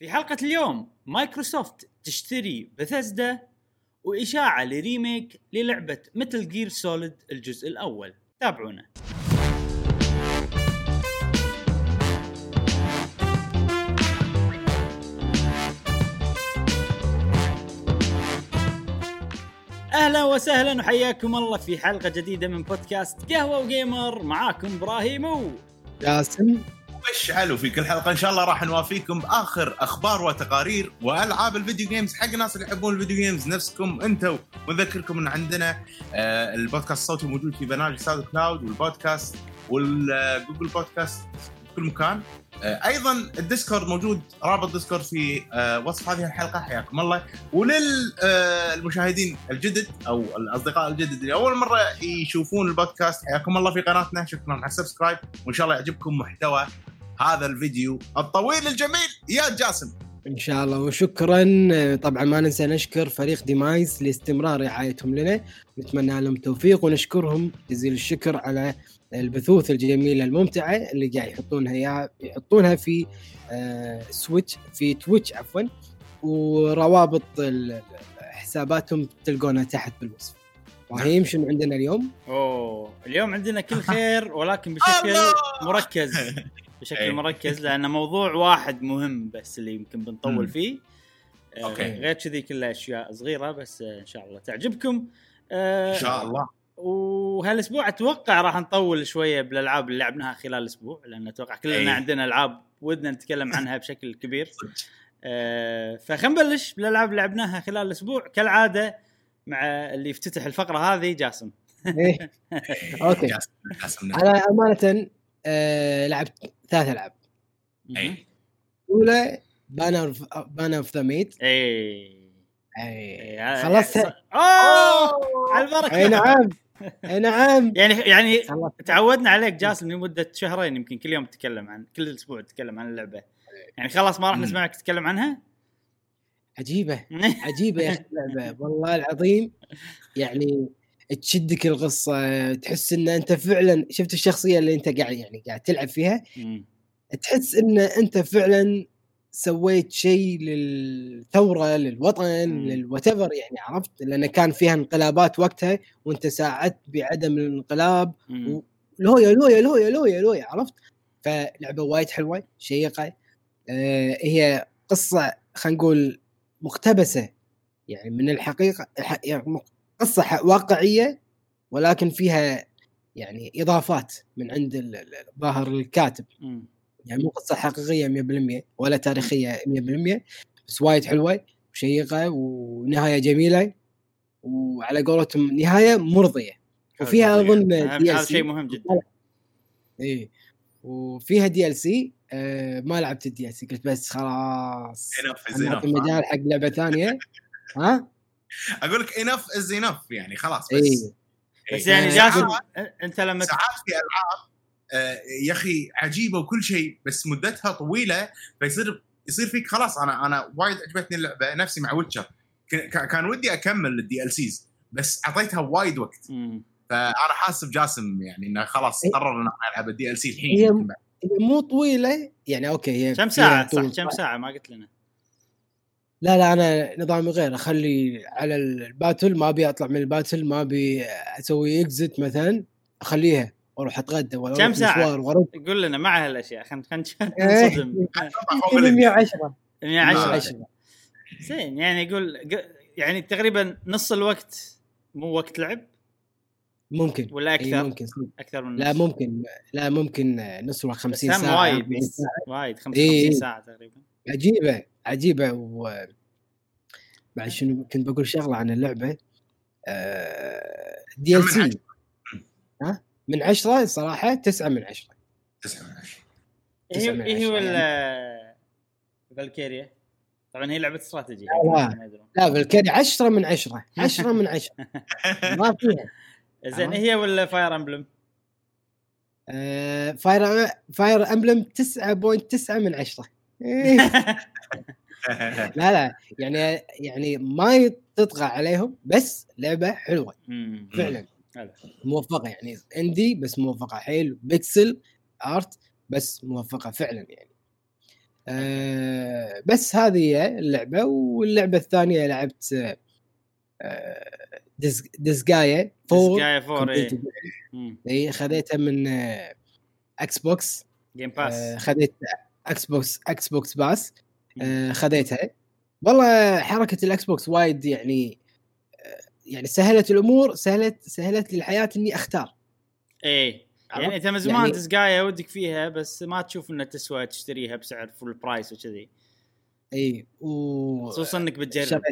في حلقة اليوم مايكروسوفت تشتري بثزدا وإشاعة ل remake للعبة Metal Gear Solid الجزء الأول. تابعونا. أهلا وسهلا وحياكم الله في حلقة جديدة من بودكاست قهوة و gamer معاكم إبراهيم و جاسم مشعل وفي كل حلقة. إن شاء الله راح نوافيكم بآخر أخبار وتقارير وألعاب ال video games حق الناس اللي يحبون ال video games نفسكم أنتم ونذكركم إن عندنا آه، البودكاست الصوتي موجود في برنامج SoundCloud والبودكاست وال Google Podcast في كل مكان. آه، أيضا ال Discord موجود رابط Discord في آه، وصف هذه الحلقة. حياكم الله. وللمشاهدين الجدد أو الأصدقاء الجدد اللي أول مرة يشوفون البودكاست حياكم الله في قناتنا. شكرا على ال subscribe. وإن شاء الله يعجبكم محتوى هذا الفيديو الطويل الجميل. يا جاسم. إن شاء الله. وشكرا. طبعا ما ننسى نشكر فريق ديمايز لاستمرار رعايتهم لنا. نتمنى لهم التوفيق ونشكرهم جزيل الشكر على البثوث الجميلة الممتعة اللي قاعد يحطونها يا يحطونها في آه، سويتش في تويتش عفوا. وروابط حساباتهم تلقونها تحت بالوصف. إبراهيم شنو عندنا اليوم؟ أوه اليوم عندنا كل خير ولكن بشكل! مركز. بشكل إيه. مركز لأن موضوع واحد مهم بس اللي يمكن بنطول. فيه آه، أوكي. غير كذي كلها أشياء صغيرة بس آه، إن شاء الله تعجبكم آه، إن شاء الله وهالأسبوع أتوقع راح نطول شوية بالألعاب اللي لعبناها خلال الأسبوع لأن أتوقع كلنا أي. عندنا ألعاب ودنا نتكلم عنها بشكل كبير آه، فخلينا نبلش بالألعاب اللي لعبناها خلال الأسبوع كالعادة مع اللي يفتتح الفقرة هذه جاسم إيه. جاسم أنا أمانة آه لعبت ثلاث ألعاب. أي. الأولى بانر بانر اوف ذا ميت أي. خلصتها أوه! على البركة. أي نعم. أي نعم. يعني يعني تعودنا عليك جاسم لمدة شهرين يمكن كل يوم تتكلم عن كل أسبوع تتكلم عن اللعبة. يعني خلاص ما راح. نسمعك تتكلم عنها؟ عجيبة. عجيبة يا أخي اللعبة. والله العظيم يعني تشدك القصة تحس إن أنت فعلا شفت الشخصية اللي أنت قاعد يعني قاعد تلعب فيها مم. تحس إن أنت فعلا سويت شيء للثورة للوطن. للوات يعني عرفت لأن كان فيها انقلابات وقتها وأنت ساعدت بعدم الانقلاب مم. لويا لويا لويا لويا لويا عرفت فلعبة وايد حلوة شيقة آه هي قصة خلينا نقول مقتبسة يعني من الحقيقة الح- يعني قصة واقعية ولكن فيها يعني إضافات من عند ال- ال- الظاهر الكاتب. يعني مو قصة حقيقية 100% ولا تاريخية 100% بس وايد حلوة وشيقة ونهاية جميلة وعلى قولتهم نهاية مرضية وفيها. أظن دي هذا شيء مهم جدا إيه وفيها DLC آه ما لعبت ال DLC قلت بس خلاص enough. مجال حق لعبة ثانية ها؟ أقول لك enough is enough يعني خلاص بس بس إيه. يعني ساعات- جاسم أنت لما ساعات في ألعاب آه، يا أخي عجيبة وكل شيء بس مدتها طويلة فيصير يصير فيك خلاص أنا أنا وايد عجبتني اللعبة نفسي مع ويتشر كان ودي أكمل ال DLCs بس أعطيتها وايد وقت مم. فأنا حاسس بجاسم يعني إنه خلاص إيه. قرر إنه ألعب ال DLC الحين هي- مو طويلة يعني okay هي كم ساعة صح. كم ساعة ما قلت لنا لا لا أنا نظامي غير. أخلي على ال battle ما أبي أطلع من ال battle ما أبي أسوي exit مثلا أخليها وأروح أتغدى ولا كم واحد قول لنا مع هالأشياء. خلينا خلينا إيه. نصدم يمكن 110 110 110 زين يعني يقول ق- يعني تقريبا نص الوقت مو وقت لعب؟ ممكن. ولا أكثر؟ ممكن صدق. أكثر من لا نص. ممكن. لا ممكن نص ولا بس 50 هم ساعة وايد 40 ساعة. وايد 55 إيه. ساعة تقريبا. عجيبة. عجيبة و بعد شنو كنت بقول شغلة عن اللعبة دي ال سي. ها؟ من عشرة صراحة تسعة من عشرة. تسعة من عشرة. هي هي ولا فالكيريا طبعا هي لعبة استراتيجية. لا. لا. فالكيريا عشرة من عشرة. عشرة من عشرة. ما فيها. زين آه. هي ولا فاير امبلم آه، فاير فاير امبلم 9.9 من عشرة. إيه. لا لا يعني يعني ما تطغى عليهم بس لعبة حلوة. فعلا. موفقة يعني indie بس موفقة. حيل pixel art بس موفقة فعلا يعني. آه بس هذه هي اللعبة. واللعبة الثانية لعبت ديز ديزجايا four سكاي four اي خذيتها من إكس بوكس جيم باس خذيت إكس بوكس إكس بوكس باس آه خذيتها. والله حركة الاكس بوكس وايد يعني آه يعني سهلت الأمور سهلت سهلت لي الحياة إني أختار. اي يعني؟ أنت من زمان يعني- ودك فيها بس ما تشوف انها تسوى تشتريها بسعر full price وكذي. إي و خصوصا إنك بتجرب.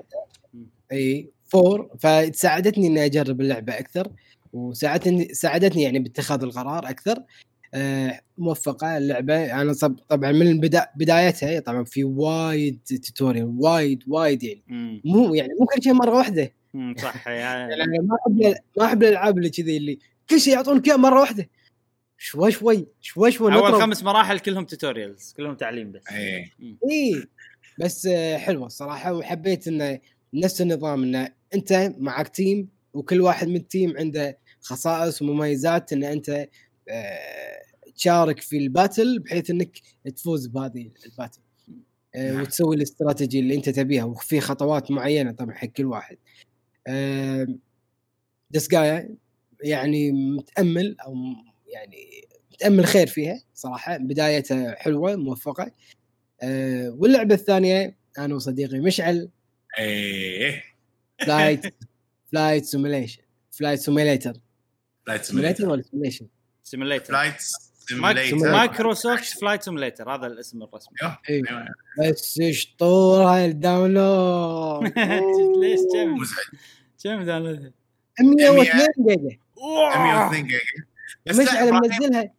إي فور. فساعدتني إني أجرب اللعبة أكثر وساعدتني ساعدتني يعني باتخاذ القرار أكثر. موفقة اللعبة. أنا طب طبعا من البدا بدايتها طبعا في وايد tutorial وايد وايد يعني. مم. مو يعني مو كل شيء مرة واحدة. صح يعني يعني ما أحب ما أحب الألعاب اللي كذي اللي كل شيء يعطونك اياه مرة واحدة. شوي شوي شوي شوي أول نضرب. خمس مراحل كلهم tutorials كلهم تعليم بس. مم. إي بس آه، حلوة الصراحة. وحبيت انه نفس النظام انه أنت معك team وكل واحد من ال team عنده خصائص ومميزات إن أنت آه، تشارك في ال battle بحيث انك تفوز بهذه ال battle. آه، نعم. وتسوي الاستراتيجي اللي انت تبيها. وفي خطوات معينة طبعا حق كل واحد. آه، ديزجايا يعني متأمل أو يعني متأمل خير فيها صراحة. بدايتها حلوة موفقة. آه، واللعبة الثانية أنا وصديقي مشعل. إيه. flight flight simulation flight simulator flight simulator ولا simulation؟ simulator flight simulator. مايكروسوفت flight simulator هذا الاسم الرسمي. اي أيوة. بس اشطوله ال download؟ ليش كم؟ كم download؟ 102 جيجا. 102 جيجا. مشعل إبراهيم، منزلها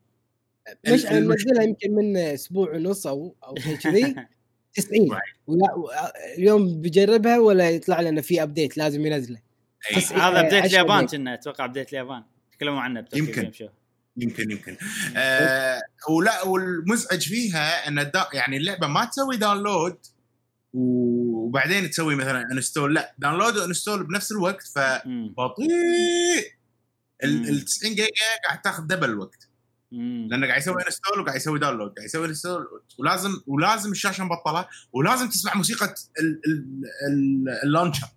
مشعل المشكلة- منزلها يمكن من أسبوع ونص أو أو شيء كذي. 90 Right. ولا- و- اليوم بجربها ولا يطلع لنا في update لازم ينزله. إيه، هذا update اليابان. كنا أتوقع update اليابان. تكلموا عنه يمكن. يمكن يمكن. آه ولا والمزعج فيها إن يعني اللعبة ما تسوي download وبعدين تسوي مثلا install لا download و install بنفس الوقت. فبطيء. ال 90 جيجا قاعد تاخذ double الوقت. لأنه قاعد يسوي install وقاعد يسوي download قاعد يسوي install ولازم ولازم الشاشة مبطلة ولازم تسمع موسيقى ال- ال- ال- ال launcher.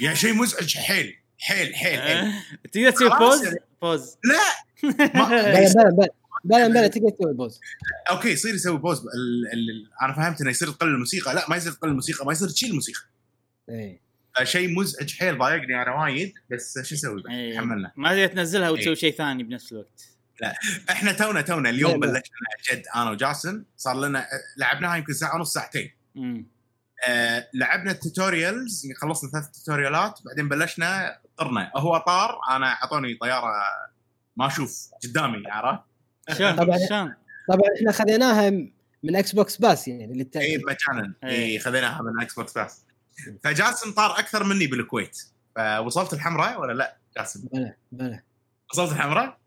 يعني شيء مزعج حيل حيل حيل حيل. آه، تقدر تسوي خلاص pause يعني. pause ما- بلا بلا بلا بلا بلا تقدر تسوي pause okay يصير يسوي pause ال... ال... أنا فهمت إنه يصير تقلل الموسيقى لا ما يصير تقلل الموسيقى ما يصير تشيل الموسيقى إيه شيء مزعج حيل ضايقني أنا وايد بس شو أسوي؟ إيه. حملنا ما تقدر تنزلها وتسوي إيه. شيء ثاني بنفس الوقت إحنا تونا تونا اليوم لا، لا. بلشنا جد أنا وجاسم صار لنا لعبناها يمكن ساعة ونص ساعتين مم. آه لعبنا ال tutorials خلصنا ثلاث توتوريالات بعدين بلشنا طرنا هو طار أنا أعطوني طيارة ما أشوف قدامي عرفت؟ شلون طبعاً. طبعا إحنا خذيناها من Xbox Pass يعني اي للتاكيد مجانا إيه. اي خذيناها من Xbox Pass فجاسم طار أكثر مني بالكويت فوصلت الحمراء ولا لا جاسم؟ بلا بلا وصلت الحمراء؟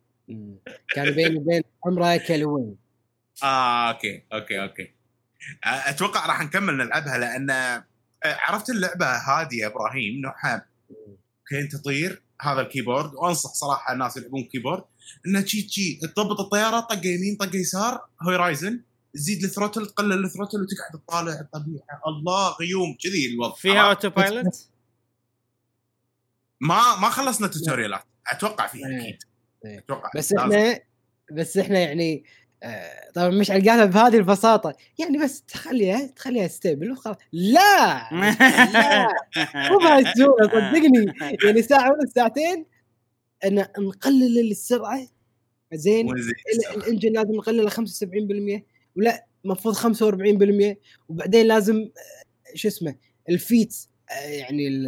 كان بيني وبين عمره كيلوين آه okay okay okay أتوقع راح نكمل نلعبها لأن آه، عرفت اللعبة هادية إبراهيم نوعها okay انت تطير هذا ال keyboard وأنصح صراحة الناس يلعبون keyboard إنه تشي تشي تضبط الطيارة طقه يمين طقه يسار horizon تزيد ال throttle تقلل ال throttle وتقعد تطالع الطبيعة الله غيوم كذي الوضع فيها autopilot ما ما خلصنا توتوريالات أتوقع فيها إيه. أكيد إيه. أتوقع بس. إحنا بس إحنا يعني طبعا مش قالها بهذه البساطة. يعني بس تخليها تخليها stable وخلاص. لا! لا! مو بهالسهوله صدقني. يعني ساعة ونص ساعتين إن نقلل السرعة. زين. ال engine لازم نقلله 75% ولا المفروض 45% وبعدين لازم آه، شو اسمه ال feet آه، يعني ال-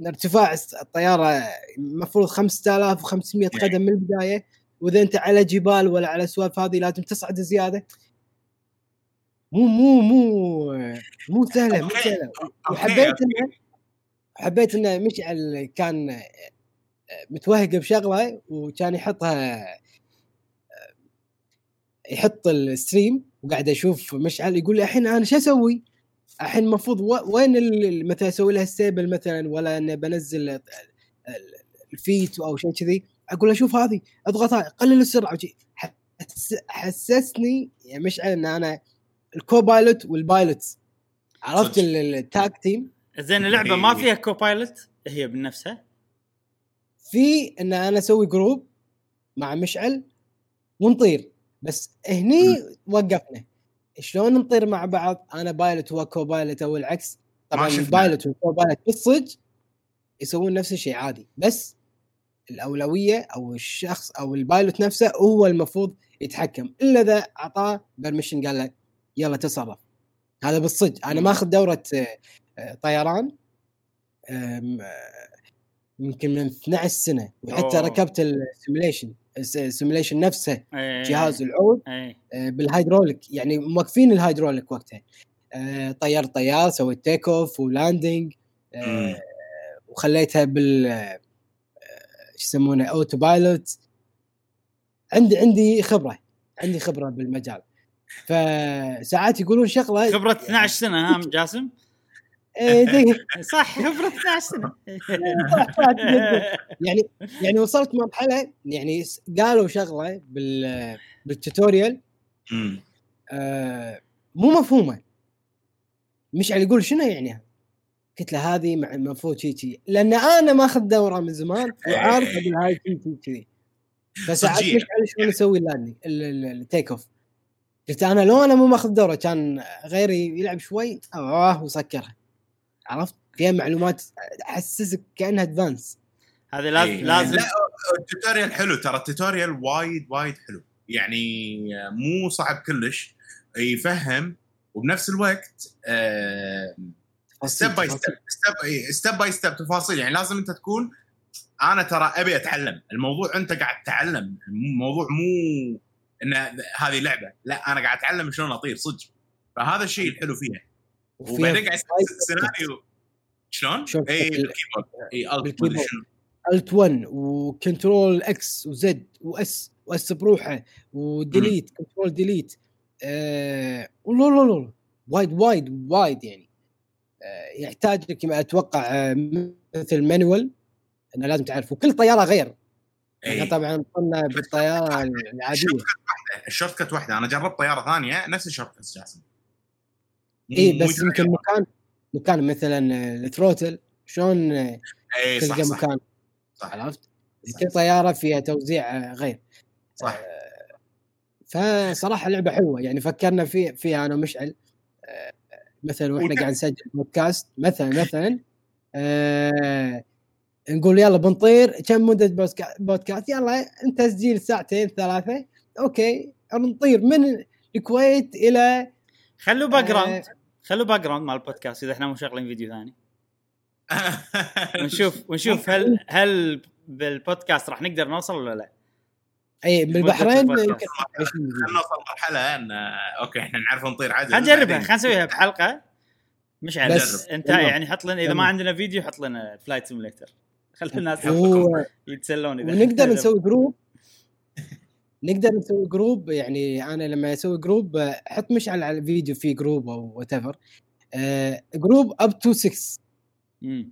ال- ارتفاع الس- الطيارة. المفروض 5500 قدم من البداية. وإذا أنت على جبال ولا على سوالف هذه لازم تصعد زيادة مو مو مو مو سهلة مو. سهلة وحبيت. إنه حبيت إنه مشعل كان آه، متوهق بشغلة وكان يحطها آه، يحط ال stream وقاعد أشوف مشعل يقول لي الحين أنا شو أسوي؟ الحين المفروض وين مثلا أسوي لها stable مثلا ولا إني بنزل ال- ال- ال feet أو شيء كذي أقول له شوف هذه أضغط هاي قلل السرعه وشي. حس- حسسني يا مشعل إن أنا ال copilot وال pilot عرفت ال tag team؟ زين اللعبة ما. فيها copilot هي بنفسها. في إن أنا أسوي group مع مشعل ونطير. بس هني وقفنا. شلون نطير مع بعض؟ أنا pilot هو copilot أو العكس. طبعا. ال pilot وال copilot بالصج يسوون نفس الشيء عادي. بس الأولوية أو الشخص أو ال pilot نفسه هو المفروض يتحكم. إلا إذا أعطاه permission قال له يلا تصرف هذا بالصج أنا ماخذ دورة آه، طيران آه، يمكن من 12 سنة وحتى أوه. ركبت ال simulation ال simulation نفسه إيه. جهاز العود إيه. آه، بالهيدروليك يعني موقفين الهيدروليك وقتها. طيرت طيار سويت takeoff و landing. وخليتها بال شو يسمونه autopilot عندي عندي خبرة عندي خبرة بالمجال. فساعات يقولون شغلة. خبرة 12 سنة ها جاسم؟ إيه، صح خبرة 12 سنة. يعني يعني وصلت مرحلة يعني قالوا شغلة بال بال tutorial. آه مو مفهومة. مشعل يقول شنو يعني؟ هذا؟ قلت له هذه مع- المفروض شي شي لأن أنا ماخذ دورة من زمان وعارف أقول هاي شي شي كذي صجية. مشعل شلون يسوي ال landing ال takeoff قلت أنا لو أنا مو ماخذ دورة كان غيري يلعب شوي آه وسكرها عرفت؟ فيها معلومات احسسك كأنها advanced هذه لازم إيه. لازم لا ال tutorial حلو ترى ال tutorial وايد وايد حلو يعني مو صعب كلش يفهم وبنفس الوقت step by step step by step تفاصيل. يعني لازم أنت تكون أنا ترى أبي أتعلم. الموضوع أنت قاعد تتعلم. الموضوع مو إن هذه لعبة. لا أنا قاعد أتعلم شلون أطير صدق. فهذا الشيء الحلو فيها. وبعدين قاعد سيناريو شلون؟ اي بالكيبورد اي الت بالكيبورد. بوزيشن الت 1 وكنترول إكس وزد واس واس بروحه وديليت كنترول ديليت آه وايد وايد وايد يعني. يحتاج لك أتوقع آه مثل مانوال إنه لازم تعرف وكل طيارة غير. إحنا إي. طبعا قلنا بالطيارة العادية. ال shortcut واحدة أنا جربت طيارة ثانية نفس ال shortcut جاسم. اي بس يمكن. مكان مكان مثلا آه، ال throttle. شلون آه، صح تلقى صح مكان؟ صح. عرفت؟ كل طيارة فيها توزيع آه، غير. صح. فصراحة لعبة حلوة. يعني فكرنا في فيها أنا ومشعل. آه، مثلا وإحنا قاعد نسجل بودكاست مثلا مثلا آه نقول يلا بنطير كم مدة بودكا- بودكاست؟ يلا أنت تسجيل ساعتين ثلاثة. okay نطير من الكويت إلى خلوا back آه. ground خلوا background مال البودكاست إذا إحنا مو شغالين فيديو ثاني. ونشوف ونشوف هل هل بالبودكاست راح نقدر نوصل ولا لا. أي بالبحرين مدة يمكن خلينا نوصل مرحله أن okay إحنا نعرف نطير عدل خلينا نجربها بعدين- خلينا نسويها بحلقة. مش على بس انت تمام. يعني حط لنا إذا ما. عندنا فيديو حط لنا Flight Simulator خلي الناس و... يتسلون إذا. ونقدر نسوي group نقدر نسوي group يعني أنا لما أسوي group آه، حط مشعل على الفيديو في group أو whatever group up to 6 مم.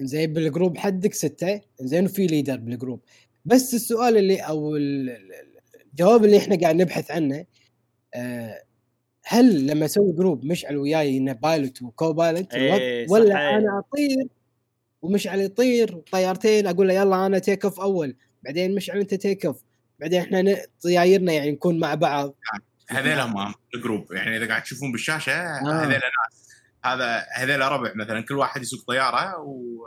زين بال group حدك ستة. زين وفي leader بال group بس السؤال اللي أو ال- ال- الجواب اللي إحنا قاعد نبحث عنه آه، هل لما أسوي group مشعل وياي إنه pilot و co-pilot إيه، ولا صحيح. أنا أطير ومشعل يطير طيارتين أقول له يلا أنا take off أول بعدين مشعل أنت take off بعدين إحنا طيايرنا يعني نكون مع بعض هذيلا هم ال group يعني إذا قاعد تشوفون بالشاشة آه. هذيلا ناس هذا هذيلا ربع مثلا كل واحد يسوق طيارة و...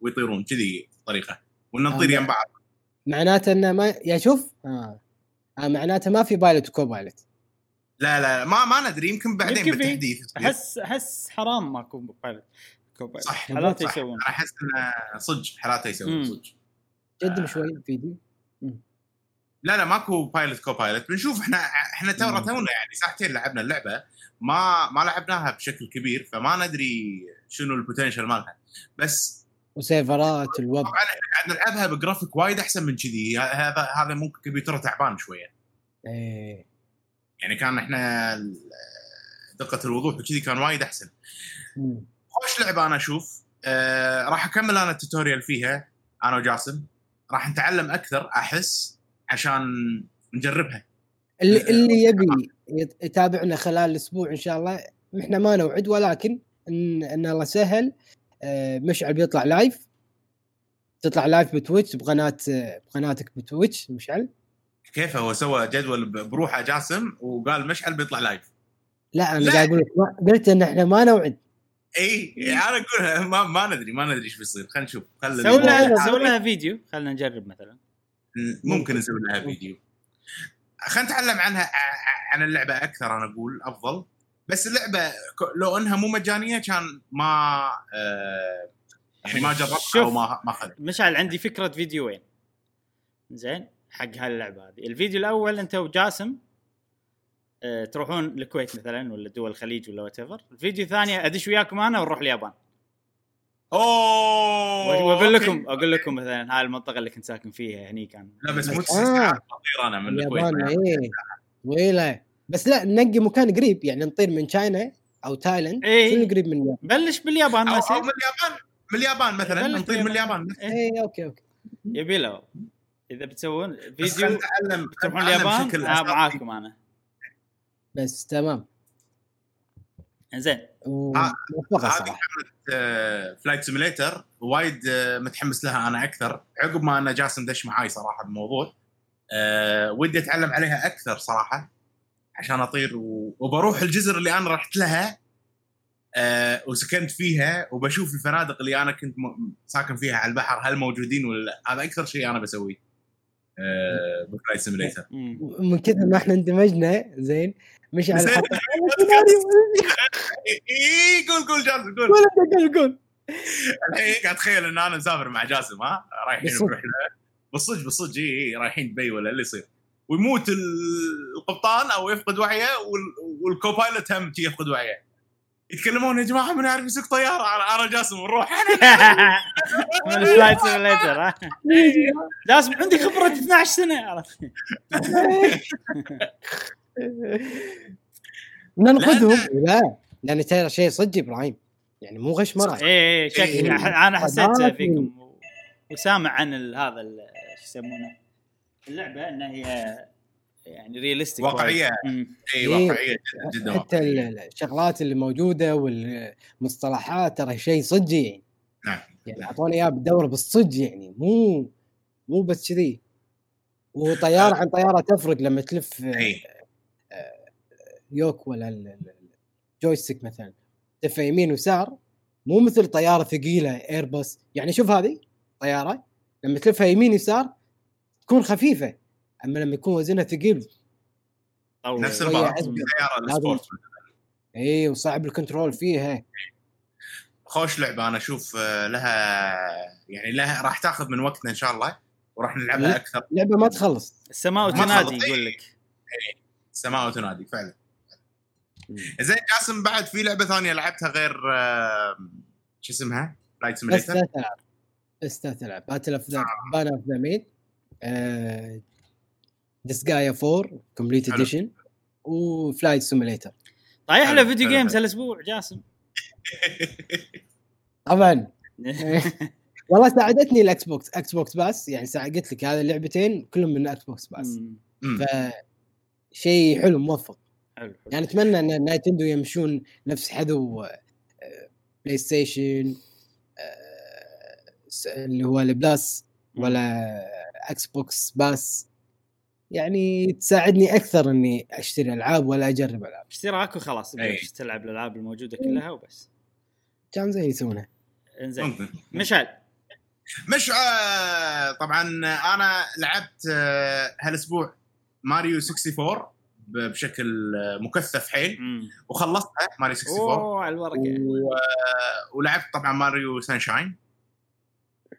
ويطيرون كذي طريقة ونطير آه. يم بعض معناته إنه ما يا شوف آه. آه معناته ما في pilot و co-pilot لا لا ما ما ندري يمكن بعدين يمكن. بالتحديث. احس أحس حرام ماكو pilot co-pilot صح حالاته صح. يسوون أنا أحس إنه صدق حالاته يسوون. صدق قدم شوي الفيديو لا لا ماكو pilot co-pilot بنشوف إحنا إحنا تو. تونا يعني ساعتين لعبنا اللعبة ما ما لعبناها بشكل كبير فما ندري شنو ال potential مالها بس وسيرفرات الويب طبعا إحنا نلعبها بجرافيك وايد أحسن من كذي. هذا هذا ممكن كمبيوتره تعبان شوية. إيه. يعني كان إحنا دقة الوضوح وكذي كان وايد أحسن. مم. خوش لعبة أنا أشوف. آه راح أكمل أنا ال tutorial فيها أنا وجاسم. راح نتعلم أكثر أحس عشان نجربها. اللي اللي يبي يت- يتابعنا خلال الأسبوع إن شاء الله. إحنا ما نوعد ولكن ان, إن الله سهل آه، مشعل بيطلع live تطلع live بتويتش بقناة آه، بقناتك بتويتش مشعل. كيف هو سوى جدول بروحه جاسم وقال مشعل بيطلع live لا أنا. قاعد أقول لك قلت إن إحنا ما نوعد. إي أنا أقول ما, ما ندري ما ندري إيش بيصير. خلينا نشوف. خلينا سوي لها لا. سوي لها فيديو. خلينا نجرب مثلا. ممكن نسوي لها فيديو. خلينا نتعلم عنها عن اللعبة أكثر أنا أقول. أفضل. بس اللعبه لو انها مو مجانية كان ما آه يعني ما جربتها. أو ما ما أخذت. مشعل عندي فكرة فيديوين. زين؟ حق هاللعبة هذه. الفيديو الأول أنت وجاسم آه، تروحون الكويت مثلا ولا دول الخليج ولا what الفيديو الثاني أدش وياكم أنا ونروح اليابان. أوه! وأقول okay. لكم أقول لكم مثلا هاي المنطقة اللي كنت ساكن فيها هني كان. لا بس مو. تسع ساعات أنا من الكويت. إيه. طويله بس لا ننقي مكان قريب يعني نطير من China أو تايلاند إيه. شنو قريب من اليابان؟ بلش باليابان أو يصير من اليابان من اليابان مثلا نطير من باليابان. اليابان. إيه، اي okay okay. يبي له إذا بتسوون فيديو تروحون اليابان آه أساسي. معاكم أنا. بس تمام. زين هذه Flight Simulator وايد آه، متحمس لها أنا أكثر. عقب ما ان جاسم دش معاي صراحة بالموضوع أه ودي أتعلم عليها أكثر صراحة. عشان أطير و... وبروح الجزر اللي أنا رحت لها أه وسكنت فيها وبشوف الفنادق اللي أنا كنت م... ساكن فيها على البحر هل موجودين ولا لا؟ هذا أكثر شيء أنا بسويه أه simulator. من كثر ما إحنا اندمجنا زين. مش على اي قول قول جاسم قول. قول قول الحين قاعد أتخيل إن أنا مسافر مع جاسم ها؟ رايحين بالصدق. برحله بالصدق بالصدق اي اي رايحين دبي ولا اللي يصير. ويموت ال- القبطان أو يفقد وعيه وال- وال co-pilot هم يفقد وعيه. يتكلمون يا جماعة من يعرف يسوق طيارة؟ أنا أنا جاسم نروح. من ال Flight Simulator جاسم عندي خبرة 12 سنة عرفت؟ ننقذهم. لا لأن ترى شيء صدق إبراهيم. يعني مو غش مرة اي اي شكل إيه. أنا حسيت. فيكم وسامع عن هذا ال- شو يسمونه؟ اللعبة إنها هي يعني realistic واقعية. إي. واقعية جدا جدا حتى الشغلات اللي موجودة والمصطلحات ترى شيء صدق يعني. نعم. يعني أعطوني إياه بالدوره بالصدق يعني مو مو بس كذي. وطياره عن طيارة تفرق لما تلف إي. yoke ولا ال- ال- ال joystick مثلا. تلف يمين ويسار مو مثل طيارة ثقيلة ايرباص يعني شوف هذه طيارة لما تلفها يمين يسار تكون خفيفة أما لما يكون وزنها ثقيل نفس شوية البعض عزم. سياره لازم- ال sport اي وصعب ال control فيها. خوش لعبة أنا أشوف آه، لها يعني لها راح تاخذ من وقتنا إن شاء الله وراح نلعبها. أكثر. لعبة ما تخلص. السماء ما وتنادي. يقول لك. سماء وتنادي فعلا. زين جاسم بعد في لعبة ثانية لعبتها غير آه، شو اسمها؟ Flight بس Simulator بس ثلاث العاب باتل اوف ذا بان اوف ذا ميد Disgaea 4 Complete. Edition و Flight Simulator طايح له video games. هالأسبوع جاسم طبعا والله ساعدتني ال Xbox Xbox Pass يعني قلت لك هذه اللعبتين كلهم من Xbox Pass. ف شيء حلو موفق حلو حلو. يعني أتمنى إن Nintendo يمشون نفس حذو آه، بلاي ستيشن آه، س- اللي هو ال Plus ولا إكس بوكس Pass يعني تساعدني أكثر إني أشتري ألعاب ولا أجرب ألعاب. اشتراك وخلاص أي. بلش تلعب الألعاب الموجودة كلها وبس. كان زي يسوونها. إنزين. ممكن مشعل. مش آه، طبعا أنا لعبت آه، هالأسبوع ماريو 64 ب- بشكل آه، مكثف حيل. وخلصتها ماريو 64 أوه على الورقة. و... ولعبت طبعا ماريو سانشاين.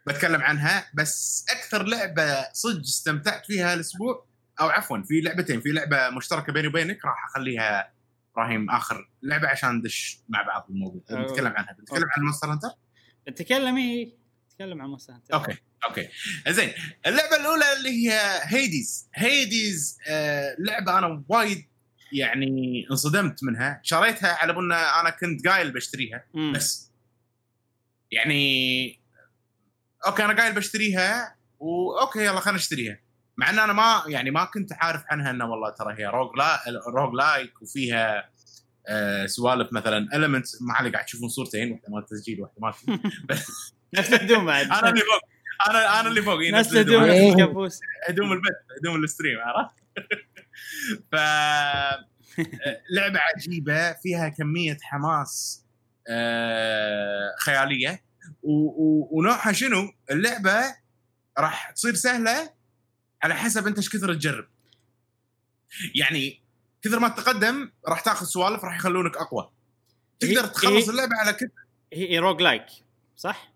بتكلم عنها بس أكثر لعبة صدق استمتعت فيها الأسبوع أو عفوا في لعبتين في لعبة مشتركة بيني وبينك راح أخليها إبراهيم آخر لعبة عشان ندش مع بعض الموضوع. أوه. نتكلم عنها. بنتكلم عن مونستر هانتر تكلم إيه؟ تكلم عن مونستر هانتر. أوكي. أوكي. زين اللعبة الأولى اللي هي هيديز هيديز آه لعبة أنا وايد يعني انصدمت منها. شريتها على بنا أنا كنت قايل بشتريها مم. بس يعني أوكي أنا قايل بشتريها وأوكي يلا خلينا نشتريها. مع إن أنا ما يعني ما كنت عارف عنها انه والله ترى هي rogue لا roguelike وفيها آه سوالف مثلا ال comments ما علي قاعد تشوفون صورتين واحدة مال تسجيل واحدة مال نفس الهدوم بعد. أنا اللي فوق أنا أنا اللي فوق. إي، نفس الهدوم. إيه. نفس الكابوس هدوم البث هدوم الستريم عرفت؟ ف لعبة عجيبة فيها كمية حماس آه، خيالية. ونوعها شنو؟ اللعبة راح تصير سهلة على حسب انت إيش كثر تجرب. يعني كثر ما تتقدم راح تاخذ سوالف راح يخلونك أقوى. تقدر هي- تخلص هي- اللعبة على كثر هي roguelike صح؟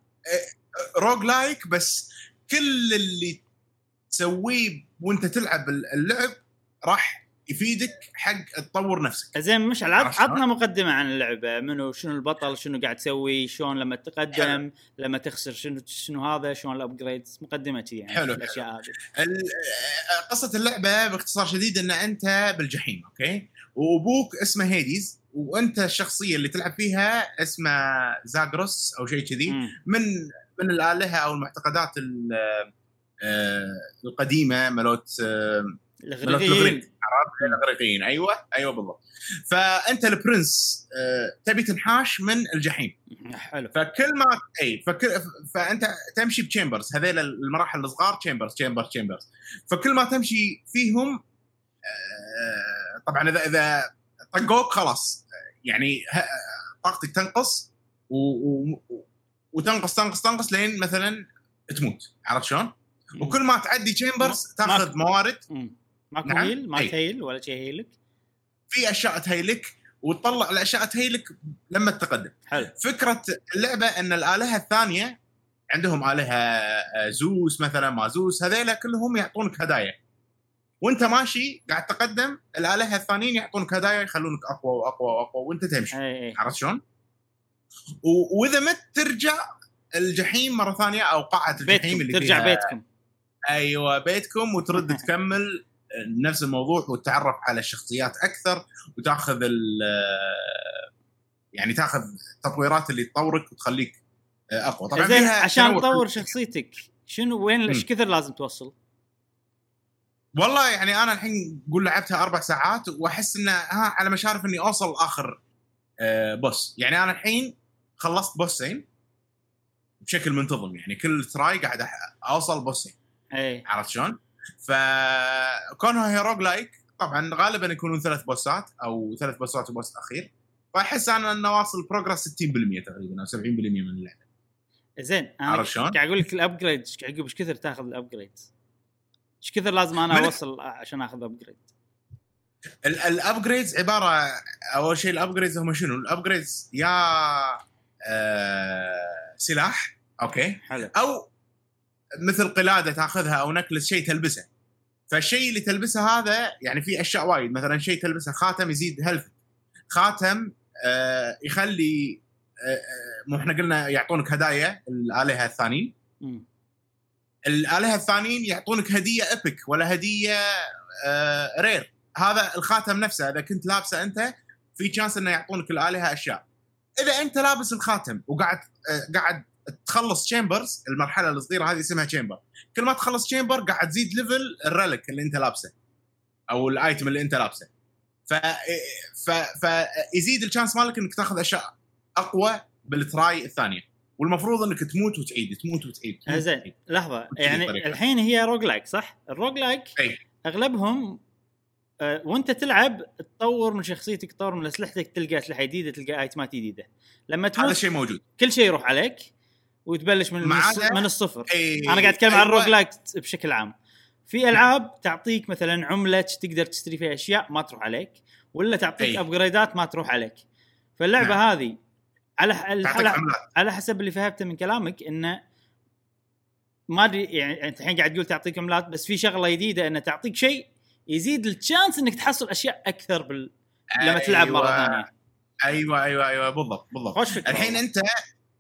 roguelike بس كل اللي تسويه وانت تلعب اللعب راح يفيدك حق تطور نفسك. زين مش شلون؟ عطنا مقدمة عن اللعبة منو شنو البطل شنو قاعد تسوي شلون لما تتقدم لما تخسر شنو شنو هذا شلون ال upgrades مقدمة يعني حلو، الأشياء هذه. قصة اللعبة باختصار شديد إن أنت بالجحيم أوكي؟ وأبوك اسمه هيديز وأنت الشخصية اللي تلعب فيها اسمها زاغروس أو شيء كذي. من من الآلهة أو المعتقدات ال- آه، القديمة ملوت آه، الإغريق. عرفت الاغريقيين أيوه أيوه بالضبط. فأنت ال prince آه، تبي تنحاش من الجحيم. حلو. فكل ما إي فكل فأنت تمشي ب chambers هذيل المراحل الصغار chambers chambers chambers فكل ما تمشي فيهم آه، طبعا إذا إذا طقوك خلاص. يعني ه- طاقتك تنقص و... وتنقص تنقص تنقص لين مثلا تموت. عرفت شلون؟ وكل ما تعدي تشامبرز تأخذ موارد. ماكو نعم. هيل؟ ما. تهيل ولا شيء هيلك؟ في أشياء تهيلك وتطلع الأشياء تهيلك لما تتقدم حلو. فكرة اللعبة إن الآلهة الثانية عندهم آلهة آه، زوس مثلا ما زوس هذيلا كلهم يعطونك هدايا. وأنت ماشي قاعد تقدم الآلهة الثانيين يعطونك هدايا يخلونك أقوى وأقوى وأقوى وأنت تمشي. عرفت شلون؟ وإذا مت ترجع الجحيم مرة ثانية أو قاعة الجحيم بيتكم اللي ترجع فيها. بيتكم. أيوه بيتكم وترد تكمل نفس الموضوع وتتعرف على الشخصيات أكثر وتأخذ ال يعني تأخذ التطويرات اللي تطورك وتخليك أقوى طبعا زين عشان. تطور شخصيتك شنو وين إيش. كثر لازم توصل؟ والله يعني أنا الحين قول لعبتها أربع ساعات وأحس إنه ها على مشارف إني أوصل آخر آه، boss يعني أنا الحين خلصت بوسين بشكل منتظم يعني كل try قاعد أوصل بوسين اي عرفت شلون؟ فكونها هي roguelike طبعا غالبا يكونون ثلاث بوسات أو ثلاث بوسات و boss أخير فأحس أنا انه واصل progress 60% تقريبا أو 70% من اللعبة زين أنا عرفت شلون؟ قاعد أقول لك ال upgrade عقب إيش كثر تاخذ ال upgrade؟ إيش كثر لازم أنا أوصل عشان أخذ upgrade؟ ال upgrades عبارة أول شيء ال upgrades هم شنو؟ ال upgrades يا آه سلاح أوكي حلو أو مثل قلاده تاخذها أو necklace شيء تلبسه. فالشيء اللي تلبسه هذا يعني في اشياء وايد مثلا شيء تلبسه خاتم يزيد health خاتم آه يخلي آه آه، مو إحنا قلنا يعطونك هدايا الآلهة الثانيين. الآلهة الثانيين يعطونك هدية epic ولا هدية آه rare هذا الخاتم نفسه إذا كنت لابسه أنت في chance إنه يعطونك الآلهة أشياء. إذا أنت لابس الخاتم وقاعد آه قاعد تخلص chambers المرحلة الصغيرة هذه اسمها chamber كل ما تخلص chamber قاعد تزيد level ال relic اللي انت لابسه أو ال item اللي انت لابسه ف ف فيزيد ال chance مالك إنك تاخذ أشياء أقوى بال try الثانية والمفروض إنك تموت وتعيد تموت وتعيد زين. لحظة يعني طريقة. الحين هي roguelike صح؟ ال roguelike. أغلبهم آه، وأنت تلعب تطور من شخصيتك تطور من أسلحتك تلقى أسلحة جديدة تلقى ايتمات جديدة لما هذا تموت الشيء موجود كل شيء يروح عليك وتبلش من من, الص- عدا- من الصفر أي أنا قاعد أتكلم عن أيوة. ال roguelike بشكل عام في ألعاب تعطيك مثلا عملة تقدر تشتري فيها أشياء ما تروح عليك ولا تعطيك أي. ابجريدات ما تروح عليك فاللعبة نعم. هذه على على, على حسب اللي فهمته من كلامك إنه ما أدري يعني أنت الحين قاعد تقول تعطيك عملات بس في شغلة جديدة إنه تعطيك شيء يزيد التشانس إنك تحصل أشياء أكثر بال... لما تلعب مرة أيوة. ثانية أيوه أيوه أيوه بالضبط بالضبط الحين. أنت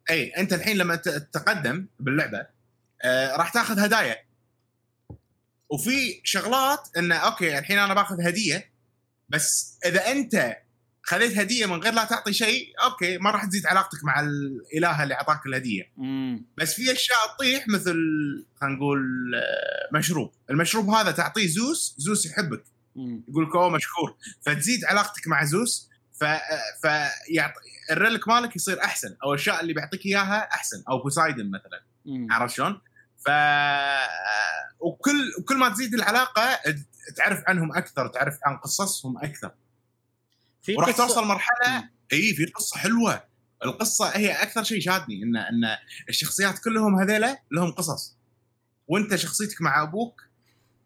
اي أنت الحين لما تتقدم باللعبة آه راح تاخذ هدايا. وفي شغلات إنه أوكي الحين أنا باخذ هدية بس إذا أنت خذيت هدية من غير لا تعطي شيء أوكي ما راح تزيد علاقتك مع الإله اللي أعطاك الهدية. بس في أشياء تطيح مثل خلينا نقول آه، مشروب. المشروب هذا تعطيه زوس زوس يحبك. يقول لك أوه مشكور فتزيد علاقتك مع زوس ف فيعطي الريلك مالك يصير أحسن أو الأشياء اللي بيعطيك إياها أحسن أو بوسايدن مثلا. عرفت شلون؟ ف وكل وكل ما تزيد العلاقة تعرف عنهم أكثر تعرف عن قصصهم أكثر في وراح قصة- توصل مرحله. إي في قصة حلوة القصة هي أكثر شيء شادني ان إن الشخصيات كلهم هذيلا لهم قصص وأنت شخصيتك مع أبوك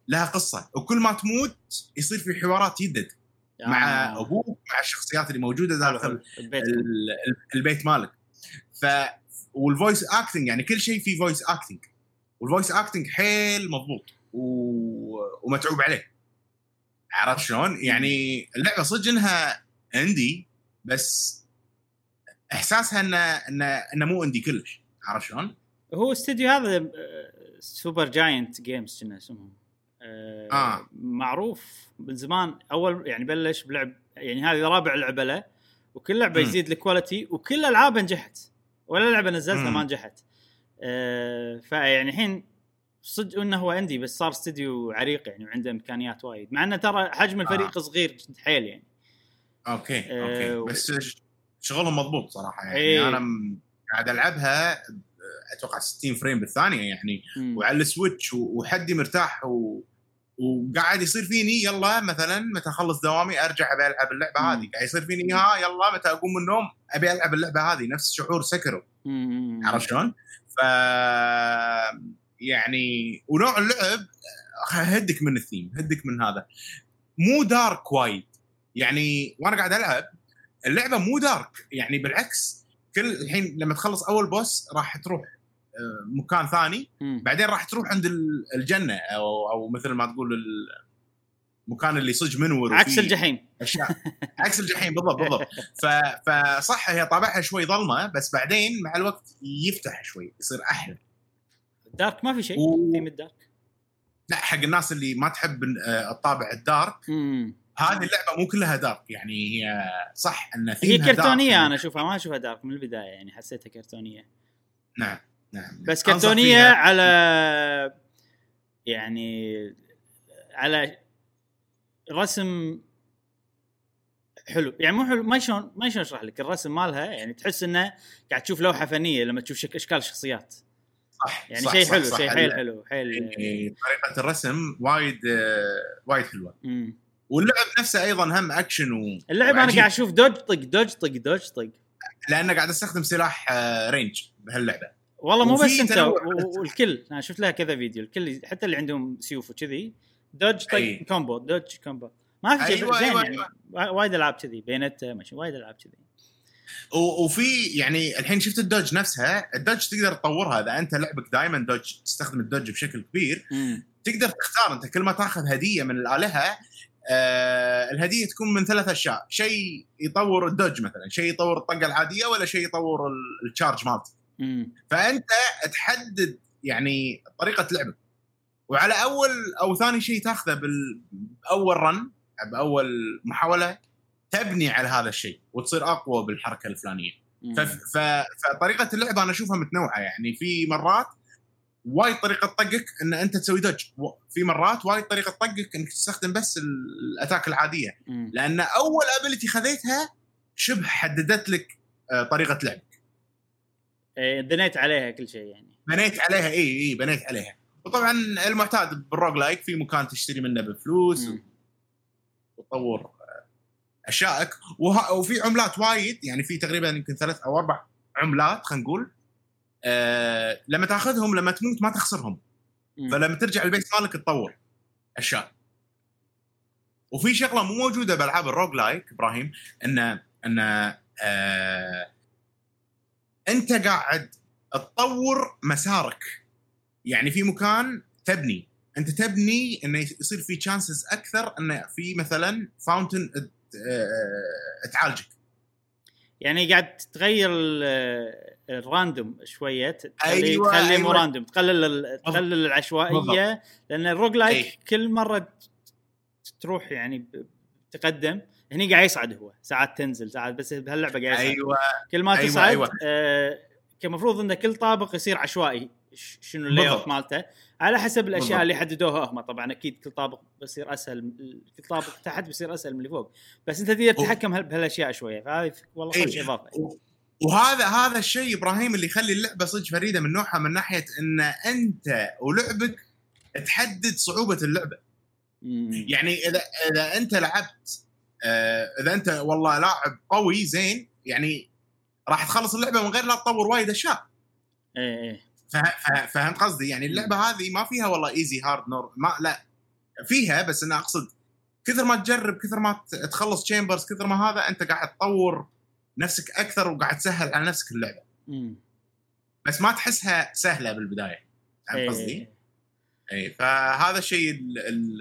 لها قصة وكل ما تموت يصير في حوارات مع آه. أبوك مع الشخصيات اللي موجودة داخل. البيت ال- ال- البيت مالك ف وال voice acting يعني كل شيء فيه voice acting وال voice acting حيل مضبوط و... ومتعوب عليه عرفت شلون؟ يعني اللعبة صدق إنها indie بس إحساسها انه انه إنه مو indie كلش عرفت شلون؟ هو استوديو هذا Supergiant Games كنا اسمهم آه، آه. معروف من زمان أول يعني بلش بلعب يعني هذه رابع لعبة له وكل لعبة مم. يزيد ال quality وكل ألعابه نجحت ولا لعبة نزلتها. ما نجحت آه، فيعني الحين صدق إنه هو عندي بس صار استوديو عريق يعني وعنده إمكانيات وايد مع إنه ترى حجم الفريق آه. صغير حيل يعني okay آه، أوكي بس شغلهم مضبوط صراحة يعني إيه. أنا م- قاعد ألعبها أتوقع 60 frame بالثانية يعني مم. وعلى ال Switch وحدي مرتاح و... وقاعد يصير فيني يلا مثلا متى أخلص دوامي أرجع أبي ألعب اللعبة. هذه قاعد يصير فيني ها يلا متى أقوم من النوم أبي ألعب اللعبة هذه نفس شعور Sekiro. عرفت شلون؟ ف يعني ونوع اللعب هدك من الثيم هدك من هذا مو dark وايد يعني وأنا قاعد ألعب اللعبة مو دارك يعني بالعكس كل الحين لما تخلص أول بوس راح تروح مكان ثاني. مم. بعدين راح تروح عند ال- الجنة أو أو مثل ما تقول ال- المكان اللي صج منور عكس الجحيم. أشياء. عكس الجحيم بالضبط بالضبط. فصح هي طابعها شوي ظلمه بس بعدين مع الوقت يفتح شوي يصير أحلى. دارك ما في شيء؟ و- ثيم الدارك لا حق الناس اللي ما تحب آه، الطابع الدارك. مم. هذه اللعبة مو كلها دارك يعني هي صح إن هي ثيمها دارك. كرتونية أنا أشوفها ما أشوفها دارك من البداية يعني حسيتها كرتونية. نعم. نعم. بس كرتونيه. على يعني على رسم حلو. يعني مو حلو ما شلون ما شلون أشرح لك الرسم مالها يعني تحس إنه قاعد تشوف لوحة فنية لما تشوف شك إشكال الشخصيات صح يعني شيء حلو شيء حيل حلو حيل يعني طريقة الرسم وايد آه، وايد حلوة. مم. واللعب نفسه أيضا هم أكشن و اللعب أنا وعجيب. قاعد أشوف dodge طق dodge طق dodge طق. لأنه قاعد أستخدم سلاح آه، range بهاللعبة. والله مو بس انت والكل. أنا شفت لها كذا فيديو. الكل حتى اللي عندهم سيوف وكذي dodge طق. combo dodge combo. ما في شيء أيوة، زين أيوة، يعني. وا- وايد ألعاب كذي بينتا ماشي وايد ألعاب كذي. وفي يعني الحين شفت ال dodge نفسها. ال dodge تقدر تطورها. إذا أنت لعبك دائما dodge تستخدم ال dodge بشكل كبير مم. تقدر تختار. أنت كل ما تأخذ هدية من الآلهة آه الهدية تكون من ثلاث أشياء. شيء يطور ال dodge مثلا. شيء يطور الطقه العادية ولا شيء يطور ال- ال charge مالتك. مم. فأنت تحدد يعني طريقة لعبك وعلى أول أو ثاني شيء تاخذه بأول run بأول محاولة تبني على هذا الشيء وتصير أقوى بالحركة الفلانية. فطريقة اللعبه أنا أشوفها متنوعة يعني في مرات وايد طريقة طقك إن أنت تسوي dodge و- في مرات وايد طريقة طقك إنك تستخدم بس ال- ال attack العادية مم. لأن أول ability خذيتها شبه حددت لك آه، طريقة لعب إيه، بنيت عليها كل شيء يعني. بنيت عليها اي اي بنيت عليها. وطبعا المعتاد بال roguelike في مكان تشتري منه بفلوس. وتطور أشيائك. وه... وفي عملات وايد يعني في تقريبا يمكن ثلاث أو أربع عملات خلينا نقول. آه لما تأخذهم لما تموت ما تخسرهم. مم. فلما ترجع البيت مالك تطور أشياء. وفي شغلة مو موجودة بألعاب ال roguelike إبراهيم ان ان آه انت قاعد تطور مسارك. يعني في مكان تبني. انت تبني انه يصير في chances أكثر انه في مثلا fountain تعالجك. يعني قاعد تغير ال- ال random شوية تخلي أيوة، تخلي مو أيوة. random تقلل تقلل العشوائية لأن ال roguelike أي. كل مرة تروح يعني تقدم. هني قاعد يصعد هو ساعات تنزل ساعات بس بهاللعبة قاعد يصعد أيوه كل ما أيوة، تصعد أيوة. آه كمفروض إن كل طابق يصير عشوائي شنو ال layout. مالته على حسب الأشياء بالضبط. اللي حددوها هم طبعا أكيد كل طابق بيصير أسهل كل طابق تحت بيصير أسهل من اللي فوق بس أنت تقدر تتحكم هال- بهالأشياء شوية فهذه والله إيه. خوش اضافه وهذا هذا الشيء إبراهيم اللي يخلي اللعبة صدق فريدة من نوعها من ناحية إن أنت ولعبك تحدد صعوبة اللعبة مم. يعني إذا إذا أنت لعبت إذا أنت والله لاعب قوي زين يعني راح تخلص اللعبة من غير لا تطور وايد أشياء. إيه فه- فهمت قصدي؟ يعني اللعبة هذه ما فيها والله easy hard normal لا. فيها بس أنا أقصد كثر ما تجرب كثر ما تخلص chambers كثر ما هذا أنت قاعد تطور نفسك أكثر وقاعد تسهل على نفسك اللعبة. مم. بس ما تحسها سهلة بالبداية. فهمت إيه. قصدي؟ اي فهذا الشيء ال- ال-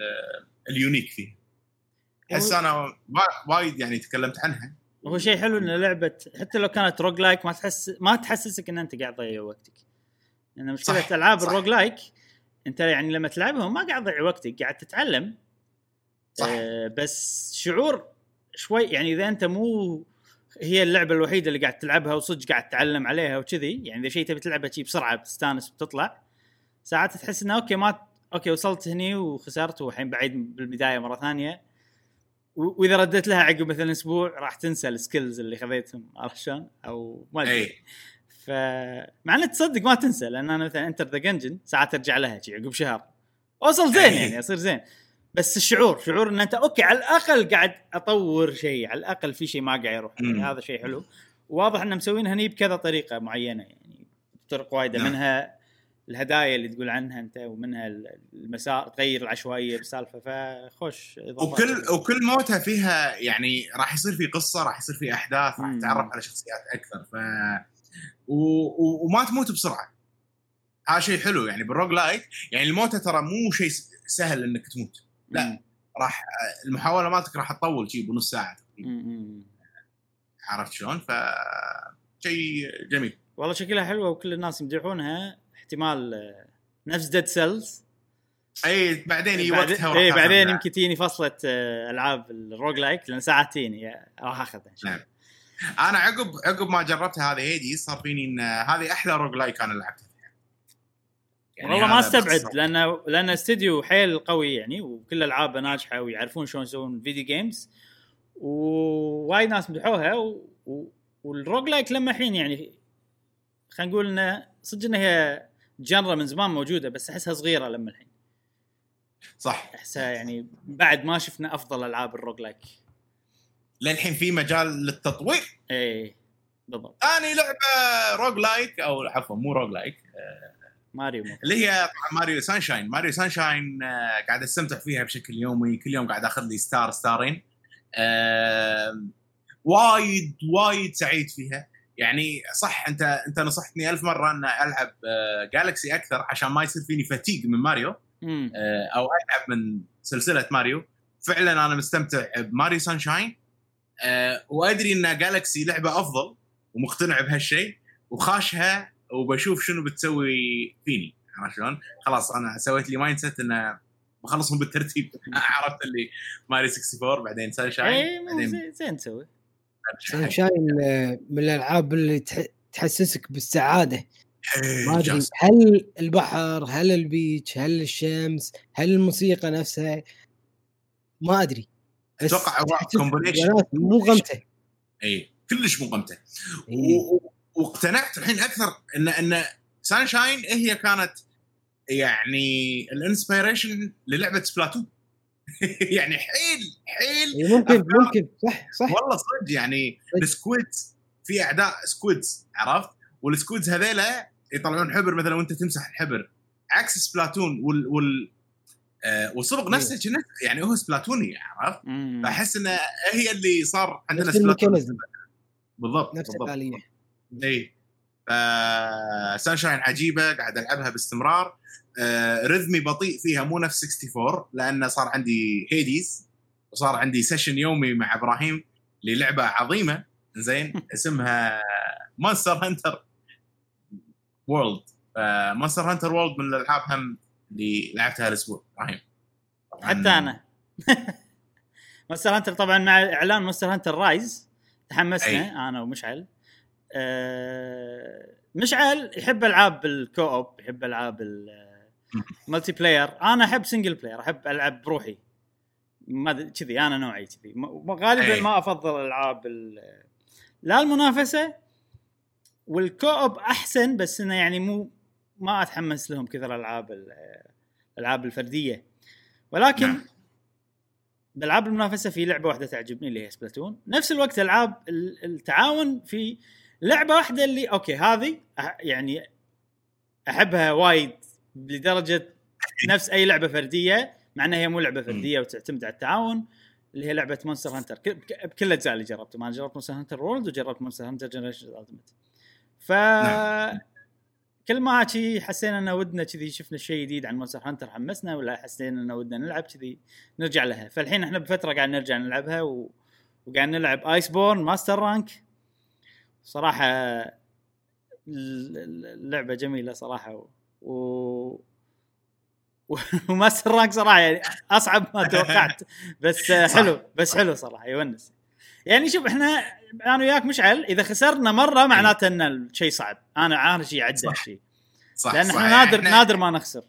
ال unique فيه. احس هو- أنا وا- وايد يعني تكلمت عنها. هو شيء حلو إن لعبة حتى لو كانت roguelike ما تحس ما تحسسك إن أنت قاعد تضيع وقتك. لأن مشكله صح، ألعاب. ال roguelike أنت يعني لما تلعبهم ما قاعد تضيع وقتك قاعد تتعلم. صح. آه بس شعور شوي يعني إذا أنت مو هي اللعبة الوحيدة اللي قاعد تلعبها وصدق قاعد تتعلم عليها وكذي. يعني إذا شيء تبي تلعبه شي بسرعة بتستانس بتطلع. ساعات تحس إنه okay ما okay وصلت هني وخسرت والحين بعيد بالبداية مرة ثانية. وإذا رديت لها عقب مثلا أسبوع راح تنسى ال skills اللي خذيتهم عرفت شلون؟ أو ما أدري اي ف مع ان تصدق ما تنسى لأن أنا مثلا Enter the Gungeon ساعات أرجع لها شي عقب شهر اوصل زين أي. يعني اصير زين بس الشعور شعور إن أنت أوكي على الأقل قاعد أطور شيء على الأقل في شيء ما قاعد يروح. يعني هذا شيء حلو واضح انه مسوين هني بكذا طريقة معينة يعني طرق وايدة نعم. منها الهدايا اللي تقول عنها أنت ومنها المسار تغير العشوائية بالسالفه فخوش. وكل وكل موتة فيها يعني راح يصير في قصة راح يصير في أحداث راح. تتعرف على شخصيات أكثر ف و... و... وما تموت بسرعة هذا شيء حلو يعني بال roguelike يعني الموتة ترى مو شيء سهل إنك تموت لا. مم. راح المحاولة مالتك راح تطول شيء بنص ساعة تقريباً. عرفت شلون؟ ف شيء جميل والله شكلها حلوة وكل الناس يمدحونها احتمال آه، نفس Dead Cells إي بعدين يجي وقتها إي. بعدين يمكن تجيني فصله آه، ألعاب ال roguelike لأن ساعات تجيني راح أخذها الله أنا عقب عقب ما جربتها هذه Hades صار فيني إن هذه أحلى roguelike أنا لعبتها. يعني والله ما استبعد. لأن لأن استديو حيل قوي يعني وكل العابه ناجحة ويعرفون شلون يسوون video games ووايد ناس مدحوها و... و... وال roguelike لما الحين يعني خلينا نقول إنه صدق انها هي genre من زمان موجودة بس أحسها صغيرة لما الحين. صح. أحسها يعني بعد ما شفنا أفضل ألعاب ال roguelike. للحين في مجال للتطوير. إيه بالضبط. ثاني لعبة roguelike أو عفوا مو roguelike ماريو مو. اللي هي ماريو سانشاين. ماريو سانشاين آه، قاعد أستمتع فيها بشكل يومي. كل يوم قاعد آخذ لي star ستارين. وايد وايد سعيد فيها. يعني صح انت انت نصحتني ألف مرة أن ألعب جالكسي أكثر عشان ما يصير فيني fatigue من ماريو. مم. آه، أو ألعب من سلسلة ماريو. فعلا أنا مستمتع بماريو سانشاين. أه وأدري أن جالكسي لعبة أفضل ومقتنع بهالشيء وخاشها وبشوف شنو بتسوي فيني. عرفت شلون؟ خلاص أنا سويت لي mindset انه بخلصهم بالترتيب. عرفت اللي ماريو 64 بعدين سانشاين بعدين زين تسوي. سانشاين آه، من الألعاب اللي تح- تحسسك بالسعادة. إيه، ما أدري. هل البحر هل البيتش هل الشمس هل الموسيقى نفسها؟ ما أدري. أتوقع. بوناس مو غمته اي كلش مقمته إيه. و- و- واقتنعت الحين أكثر إن إن سانشاين هي كانت يعني الإنسبيريشن للعبة سبلاتون يعني حيل حيل. إيه، ممكن أفكار. ممكن. صح صح. والله صدق يعني. ال squids في أعداء squids عرفت؟ وال squids هذيلا يطلعون حبر مثلا وأنت تمسح الحبر. عكس سبلاتون وال وال آه والصبغ نفسه كأنه- يعني هو سبلاتوني عرفت. فأحس إنه هي اللي صار عندنا نفس سبلاتون. بالضبط نفس الآلية اي سانشاين عجيبة قاعد ألعبها باستمرار. rhythm ي بطيء فيها مو نفس 64 لأنه صار عندي هيديز وصار عندي session يومي مع إبراهيم للعبة عظيمة. زين؟ اسمها مونستر هانتر وورلد مونستر هانتر وورلد من الألعاب هم اللي لعبتها الأسبوع. إبراهيم. حتى أنا. مونستر هانتر طبعا مع إعلان مونستر هانتر رايز تحمسنا. أي. أنا ومشعل. آه مشعل يحب ألعاب ال co-op يحب ألعاب ال multiplayer. أنا أحب single player أحب ألعب بروحي. ما كذي أنا نوعي كذي. غالبا أي. ما أفضل العاب ال- لا المنافسة وال co-op أحسن بس إنه يعني مو ما أتحمس لهم كثر العاب ال- الألعاب الفردية. ولكن نعم. بألعاب المنافسة في لعبة واحدة تعجبني اللي هي سبلاتون. نفس الوقت ألعاب ال- التعاون في لعبة واحدة اللي okay هذه يعني أحبها وايد لدرجة نفس أي لعبة فردية مع إنها هي مو لعبة فردية وتعتمد على التعاون اللي هي لعبة مونستر هانتر بكل الأجزاء اللي جربتهم أنا جربت مونستر هانتر وورلد وجربت مونستر هانتر جنريشن ألتيمت ف نعم. كل ما شي حسينا ان ودنا كذي شفنا شيء جديد عن مونستر هانتر حمسنا ولا حسينا ان ودنا نلعب كذي نرجع لها. فالحين إحنا بفترة قاعد نرجع نلعبها و... وقاعد نلعب ايس بورن master rank صراحة ال- ال- اللعبة جميلة صراحة و. وماستر رانك صراحة يعني أصعب ما توقعت بس. حلو بس حلو صراحة يونس يعني شوف إحنا أنا وياك مشعل إذا خسرنا مرة معناته إن الشيء صعب أنا عارف شيء صح. شيء صح لأن صح. إحنا نادر إحنا- نادر ما نخسر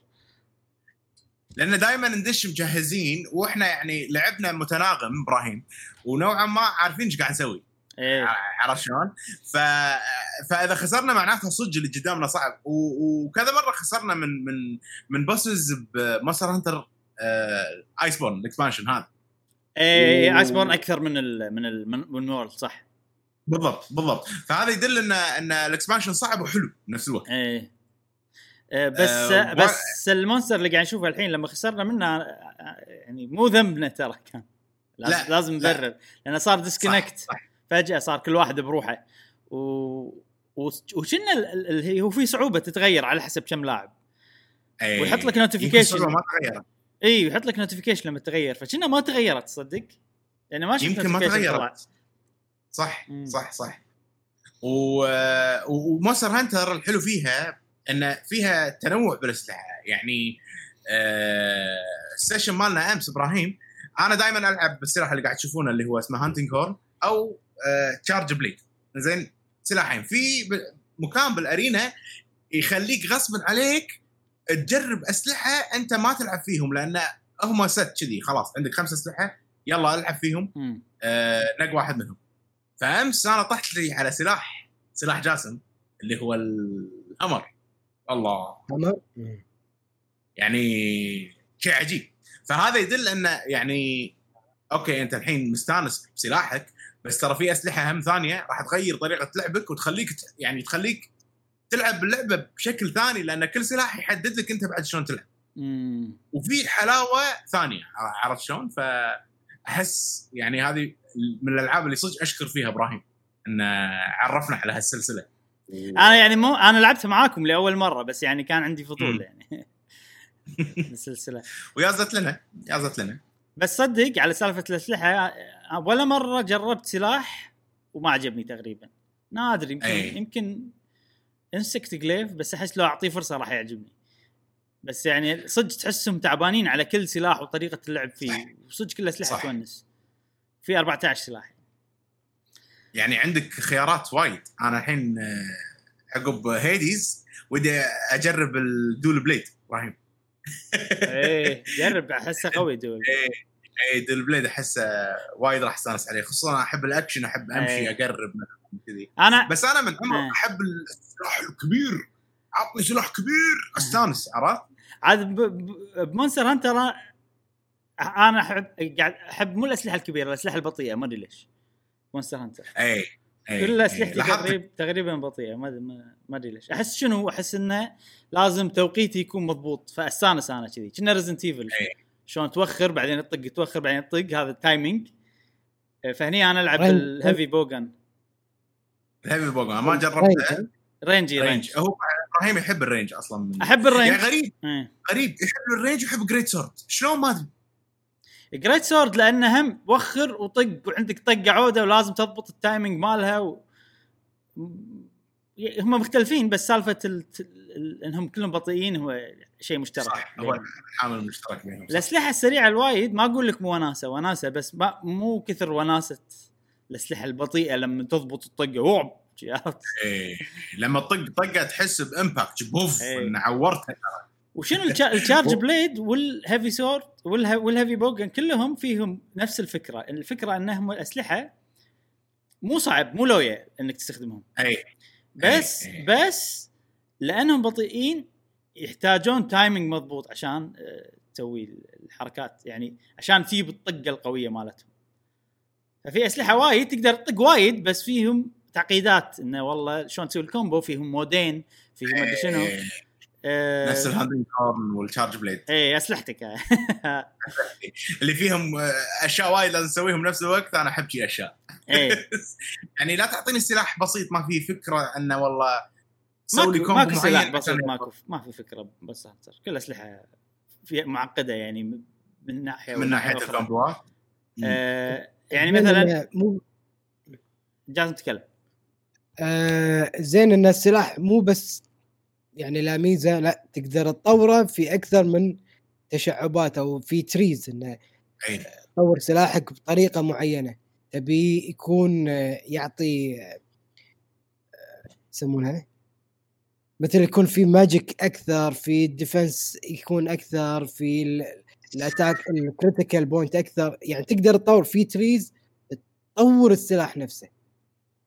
لأن دائما ندش مجهزين وإحنا يعني لعبنا متناغم إبراهيم ونوعا ما عارفين إيش قاعد نسوي إيه. عرفت شلون؟ ف... فإذا خسرنا معناتها صدق اللي قدامنا صعب. و... وكذا مرة خسرنا من من من bosses بمونستر هانتر آه... ايس بورن ال expansion هذا. إيه و- ايس بورن أكثر من ال من ال من وورلد صح. بالضبط بالضبط. فهذا يدل ان إن ال expansion صعب وحلو بنفس الوقت. إيه. آه، بس آه، بس ال monster اللي قاعد نشوفه الحين لما خسرنا منه آه، يعني مو ذنبنا ترى كان. لازم لا، لازم لا. نبرر لأنه صار disconnect صح. فجأة صار كل واحد بروحه و و- وشنا ال- ال- ال- هي- هو في صعوبة تتغير على حسب كم لاعب أي. ويحط لك. الصعوبة ما تغيرت إي يحط لك notification لما تغير فكنا ما تغيرت تصدق يعني ما شفت يمكن ما. تغيرت صح مم. صح صح و... ومونستر هانتر الحلو فيها إن فيها تنوع بالأسلحة يعني آه... ال session مالنا أمس إبراهيم أنا دائما ألعب بالسلاح اللي قاعد تشوفونه اللي هو اسمه hunting horn أو. charge blade زين؟ سلاحين. في. مكان بال arena يخليك غصبا عليك تجرب أسلحة أنت ما تلعب فيهم لأن هم set كذي خلاص. عندك خمس أسلحة يلا العب فيهم. آه، نق واحد منهم. فأمس أنا طحت لي على سلاح سلاح جاسم اللي هو الهمر الله. يعني شيء عجيب. فهذا يدل انه يعني أوكي أنت الحين مستانس بسلاحك بس ترى في أسلحة هم ثانية راح تغير طريقة لعبك وتخليك يعني تخليك تلعب اللعبة بشكل ثاني لأن كل سلاح يحدد لك أنت بعد شلون تلعب مم. وفي حلاوة ثانية عرفت شلون؟ فأحس يعني هذه من الألعاب اللي صدق أشكر فيها إبراهيم انه عرفنا على هالسلسلة أنا يعني مو أنا لعبت معاكم لأول مرة بس يعني كان عندي فضول. يعني السلسلة ويازت لنا يازت لنا بس صدق على سالفة الأسلحة ولا مرة جربت سلاح وما عجبني تقريبا. نادر يمكن أي. يمكن انسكت جليف بس أحس لو أعطيه فرصة راح يعجبني. بس يعني صدق تحسهم تعبانين على كل سلاح وطريقة اللعب. فيه. وصدق كل أسلحة. تونس. في 14 سلاح. يعني عندك خيارات وايد. أنا الحين آه، عقب هيديز ودي أجرب ال dual blade إبراهيم. إيه جرب أحسه قوي dual اي dual blade أحسه وايد راح استانس عليه. خصوصا أنا أحب الأكشن أحب أمشي أي. أقرب كذي. أنا بس أنا من أي. عمر أحب السلاح الكبير. عطني سلاح كبير أستانس عرفت؟ عاد بمونستر هانتر أنا أحب قاعد أحب مو الأسلحة الكبيرة الأسلحة البطيئة ما أدري ليش. مونستر هانتر. اي كل أي. اسلحتي لاحظت. تقريبا تقريبا بطيئه ما ما- ما أدري ليش. أحس شنو؟ أحس إنه لازم توقيتي يكون مضبوط. فأستانس أنا كذي. كنا ريزدنت ايفل إيه. شلون توخر بعدين تطق توخر بعدين تطق هذا ال timing فهني أنا ألعب. ال heavy bowgun ال heavy bowgun ما جربته. range. range ي range. هو إبراهيم يحب ال range أصلا من أحب ال range. يعني غريب. إيه. غريب. يحب ال range ويحب Great Sword شلون؟ ما أدري. Great Sword لأنه هم وخر وطق وعندك طقة عودة ولازم تضبط ال timing مالها و... هم مختلفين بس سالفة ال... ال... إنهم كلهم بطيئين هو شيء مشترك صح هو. العامل المشترك بينهم. الأسلحة السريعة الوايد ما أقول لك مو وناسة وناسة بس ما مو كثر وناسة الأسلحة البطيئة لما تضبط الطقة وعب عرفت؟ إيه. لما تطق طقة تحس ب impact بوف إيه. ان عورتها وشنو ال Charge Blade وال heavy sword وال Heavy Bowgun كلهم فيهم نفس الفكرة. الفكرة انهم أسلحة مو صعب مو لويا إنك تستخدمهم. أي بس إيه. بس لأنهم بطيئين يحتاجون timing مضبوط عشان آه، تسوي الحركات. يعني عشان تجيب الطقه القوية مالتهم. ففي أسلحة وايد تقدر تطق وايد بس فيهم تعقيدات إنه والله شلون تسوي ال combo؟ فيهم mode ين فيهم مدري شنو. إيه. آه، نفس ال Hunting Horn وال Charge Blade إيه أسلحتك. اللي فيهم آه، أشياء وايد لازم تسويهم بنفس الوقت أنا أحب شي أشياء. إيه. يعني لا تعطيني سلاح بسيط ما فيه فكرة إنه والله سوي لي ماكو combo ماكو سلاح معين بسيط ماكو ما في فكرة بس Hunter كل أسلحة في معقدة يعني من ناحية من ناحية. ال combo ات آه يعني مثلا مو جاز نتكلم آه زين إن السلاح مو بس يعني لا ميزة لا تقدر تطوره في أكثر من تشعبات أو في trees إنه. تطور سلاحك بطريقة معينة. تبي يكون آه، يعطي آه، يسمونها مثل يكون في magic أكثر في ال defense يكون أكثر في ال- ال attack ال critical point أكثر. يعني تقدر تطور في trees تطور السلاح نفسه.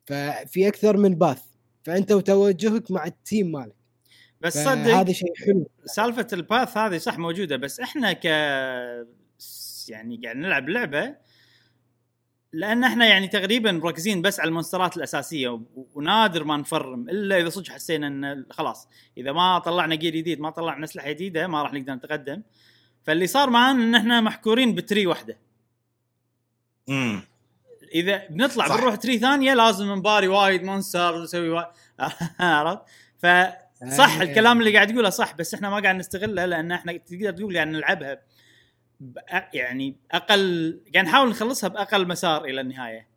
ففي أكثر من path فأنت وتوجهك مع ال team مالك. بس فهذا صدق شيء حلو سالفة ال path هذه صح موجودة بس إحنا ك يعني قاعد نلعب لعبة لأن إحنا يعني تقريبا مركزين بس على ال monster ات الأساسية ونادر ما ن farm إلا إذا صدق حسينا إن خلاص إذا ما طلعنا gear جديد ما طلعنا أسلحة جديدة ما راح نقدر نتقدم فاللي صار معانا إن إحنا محكورين ب tree واحدة امم إذا بنطلع صح. بنروح tree ثانية لازم نباري وايد monster ونسوي وا... عرفت؟ فصح آه. الكلام اللي قاعد تقوله صح بس إحنا ما قاعد نستغله لأن إحنا تقدر تقول يعني نلعبها. يعني أقل قاعد نحاول نخلصها بأقل مسار إلى النهاية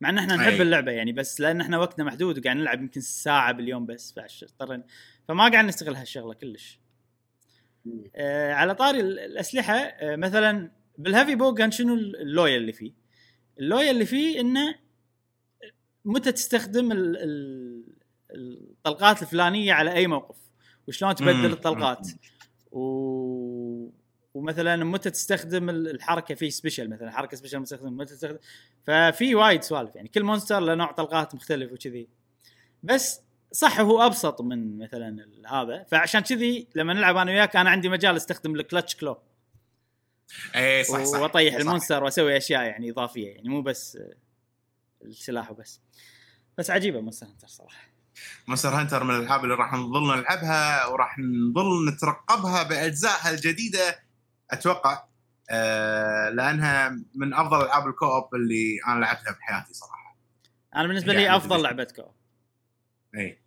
مع إن إحنا نحب أي. اللعبة يعني بس لأن إحنا وقتنا محدود وقاعد نلعب يمكن ساعة باليوم بس فاضطرينا فما قاعد نستغل هالشغله كلش آه على طاري ال- الأسلحة آه مثلا بال Heavy Bowgun شنو اللويا اللي فيه؟ اللويا اللي فيه إنه متى تستخدم ال ال الطلقات الفلانية على أي موقف وشلون تبدل. الطلقات؟ و... ومثلا متى تستخدم ال- الحركة؟ في special مثلا حركة special مستخدم متى تستخدم؟ ففي وايد سوالف يعني كل monster له نوع طلقات مختلف وكذي. بس صح هو أبسط من مثلا هذا. فعشان كذي لما نلعب أنا وياك أنا عندي مجال أستخدم ال clutch claw اي صح صح. وأطيح. المونستر وأسوي أشياء يعني إضافية يعني مو بس السلاح وبس. بس عجيبة Monster صراحة. Monster Hunter من الألعاب اللي راح نظل نلعبها وراح نظل نترقبها بأجزائها الجديدة. أتوقع آه لأنها من أفضل ألعاب ال co-op اللي أنا لعبتها بحياتي صراحة. أنا بالنسبة يعني لي أفضل بالنسبة- لعبة co-op.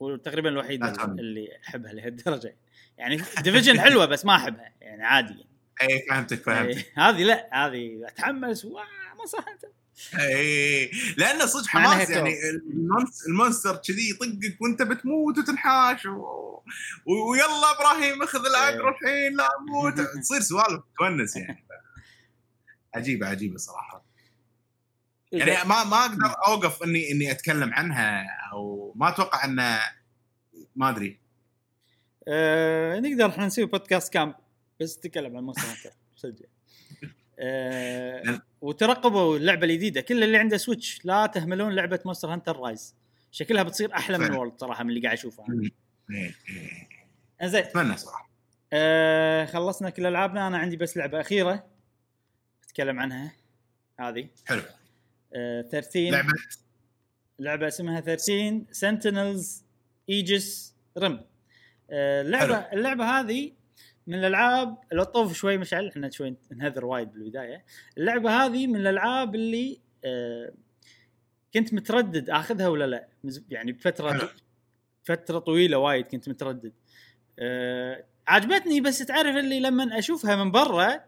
وتقريبا الوحيدة. اللي أحبها لهالدرجة. يعني Division حلوة بس ما أحبها يعني عادي. إي فهمتك فهمتك. هذه لا هذه أتحمس ما صح اي لأنه صدق حماس. يعني ال mons- ال monster كذي يطقك وأنت بتموت وتنحاش و... و... ويلا إبراهيم أخذ ال aggro إيه. الحين لا أموت تصير سوالف تونس يعني. عجيبة عجيبة صراحة. يعني ما ما أقدر أوقف إني إني أتكلم عنها أو ما أتوقع إنه ما أدري. آه نقدر إحنا نسوي بودكاست كامل بس نتكلم عن Monster Hunter صدق آه وترقبوا اللعبة الجديدة. كل اللي عنده Switch لا تهملون لعبة Monster Hunter Rise شكلها بتصير أحلى من. World صراحة من اللي قاعد أشوفه إيه. إنزين. أتمنى صراحة. آه خلصنا كل ألعابنا. أنا عندي بس لعبة أخيرة أتكلم عنها. هذه. حلو. آه 13 لعبة؟ لعبة اسمها 13 Sentinels Aegis Rim اللعبه حلو. اللعبة هذه من الألعاب لو طوف شوي مشعل إحنا شوي نهذر وايد بالبداية. اللعبة هذه من الألعاب اللي آه كنت متردد آخذها ولا لا؟ يعني بفترة. فترة طويلة وايد كنت متردد. آه عجبتني بس تعرف اللي لما أشوفها من برا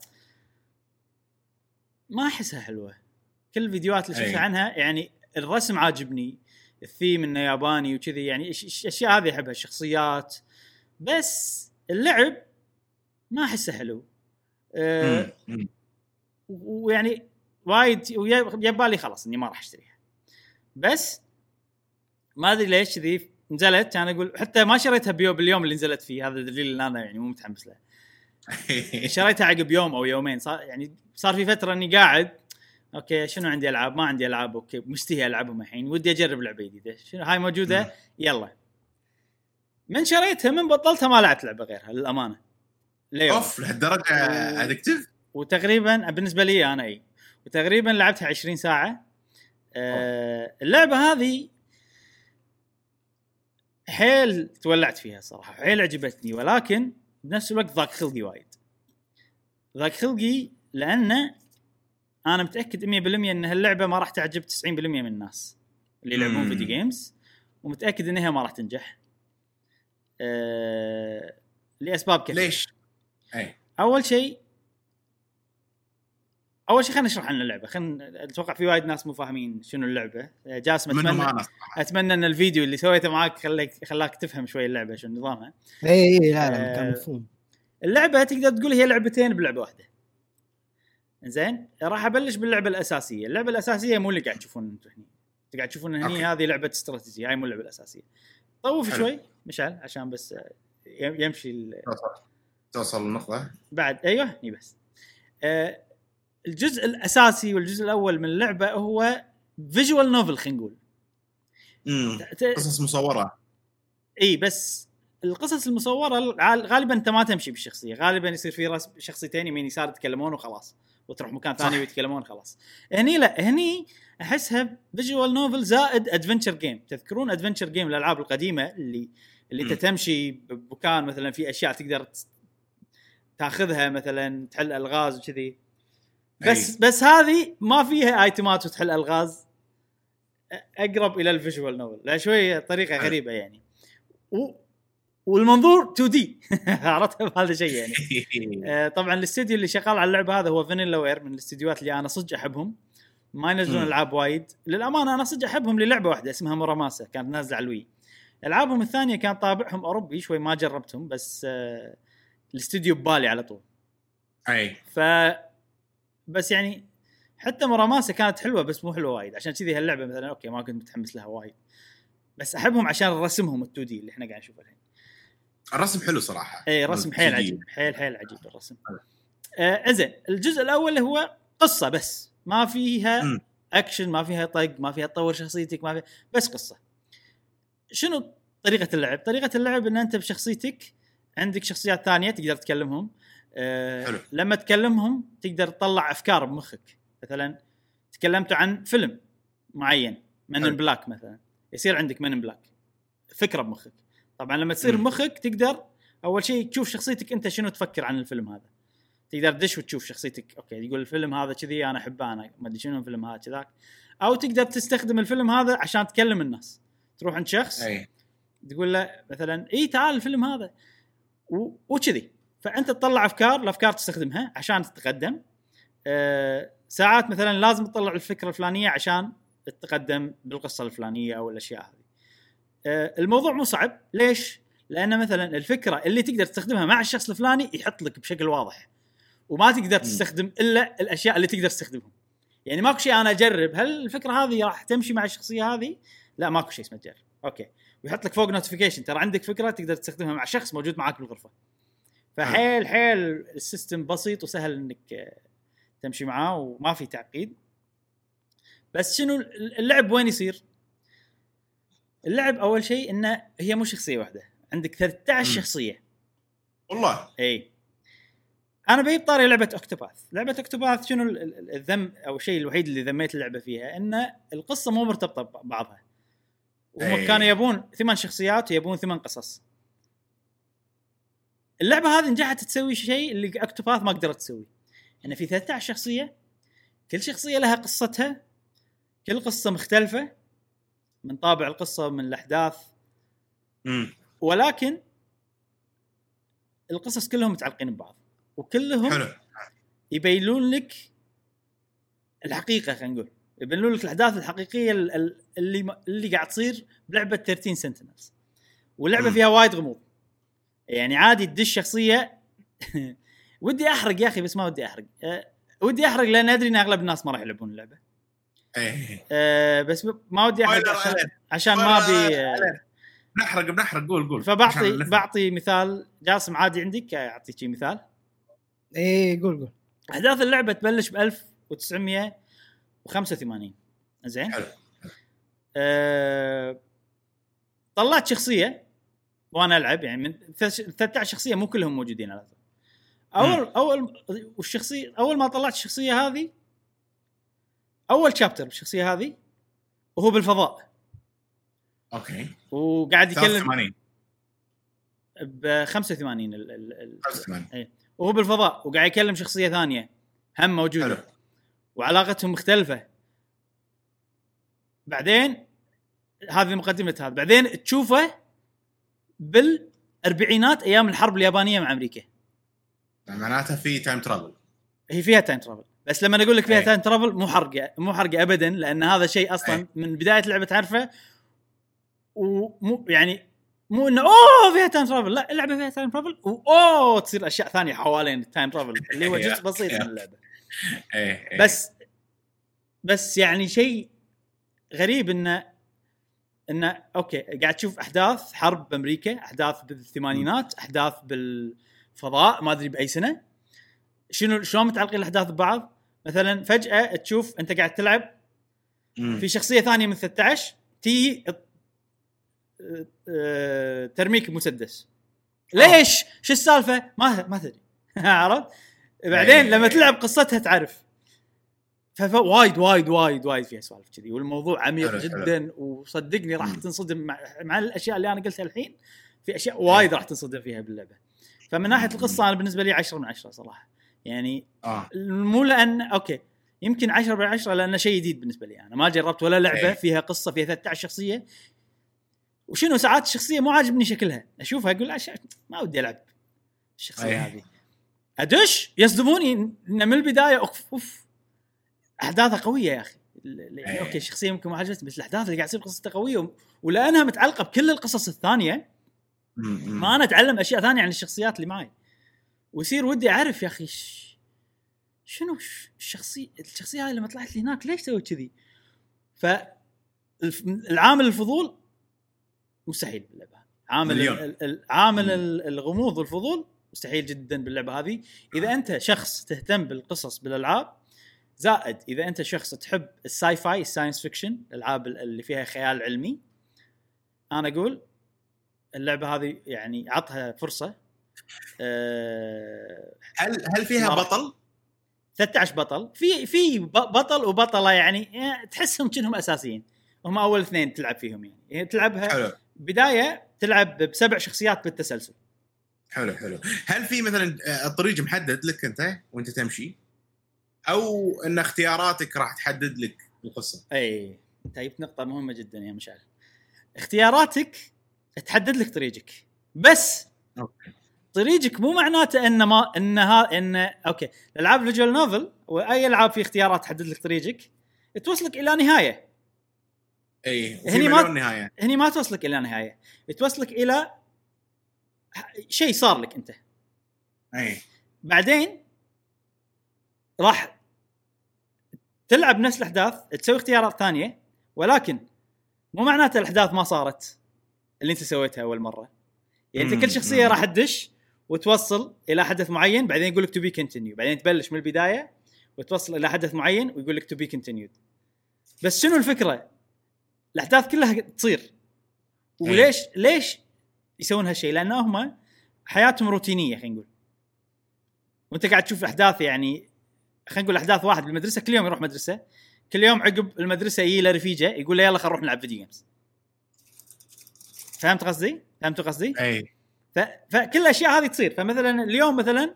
ما أحسها حلوة. كل الفيديوهات اللي شفتها. عنها يعني الرسم عاجبني الثيم إنه ياباني وكذي يعني إش- إش- اشياء هذه أحبها؟ الشخصيات بس اللعب ما أحسه حلو. أه. مم. ويعني وايد ويا- يبالي خلاص إني ما راح أشتريها. بس ما أدري ليش ذي نزلت. أنا أقول حتى ما شريتها بيو باليوم اللي نزلت فيه. هذا دليل إن أنا يعني مو متحمس له. شريتها عقب يوم أو يومين. صار يعني صار في فترة إني قاعد okay شنو عندي ألعاب؟ ما عندي ألعاب okay مشتهي ألعبهم الحين. ودي أجرب لعبة جديدة. شنو؟ هاي موجودة. يلا. من شريتها من بطلتها ما لعبت لعبة غيرها للأمانة. أوف لهالدرجة addictive وتقريبا بالنسبة لي أنا إي. وتقريبا لعبتها 20 ساعة. آه اللعبة هذه حيل تولعت فيها صراحة حيل عجبتني. ولكن بنفس الوقت ضاق خلقي وايد. ضاق خلقي لأنه أنا متأكد 100% إن هاللعبة ما راح تعجب 90% من الناس اللي يلعبون. video games ومتأكد إنها ما راح تنجح. آه لأسباب كثيرة. ليش؟ أي. أول شيء أول شيء خلينا نشرح عن اللعبة. خلينا أتوقع في وايد ناس مو فاهمين شنو اللعبة. جاسم اتمنى أتمنى إن الفيديو اللي سويته معاك خلاك خلاك تفهم شوي اللعبة شنو نظامها. إي إي إيه، لا لا آه، كان مفهوم. اللعبة تقدر تقول هي لعبتين بلعبة واحدة. زين راح أبلش باللعبة الأساسية. اللعبة الأساسية مو اللي قاعد تشوفون أنتم هني. أنتم قاعد تشوفون هني. هذه لعبة استراتيجية. هاي مو اللعبة الأساسية. طوف. شوي مشعل عشان بس يم- يمشي ال- توصل النقطه بعد أيوه هني بس. آه الجزء الأساسي والجزء الأول من اللعبة هو فيجوال نوفل خلينا نقول. ت- قصص مصورة. إي بس. القصص المصورة غال- غالبا أنت ما تمشي بالشخصية. غالبا يصير في رسم شخصيتين يمين يسار يتكلمون وخلاص. وتروح مكان ثاني. ويتكلمون خلاص. هني لا هني أحسها visual novel زائد adventure game تذكرون adventure game الألعاب القديمة اللي اللي أنت. تمشي بمكان مثلا في أشياء تقدر تاخذها مثلا تحل ألغاز وكذي. بس أي. بس هذه ما فيها آيتمات وتحل ألغاز. أقرب إلى ال visual novel. لا شوي طريقة. غريبة يعني. و... والمنظور 2D. عرفت هذا شيء يعني. آه، طبعا الاستديو اللي شغال على اللعبة هذا هو فانيلا وير من الاستديوهات اللي أنا صدق أحبهم. ما ينزلون. ألعاب وايد. للأمانة أنا صدق أحبهم للعبة واحدة اسمها مراماسا كانت نازلة على الوي. العابهم الثانية كان طابعهم أوروبي شوي ما جربتهم بس آه، الاستديو ببالي على طول. أي. ف بس يعني حتى مراماسا كانت حلوة بس مو حلوة وايد. عشان كذي هاللعبة مثلا okay ما كنت متحمس لها وايد. بس أحبهم عشان رسمهم ال 2D اللي إحنا قاعد نشوفه الحين. الرسم حلو صراحة. اي رسم حيل 2D. عجيب حيل حيل عجيب الرسم. حلو. آه زين الجزء الأول هو قصة بس. ما فيها مم. اكشن ما فيها طق ما فيها تطور شخصيتك ما فيها بس قصة. شنو طريقة اللعب؟ طريقة اللعب إن أنت بشخصيتك عندك شخصيات ثانية تقدر تكلمهم. آه حلو. لما تكلمهم تقدر تطلع أفكار بمخك. مثلا تكلمتوا عن فيلم معين من حلو. بلاك مثلا. يصير عندك من بلاك فكرة بمخك. طبعا لما تصير مم. بمخك تقدر أول شيء تشوف شخصيتك أنت شنو تفكر عن الفيلم هذا. تقدر تدش وتشوف شخصيتك okay يقول الفيلم هذا كذي أنا أحبه أنا ما أدري شنو الفيلم هذا كذاك. أو تقدر تستخدم الفيلم هذا عشان تكلم الناس. تروح عند شخص أي. تقول له مثلا إي تعال الفيلم هذا. وكذي. فأنت تطلع أفكار الأفكار تستخدمها عشان تتقدم. أه ساعات مثلا لازم تطلع الفكرة الفلانية عشان تتقدم بالقصة الفلانية أو الأشياء هذه. أه الموضوع مو صعب. ليش؟ لأن مثلا الفكرة اللي تقدر تستخدمها مع الشخص الفلاني يحط لك بشكل واضح. وما تقدر تستخدم إلا الأشياء اللي تقدر تستخدمهم. يعني ماكو شيء أنا أجرب. هل الفكرة هذه راح تمشي مع الشخصية هذه؟ لا ماكو شيء اسمه تجرب. okay. ويحط لك فوق notification ترى عندك فكرة تقدر تستخدمها مع شخص موجود معاك بالغرفة. فحيل حيل ال system بسيط وسهل إنك آه، تمشي معاه وما في تعقيد. بس شنو اللعب وين يصير؟ اللعب أول شيء إنه هي مو شخصية واحدة. عندك 13 مم. شخصية. والله. إي. أنا بجيب طاري لعبة أوكتوباث. لعبة أوكتوباث شنو ال- ال- الذم أو الشيء الوحيد اللي ذميت اللعبة فيها؟ إن القصة مو مرتبطة ببعضها وهم أي. كانوا يبون ثمان شخصيات ويبون ثمان قصص. اللعبة هذه نجحت تسوي شيء اللي اوكتوباث ما قدرت تسويه ان في 13 شخصية كل شخصية لها قصتها كل قصة مختلفة من طابع القصة من الأحداث. امم ولكن القصص كلهم متعلقين ببعض وكلهم حلو. يبينون لك الحقيقة خلينا نقول. يبنوا لك الأحداث الحقيقية ال- ال- اللي اللي قاعد تصير بلعبة 13 سنتينلز واللعبة. فيها وايد غموض. يعني عادي تدش شخصية. ودي أحرق يا أخي بس ما ودي أحرق. أه ودي أحرق لأن أدري إن أغلب الناس ما راح يلعبون اللعبة. إيه. أه بس ما ودي أحرق عشان. عشان ما ابي بنحرق بنحرق. قول قول. فبعطي. بعطي مثال. جاسم عادي عندك؟ أعطيك مثال. إيه قول قول. أحداث اللعبة تبلش ب 1985 زين؟ حلو. أه طلعت شخصية وأنا ألعب يعني من ثلاث- 13 شخصية مو كلهم موجودين على الأساس. أول أول والشخصية أول ما طلعت الشخصية هذه أول شابتر بالشخصية هذه وهو بالفضاء. أوكي. وقاعد يكلم 83 ب 85 ال- ال- ال- 85 وهو بالفضاء وقاعد يكلم شخصية ثانية هم موجودة. حلو. وعلاقتهم مختلفة. بعدين هذه مقدمه هذا بعدين تشوفه بالأربعينات أيام الحرب اليابانية مع أمريكا. معناتها في time travel هي فيها time travel بس لما أقول لك فيها. time travel مو حرقه مو حرقه ابدا لأن هذا شيء أصلا أي. من بداية اللعبه تعرفه ومو يعني مو إنه أوه فيها time travel لا اللعبة فيها time travel وأوه تصير أشياء ثانية حوالين ال time travel اللي هو جزء بسيط من اللعبة. إيه إيه. بس بس يعني شيء غريب انه انه okay قاعد تشوف أحداث حرب بأمريكا أحداث بالثمانينات أحداث بالفضاء ما أدري بأي سنة شنو شلون متعلقين الأحداث ببعض مثلا فجأة تشوف أنت قاعد تلعب. في شخصية ثانية من 13 تي آه، ترميك بمسدس ليش؟ شو السالفة؟ ما ما تدري عرفت؟ بعدين إيه. لما تلعب قصتها تعرف. فوايد وايد وايد وايد فيها سوالف كذي. والموضوع عميق. جدا وصدقني راح. تنصدم مع, مع الأشياء اللي أنا قلتها الحين. في أشياء وايد راح تنصدم فيها باللعبة. فمن ناحية القصة أنا بالنسبة لي 10 من 10 صراحة. يعني آه. مو لأن okay يمكن 10 من 10 لأنه شيء جديد بالنسبة لي. أنا ما جربت ولا لعبة إيه. فيها قصة فيها 13 شخصية. وشنو ساعات الشخصية مو عاجبني شكلها. أشوفها أقول ما ودي ألعب الشخصية إيه. هذه. أدش يصدموني إن من البداية أوف أوف أحداثها قوية يا أخي إيه. okay الشخصيه ممكن ما عجبتني بس الأحداث اللي قاعد تصير قصتها قوية ولأنها متعلقة بكل القصص الثانية. ما أنا أتعلم أشياء ثانية عن الشخصيات اللي معي ويصير ودي أعرف يا أخي. شنو الشخصيه الشخصية هاي لما طلعت لي هناك ليش سويت كذي؟ ف العامل الفضول مستحيل باللعبه. عامل مليون. عامل الغموض والفضول مستحيل جدا باللعبة هذه. إذا أنت شخص تهتم بالقصص بالألعاب زائد إذا أنت شخص تحب ال sci-fi ال science fiction الألعاب اللي فيها خيال علمي أنا أقول اللعبة هذه يعني عطها فرصة أه هل هل فيها بطل؟ 13 بطل. في في بطل وبطلة يعني آه، تحسهم كأنهم أساسيين. هم أول اثنين تلعب فيهم يعني, يعني تلعبها حلو. بداية تلعب بسبع شخصيات بالتسلسل. حلو حلو. هل في مثلا آه، الطريق محدد لك أنت وأنت تمشي؟ أو إن اختياراتك راح تحدد لك القصة؟ اي انت جبت نقطة مهمة جدا يا مشعل. اختياراتك تحدد لك طريقك. بس okay. طريقك مو معناته إن ما إن ها إن okay. الألعاب visual novel وأي ألعاب في اختيارات تحدد لك طريقك توصلك إلى نهاية. اي هني ما- نهاية. هني ما توصلك إلى نهاية. توصلك إلى شيء صار لك انت. أي. بعدين راح تلعب نفس الأحداث تسوي اختيارات ثانية ولكن مو معناته الأحداث ما صارت اللي انت سويتها أول مرة. يعني أنت كل شخصية. راح تدش وتوصل إلى حدث معين بعدين يقول لك to be continue بعدين تبلش من البداية وتوصل إلى حدث معين ويقول لك to be continued بس شنو الفكرة؟ الأحداث كلها تصير. وليش ليش يسوون هالشيء؟ لأن هم حياتهم روتينية خلينا نقول وأنت قاعد تشوف احداث يعني خلينا نقول أحداث واحد بالمدرسة كل يوم يروح مدرسة كل يوم عقب المدرسة يجي له رفيجة يقول له يلا خلينا نروح نلعب video games فهمت قصدي؟ فهمت قصدي؟ أي ف... فكل الأشياء هذه تصير فمثلا اليوم مثلا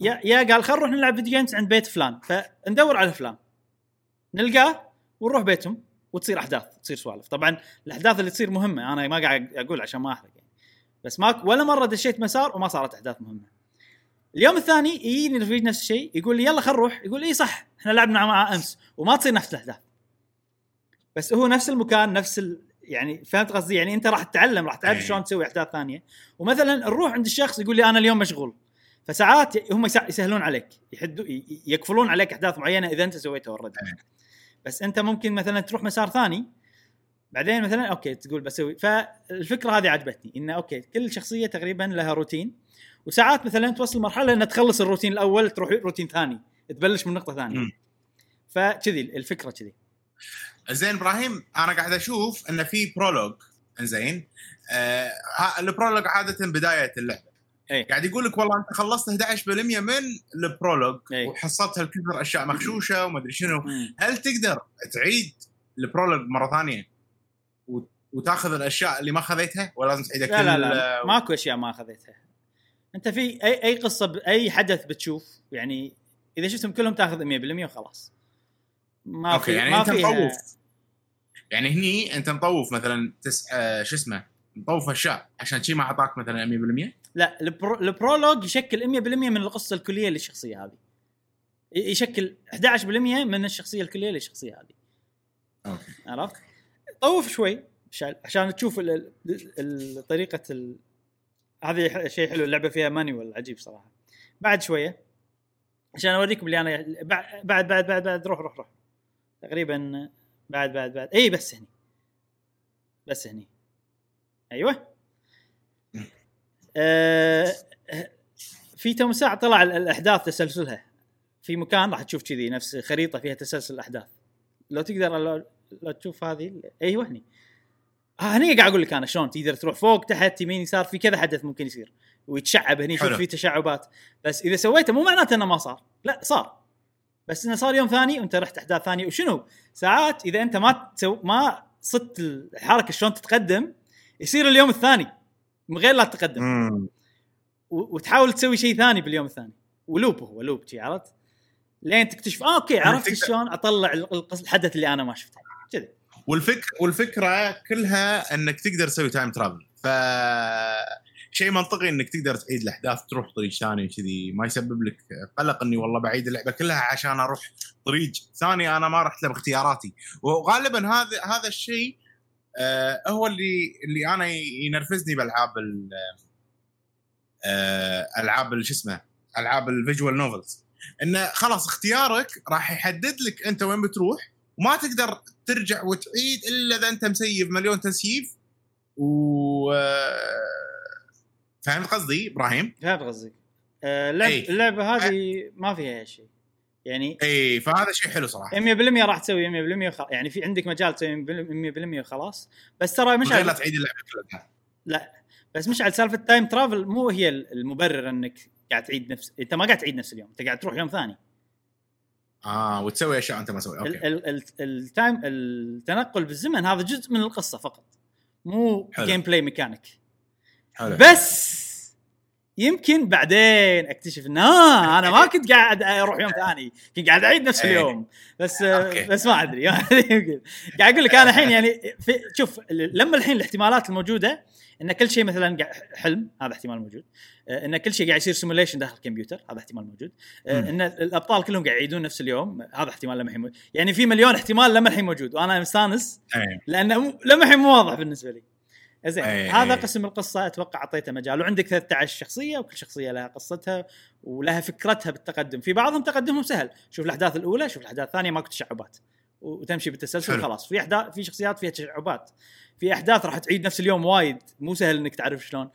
يا يا قال خل نروح نلعب video games عند بيت فلان فندور على فلان نلقاه ونروح بيتهم وتصير أحداث تصير سوالف. طبعا الأحداث اللي تصير مهمة أنا ما قاعد أقول عشان ما أحرق يعني. بس ما ولا مرة دشيت مسار وما صارت أحداث مهمة. اليوم الثاني يجيني رفيج نفس الشيء يقول لي يلا خل نروح يقول إي صح إحنا لعبنا معاه أمس وما تصير نفس الأحداث. بس هو نفس المكان نفس ال... يعني فهمت قصدي؟ يعني أنت راح تتعلم راح تعرف أي. شلون تسوي أحداث ثانية. ومثلا نروح عند الشخص يقول لي أنا اليوم مشغول. فساعات هم يسهلون عليك يحدوا يقفلون عليك أحداث معينة إذا أنت سويتها already. بس انت ممكن مثلا تروح مسار ثاني بعدين مثلا okay تقول بسوي فالفكرة هذه عجبتني انه okay كل شخصية تقريبا لها روتين وساعات مثلا توصل مرحلة ان تخلص الروتين الأول تروح روتين ثاني تبلش من نقطة ثانية. فكذي الفكرة كذي. زين إبراهيم أنا قاعد أشوف انه في prologue زين آه ال prologue عادة بداية اللعبة. إيه. قاعد يقول لك والله أنت خلصت 11% من ال prologue إيه. وحصلت هالكثر أشياء مخشوشة وما أدري شنو. مم. هل تقدر تعيد ال prologue مرة ثانية و- وتأخذ الأشياء اللي ما خذيتها ولا لازم تعيدها لا لا لا. ماكو أشياء ما أخذتها. أنت في اي أي قصة ب- أي حدث بتشوف يعني إذا شفتهم كلهم تأخذ 100% وخلاص. ما okay في يعني ما أنت فيها- مطوف. يعني هني أنت مطوف مثلا تس... آه شو اسمه مطوف أشياء عشان شي ما أعطاك مثلا 100% لا البرو... ال prologue يشكل 100% من القصة الكلية للشخصية هذه. يشكل 11% من الشخصية الكلية للشخصية هذه. okay. عرفت؟ طوف شوي عشان- تشوف ال... ال... ال... طريقة ال... هذه شيء حلو اللعبة فيها manual عجيب صراحة. بعد شوية عشان اوريكم اللي أنا بعد بعد بعد بعد, بعد روح روح روح. تقريبا بعد بعد بعد. اي بس هني. بس هني. أيوه. آه في تو ساعة طلع ال- الأحداث تسلسلها. في مكان راح تشوف كذي نفس خريطة فيها تسلسل الأحداث. لو تقدر لو, لو تشوف هذه أيوه هني. ها هني قاعد أقول لك أنا شلون تقدر تروح فوق تحت يمين يسار في كذا حدث ممكن يصير. ويتشعب هني شوف. في تشعبات. بس إذا سويته مو معناته إنه ما صار. لا صار. بس إنه صار يوم ثاني وأنت رحت أحداث ثانية. وشنو؟ ساعات إذا أنت ما تسو ما صدت الحركة شلون تتقدم يصير اليوم الثاني. من غير لا تتقدم وتحاول تسوي شيء ثاني باليوم الثاني. و loop هو loop شي عرفت؟ لين تكتشف آه okay عرفت تقدر- شلون أطلع الحدث اللي أنا ما شفته. كذي. والفكرة والفكرة كلها إنك تقدر تسوي time travel ف شيء منطقي إنك تقدر تعيد الأحداث تروح طريق ثاني وكذي. ما يسبب لك قلق إني والله بعيد اللعبة كلها عشان أروح طريق ثاني أنا ما رحت له باختياراتي وغالبا هذا هذا الشيء آه هو اللي اللي أنا ينرفزني بألعاب ال- آه ألعاب ال- شو اسمه ألعاب ال visual novels إنه خلاص اختيارك راح يحدد لك أنت وين بتروح وما تقدر ترجع وتعيد إلا إذا أنت مسيف مليون تسييف و فهمت قصدي إبراهيم؟ فهمت قصدك آه أي. اللعبة هذه ما فيها هالشيء يعني إي فهذا شيء حلو صراحة. 100% راح تسوي 100% وخ... يعني في عندك مجال تسوي 100% وخلاص. بس ترى مش لا. تعيد اللعبة كلها. لا. بس مش على سالفة time travel مو هي المبرر إنك قاعد تعيد نفس أنت ما قاعد تعيد نفس اليوم أنت قاعد تروح يوم ثاني. آه وتسوي أشياء أنت ما سوي ال- okay ال- ال- ال time التنقل بالزمن هذا جزء من القصة فقط مو حلو. gameplay mechanic حلو. بس يمكن بعدين أكتشف ان آه أنا ما كنت قاعد أروح يوم ثاني كنت قاعد أعيد نفس إيه. اليوم بس okay. بس ما أدري قاعد أقول لك أنا الحين يعني في شوف لما الحين الاحتمالات الموجودة إن كل شيء مثلا حلم هذا احتمال موجود آه، إن كل شيء قاعد يصير simulation داخل الكمبيوتر هذا احتمال موجود آه،. إن الأبطال كلهم قاعد يعيدون نفس اليوم هذا احتمال لما الحين موجود. يعني في مليون احتمال لما الحين موجود وأنا مستانس. لأنه لما الحين مو واضح بالنسبة لي زين أي- هذا أي. قسم القصة أتوقع أعطيته مجال. وعندك 13 شخصية وكل شخصية لها قصتها ولها فكرتها بالتقدم. في بعضهم تقدمهم سهل. شوف الأحداث الأولى شوف الأحداث الثانية ماكو تشعبات. وتمشي بالتسلسل. خلاص. في أحداث في شخصيات فيها تشعبات. في أحداث راح تعيد نفس اليوم وايد. مو سهل إنك تعرف شلون.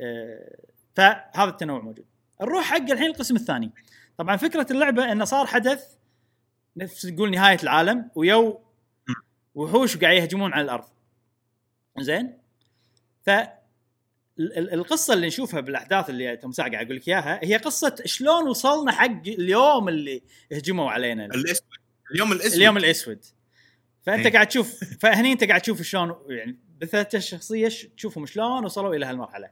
آه، فهذا التنوع موجود. نروح حق الحين القسم الثاني. طبعا فكرة اللعبة إنه صار حدث نفس تقول نهاية العالم ويو وحوش قاعد يهجمون على الأرض. زين؟ ف ال- ال- القصة اللي نشوفها بالأحداث اللي ساعه قاعد أقول لك إياها هي قصة شلون وصلنا حق اليوم اللي هجموا علينا الأسود اليوم الأسود اليوم الأسود فأنت إيه. قاعد تشوف فهني أنت قاعد تشوف شلون يعني بالثلاث شخصيه تشوفهم شلون وصلوا إلى هالمرحلة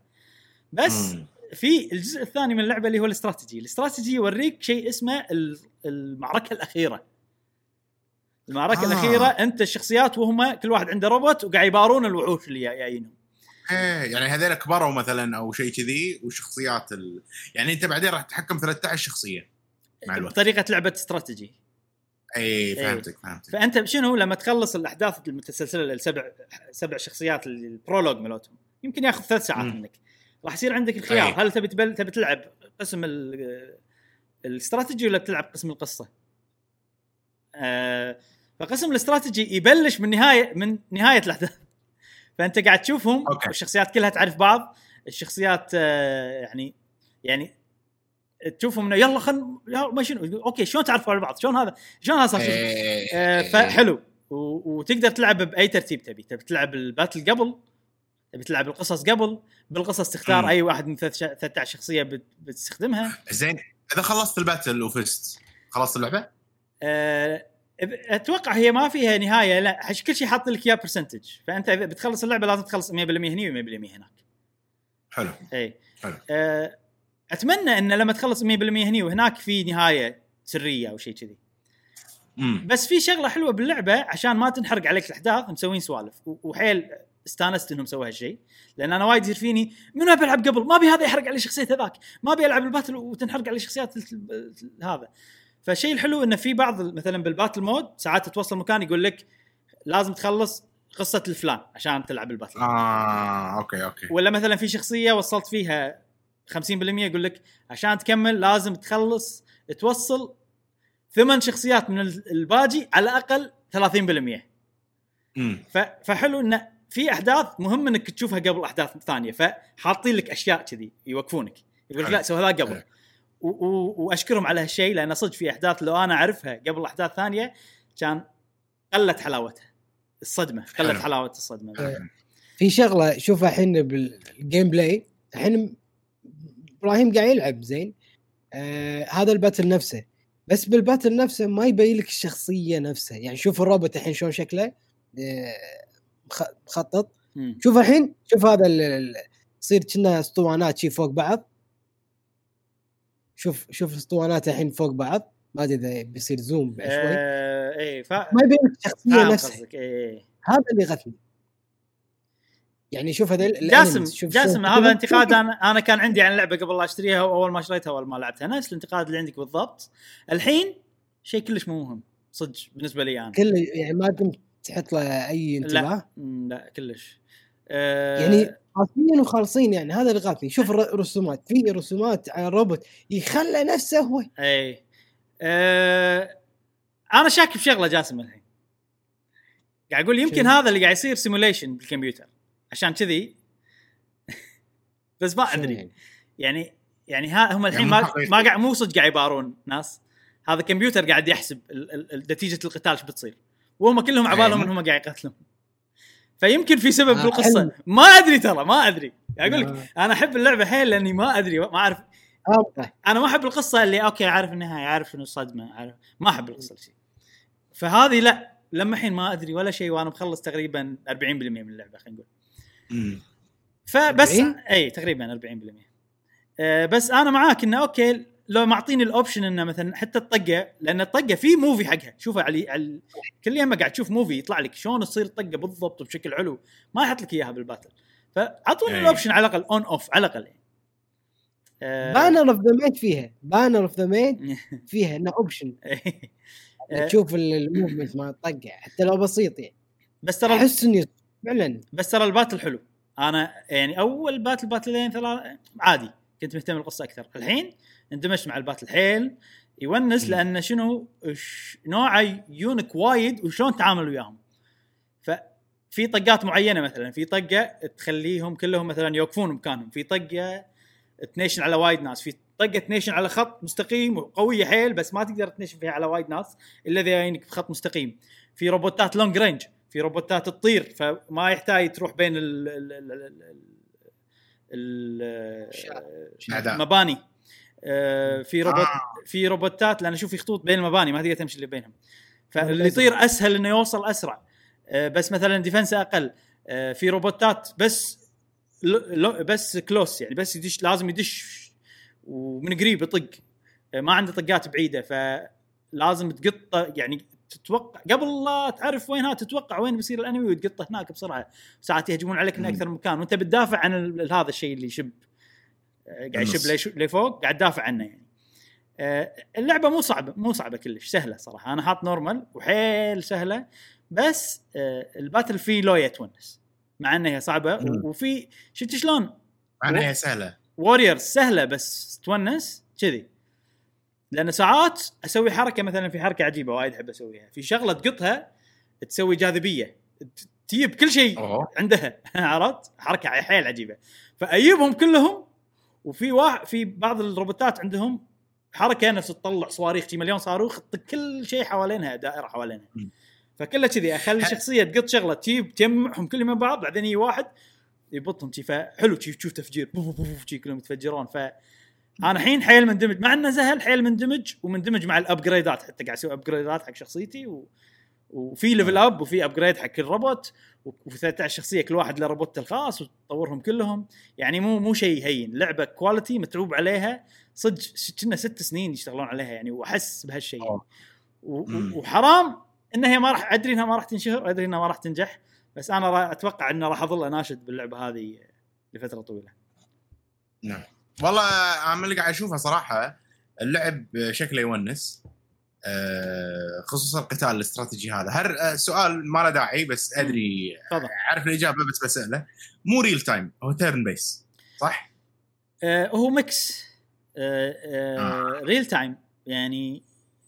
بس مم. في الجزء الثاني من اللعبة اللي هو الاستراتيجي الاستراتيجي يوريك شيء اسمه ال- المعركة الأخيرة المعركة. آه. الأخيرة أنت الشخصيات وهم كل واحد عنده روبوت وقاعد يبارون الوحوش اللي جايينهم إيه يعني هذول كبروا مثلا أو شيء كذي وشخصيات ال... يعني أنت بعدين راح تتحكم 13 شخصية مع الوقت بطريقة لعبة استراتيجي اي فهمتك فهمتك فأنت شنو لما تخلص الأحداث المتسلسلة السبع سبع شخصيات ال prologue مالتهم يمكن ياخذ ثلاث ساعات. منك راح يصير عندك الخيار أي. هل تبي تبل... تبي تلعب قسم ال- الاستراتيجي ولا بتلعب قسم القصة؟ آه فقسم الاستراتيجي يبلش من نهاية من نهاية الأحداث فأنت قاعد تشوفهم okay. الشخصيات كلها تعرف بعض الشخصيات آه يعني يعني تشوفهم إنه يلا خل ما شنو okay شلون تعرفوا على بعض شلون هذا شلون هذا صار؟ إيه. آه، فحلو و- وتقدر تلعب بأي ترتيب تبي تبي تلعب ال battle قبل تبي تلعب القصص قبل بالقصص تختار مم. أي واحد من ثلاث- 13 شخصية بت- بتستخدمها زين إذا خلصت ال battle وفزت خلصت اللعبة؟ آه، أتوقع هي ما فيها نهاية لا كل شيء حاط لك إياه percentage فأنت إذا بتخلص اللعبة لازم تخلص 100% هني و100% هناك. حلو. اي حلو. آه، أتمنى إن لما تخلص 100% هني وهناك في نهاية سرية أو شيء كذي. بس في شغلة حلوة باللعبة عشان ما تنحرق عليك الأحداث مسوين سوالف. وحيل استانست إنهم سووا هالشيء. لأن أنا وايد يصير فيني منو أبي ألعب قبل؟ ما أبي هذا يحرق علي شخصية هذاك. ما أبي ألعب ال battle وتنحرق علي شخصيات هذا. فالشيء الحلو إنه في بعض مثلا بال battle mode ساعات توصل مكان يقول لك لازم تخلص قصة الفلان عشان تلعب ال battle آه okay okay. ولا مثلا في شخصية وصلت فيها 50% يقول لك عشان تكمل لازم تخلص توصل ثمان شخصيات من ال- الباجي على الأقل 30% امم فحلو إنه في أحداث مهم إنك تشوفها قبل أحداث ثانية فحاطين لك أشياء كذي يوقفونك. يقول لك. لا سوي هذا قبل. حلو. و- و- واشكرهم على هالشيء لأن صدق في أحداث لو أنا أعرفها قبل أحداث ثانية كان قلت حلاوتها الصدمة قلت. حلاوة الصدمة. في شغلة شوفها الحين بال gameplay الحين إبراهيم قاعد يلعب زين؟ آه هذا ال battle نفسه. بس بالباتل نفسه ما يبين لك الشخصية نفسها. يعني شوف الروبوت الحين شلون شكله آه مخ- مخطط. شوف الحين شوف هذا ال- ال- يصير كنا أسطوانات شي فوق بعض. شوف شوف اسطوانات الحين فوق بعض. ما أدري إذا بيصير زوم بعد شوي. آه إيه ف... ما يبين الشخصيه نفسها. قصدك إيه هذا اللي غثني يعني شوف هذا جاسم شوف جاسم هذا انتقاد أنا أنا كان عندي عن اللعبة قبل لا أشتريها واول ما شريتها اول ما لعبتها. نفس الانتقاد اللي عندك بالضبط. الحين شيء كلش مو مهم صدق بالنسبة لي أنا. كله يعني ما قمت تحط له أي انتباه. مم، لا كلش. آه يعني قاسيين وخالصين يعني هذا اللي غاثني شوف الر- الرسومات في رسومات على الروبوت يخلى نفسه هو. إي. آه أنا شاك بشغله جاسم الحين. قاعد أقول يمكن؟ هذا اللي قاعد يصير simulation بالكمبيوتر. عشان كذي. بس ما أدري. يعني؟ يعني يعني ها هم الحين يعني ما. ما قاعد مو صدق قاعد يبارون ناس. هذا كمبيوتر قاعد يحسب ال- ال- ال- نتيجة القتال إيش بتصير. وهم كلهم على بالهم أي. انهم قاعد يقتلون. فيمكن في سبب آه، بالقصة حلو. ما أدري ترى ما أدري أقول لك آه. أنا أحب اللعبة حيل لأني ما أدري ما أعرف هابطة. أنا ما أحب القصة اللي أوكي عارف النهايه عارف شنو الصدمه عارف ما أحب القصة شيء فهذه لا لما الحين ما أدري ولا شيء وأنا مخلص تقريبا 40% من اللعبة خلينا نقول فبس 40? إي تقريبا 40% آه بس أنا معاك إنه okay لو معطيني ال option إنه مثلا حتى الطقة لأن الطقة في movie حقها. شوفها على, على كل يوم قاعد تشوف movie يطلع لك شلون تصير الطقة بالضبط وبشكل حلو. ما يحط لك إياها بال battle فأعطوني أي. ال option على الأقل on off على الأقل. يعني. بانر اوف ذا ميد فيها. بانر of the made فيها إنه option آه، تشوف ال- ال movement مال الطقة. حتى لو بسيط يعني. بس ترى أحس إني فعلا. بس ترى ال battle حلو. أنا يعني أول battle باتلين ثلاث عادي. كنت مهتم بالقصة أكثر. الحين اندمجت مع ال battle حيل يونس مم. لأن شنو؟ نوعه يونك وايد وشلون تعامل وياهم. ففي طقات معينة مثلا في طقة تخليهم كلهم مثلا يوقفون مكانهم في طقة تنيشن على وايد ناس في طقة تنيشن على خط مستقيم وقوية حيل بس ما تقدر تنيشن فيها على وايد ناس إلا إذا جايينك بخط مستقيم. في روبوتات long range في روبوتات تطير فما يحتاج تروح بين ال ال ال ال ال. المباني في روبوت آه. في روبوتات لأن أشوف في خطوط بين المباني ما تقدر تمشي اللي بينهم فاللي لازم. يطير أسهل إنه يوصل أسرع آه، بس مثلا defense أقل آه، في روبوتات بس بس كلوس يعني بس يدش لازم يدش ومن قريب يطق آه، ما عنده طقات بعيدة فلازم تقط يعني تتوقع قبل لا تعرف وينها تتوقع وين بيصير الانمي وتقطه هناك بسرعة ساعات يهجمون عليك من. أكثر مكان وأنت بتدافع عن هذا الشيء اللي يشب آه، قاعد يشب لفوق قاعد تدافع عنه يعني. آه، اللعبة مو صعبة مو صعبة كلش سهلة صراحة. أنا حاط نورمال وحيل سهلة بس آه، ال battle فيه لويا تونس مع إنها صعبة وفي شفت شلون؟ مع إنها سهلة. Warriors سهلة بس تونس كذي. لأن ساعات أسوي حركة مثلا في حركة عجيبة وايد أحب أسويها. في شغلة تقطها تسوي جاذبية تجيب كل شيء عندها. عرفت؟ حركة حيل عجيبة. فأجيبهم كلهم وفي واحد في بعض الروبوتات عندهم حركة نفس تطلع صواريخ مليون صاروخ تطق كل شيء حوالينها دائرة حوالينها. فكله كذي أخلي شخصية تقط شغلة تجيب تجمعهم كلهم من بعض بعدين يجي واحد يبطهم شي فحلو تشوف تفجير. بوف بوف بوف شي كلهم يتفجرون. ف أنا الحين حيل مندمج. مع إنه سهل حيل مندمج ومندمج مع ال upgradeات حتى قاعد أسوي upgradeات حق شخصيتي و... وفي level up وفي upgrade حق كل روبوت وفي 13 شخصية كل واحد له روبوت الخاص وتطورهم كلهم. يعني مو مو شيء هين. لعبة quality متعوب عليها. صدق كنا ست سنين يشتغلون عليها يعني وأحس بهالشيء يعني. مم. وحرام إنها هي ما راح أدري إنها ما راح تنشهر أدري إنها ما راح تنجح بس أنا أتوقع إنه راح أظل أناشد باللعبة هذه لفترة طويلة. نعم. والله أنا اللي قاعد اشوفه صراحة اللعب شكله يونس. آه، خصوصا القتال الاستراتيجي هذا. هر آه، سؤال ما له داعي بس أدري اعرف الإجابة بس بسأله. مو real time هو turn based صح؟ آه هو mix آه آه آه. real time يعني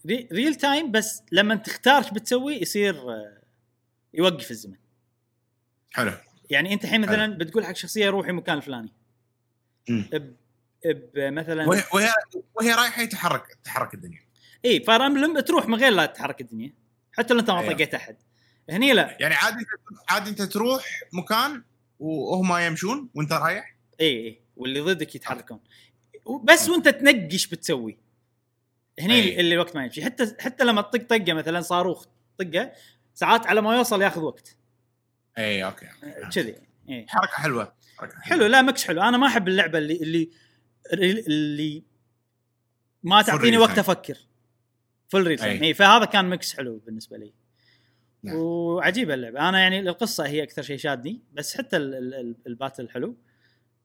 ري real time بس لما تختار إيش بتسوي يصير آه يوقف الزمن. حلو. يعني أنت الحين مثلا بتقول حق شخصية روحي مكان الفلاني. مم. ب ب مثلا وهي وهي, وهي رايحة يتحرك تحرك الدنيا. اي Fire Emblem تروح من غير لا تتحرك الدنيا حتى لو أنت ما أيوه. طقيت أحد. هني لا. يعني عادي انت عادي أنت تروح مكان وهم يمشون وأنت رايح؟ اي اي واللي ضدك يتحركون. بس وأنت تنقي إيش بتسوي. هني أي. اللي الوقت ما يمشي. حتى حتى لما تطق طقة مثلا صاروخ طقة ساعات على ما يوصل ياخذ وقت. أي okay. كذي. إيه. حركة حلوة. حركة حلو لا mix حلو. أنا ما أحب اللعبة اللي اللي اللي ما تعطيني وقت. أفكر. فل real أي. إي فهذا كان mix حلو بالنسبة لي. نعم. وعجيبة اللعبة. أنا يعني القصة هي أكثر شيء شادني بس حتى ال- ال- ال- ال battle حلو.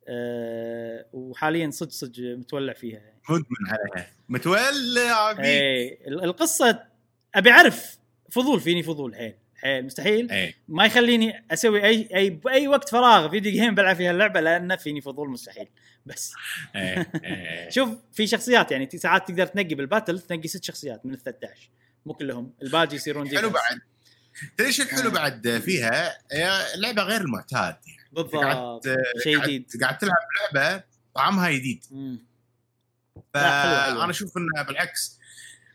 أه وحاليا صدق صدق متولع فيها يعني. مدمن عليها. متولع بي اي ال- القصة أبي أعرف فضول فيني فضول حيل. حيل مستحيل. اي ما يخليني أسوي أي أي بأي وقت فراغ video game بلعب فيها اللعبة لأن فيني فضول مستحيل. بس. اي شوف في شخصيات يعني ساعات تقدر تنقي بال battle تنقي ست شخصيات من ال 13 مو كلهم. الباقي يصيرون حلو. بعد. تدري إيش الحلو آه. بعد فيها؟ هي لعبه غير المعتاد يعني. بالضبط. شيء جديد. قاعد تلعب لعبة طعمها جديد. فانا أشوف إنها بالعكس.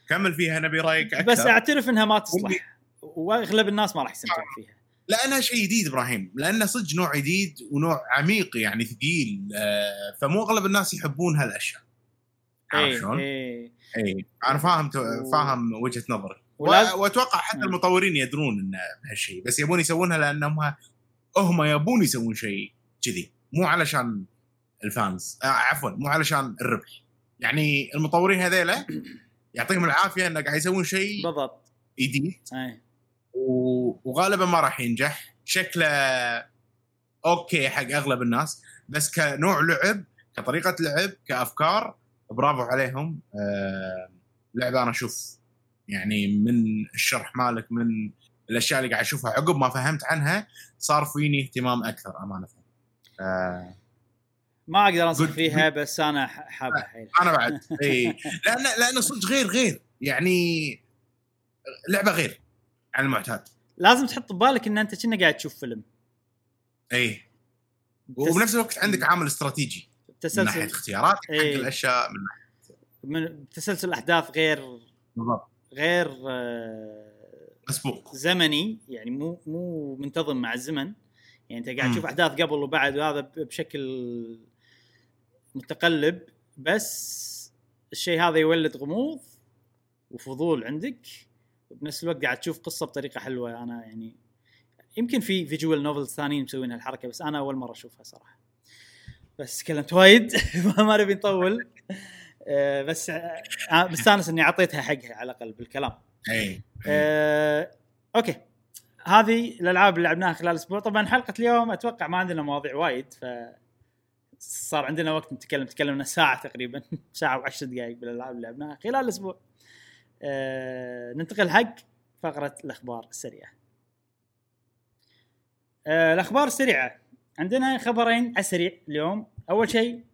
كمل فيها نبي رأيك أكثر. بس أعترف إنها ما تصلح. واغلب الناس ما راح يستمتعون فيها. لأنها شيء جديد إبراهيم لأنه صدق نوع جديد ونوع عميق يعني ثقيل آه، فمو أغلب الناس يحبون هالأشياء. عارف اي شلون؟ اي اي أنا فاهم فاهم وجهة نظرك. وأتوقع حتى. المطورين يدرون إن بهالشيء بس يبون يسوونها لأنهم هم يبون يسوون شيء كذي مو علشان ال fans آه عفوا مو علشان الربح. يعني المطورين هذيلا يعطيهم العافية إنه قاعد يسوون شيء بالضبط. جديد. و- وغالبا ما راح ينجح. شكله أوكي حق أغلب الناس بس كنوع لعب كطريقة لعب كأفكار برافو عليهم. آه لعبه أنا أشوف يعني من الشرح مالك من الأشياء اللي قاعد أشوفها عقب ما فهمت عنها صار فيني اهتمام أكثر أمانة. آه ما أقدر أنصح فيها بس أنا حابها حيل أنا بعد. اي لأن لأن صدق غير غير. يعني لعبة غير. عن المعتاد. لازم تحط ببالك إن أنت كنا قاعد تشوف فيلم. إي. وبنفس الوقت عندك عامل استراتيجي. من ناحية تسلسل اختياراتك حق إيه. الأشياء من من تسلسل الاحداث غير بالضبط. غير آه، مسبوق. زمني يعني مو مو منتظم مع الزمن. يعني أنت قاعد. تشوف أحداث قبل وبعد وهذا بشكل متقلب. بس الشيء هذا يولد غموض وفضول عندك. وبنفس الوقت قاعد تشوف قصة بطريقة حلوة. أنا يعني يمكن في visual novels ثانيين مسوين هالحركه بس أنا أول مرة أشوفها صراحة. بس تكلمت وايد. ما نبي نطول. آه، بس آه، بستانس إني أعطيتها حقها على الأقل بالكلام. أي آه، okay. هذه الألعاب اللي لعبناها خلال الأسبوع. طبعا حلقة اليوم أتوقع ما عندنا مواضيع وايد ف صار عندنا وقت نتكلم تكلمنا ساعة تقريبا. ساعة وعشر دقائق بالألعاب اللي لعبناها خلال الأسبوع. آه ننتقل حق فقرة الأخبار السريعة. آه الأخبار السريعة. عندنا خبرين على السريع اليوم. أول شيء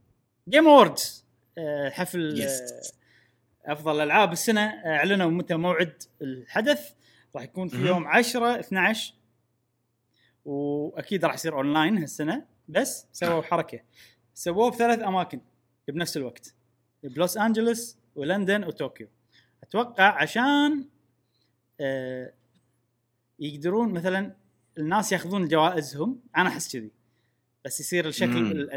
Game Awards آه حفل Yes. آه أفضل ألعاب السنة. آه، أعلنوا متى موعد الحدث. راح يكون في. يوم 10 12 وأكيد راح يصير اونلاين هالسنة. بس سووا حركة. سووه بثلاث أماكن بنفس الوقت. بلوس أنجلوس ولندن وطوكيو. أتوقع عشان آه يقدرون مثلا الناس ياخذون جوائزهم أنا أحس كذي بس يصير الشكل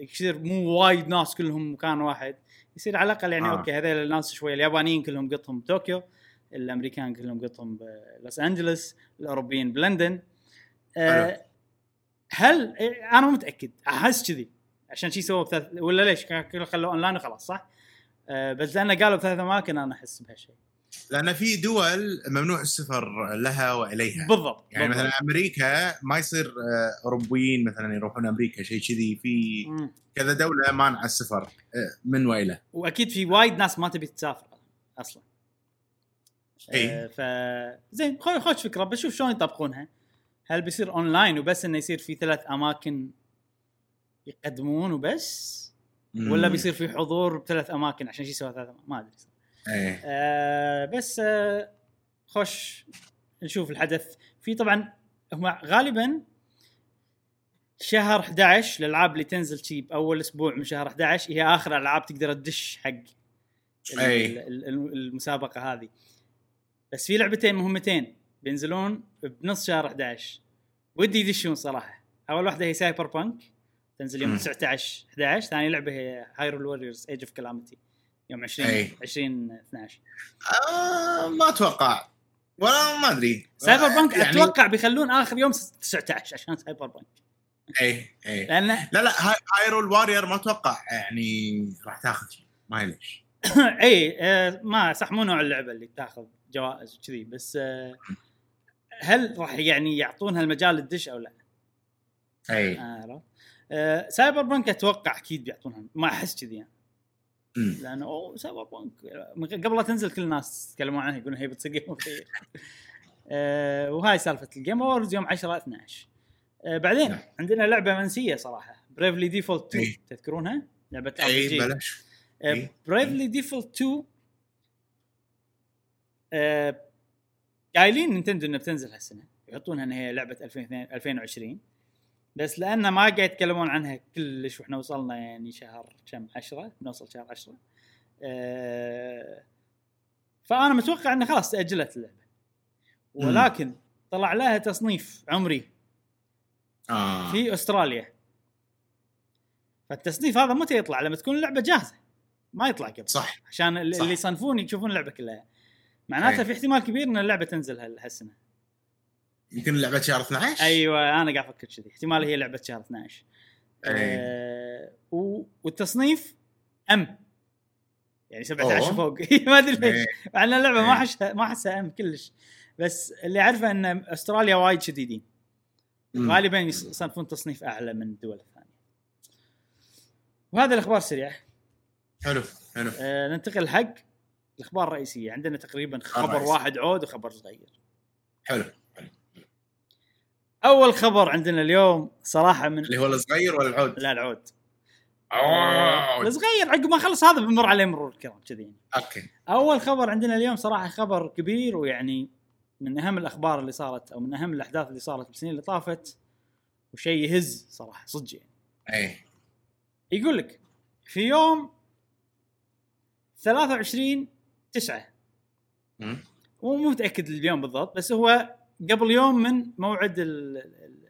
يصير مو وايد ناس كلهم مكان واحد يصير على الأقل يعني آه. okay هذول الناس شوي اليابانيين كلهم قطهم بطوكيو الأمريكان كلهم قطهم بلوس أنجلوس الأوروبيين بلندن آه. هل إيه، أنا متأكد أحس كذي عشان شي سووا بثلاث ولا ليش كان- كله خلوه أونلاين وخلاص صح؟ آه بس لأنه قالوا بثلاث أماكن أنا أحس بهالشيء. لأن في دول ممنوع السفر لها وإليها. بالضبط يعني بالضبط. مثلا أمريكا ما يصير آه، أوروبيين مثلا يروحون أمريكا شيء كذي. في. كذا دولة مانع السفر آه، من والى وأكيد في وايد ناس ما تبي تسافر أصلا. آه ف زين خو- خوش فكرة. بشوف شلون يطبقونها. هل بيصير اونلاين وبس إنه يصير في ثلاث أماكن يقدمون وبس؟ ولا بيصير في حضور بثلاث أماكن عشان شي يسوي ثلاث؟ ما أدري. إيه. آه بس آه خوش نشوف الحدث. في طبعا هم غالبا شهر 11 الالعاب اللي تنزل شي بأول أسبوع من شهر 11 هي آخر ألعاب تقدر تدش حق أي. ال- ال- المسابقة هذه. بس في لعبتين مهمتين بينزلون بنص شهر 11 ودي يدشون صراحة. أول واحدة هي Cyberpunk تنزل يوم مم. 19 11 ثاني لعبة هي Hyrule Warriors Age of Calamity يوم 20 أي. 20 12 آه ما أتوقع. ولا ما أدري. Cyberpunk يعني- أتوقع بيخلون آخر يوم 19 عشان Cyberpunk إيه إيه لأن لا لا هاي Hyrule Warrior ما أتوقع. يعني راح تاخذ شيء. ما ليش. أي آه، ما صح مو نوع اللعبة اللي تاخذ جوائز وكذي بس آه، هل راح يعني يعطونها المجال الدش أو لا؟ أي. آه، عرفت؟ آه، Cyberpunk أتوقع أكيد بيعطونها ما أحس كذي يعني. لأنه اوه Cyberpunk قبل لا تنزل كل الناس يتكلمون عنها يقولون هي بتصير game of آه وهاي سالفة ال Game Awards يوم 10 12 آه بعدين نعم. عندنا لعبة منسية صراحة. Bravely Default 2 إيه. تذكرونها؟ لعبة اي بلاش. Bravely Default 2 آه، قايلين نينتندو إنها بتنزل هالسنة. يحطونها إن هي لعبة 2022 2020 بس لأن ما قاعد يتكلمون عنها كلش وإحنا وصلنا يعني شهر كم؟ 10 بنوصل شهر 10 آه، فأنا متوقع إنه خلاص تأجلت اللعبة. ولكن طلع لها تصنيف عمري آه. في أستراليا. فالتصنيف هذا متى يطلع؟ لما تكون اللعبة جاهزة. ما يطلع قبل. صح. عشان اللي صح. اللي يصنفون يشوفون اللعبة كلها. معناته. في احتمال كبير إن اللعبة تنزل هال- هالسنة. يمكن لعبة شهر 12 أيوه أنا قاعد أفكر كذي. احتمال هي لعبة شهر 12 أي. آه و- والتصنيف أم. يعني 17 أوه. فوق. ما أدري ليش. إيه. مع إن اللعبة ما إيه. احسها ما أحسها أم كلش. بس اللي أعرفه إن أستراليا وايد شديدين. غالبا يص- يصنفون تصنيف أعلى من الدول الثانية وهذا الأخبار السريعه حلو حلو. آه ننتقل حق الأخبار الرئيسية. عندنا تقريبا خبر. واحد عود وخبر صغير. حلو. أول خبر عندنا اليوم صراحة من اللي هو الصغير ولا العود؟ لا العود أوه. الصغير عقب ما خلص هذا بمر عليه مرور الكرام كذي يعني. أوكي أول خبر عندنا اليوم صراحة خبر كبير ويعني من أهم الأخبار اللي صارت أو من أهم الأحداث اللي صارت بالسنين اللي طافت وشيء يهز صراحة صدق يعني اي يقول لك في يوم 23 9 أمم. مو متأكد اليوم بالضبط بس هو قبل يوم من موعد ال- ال-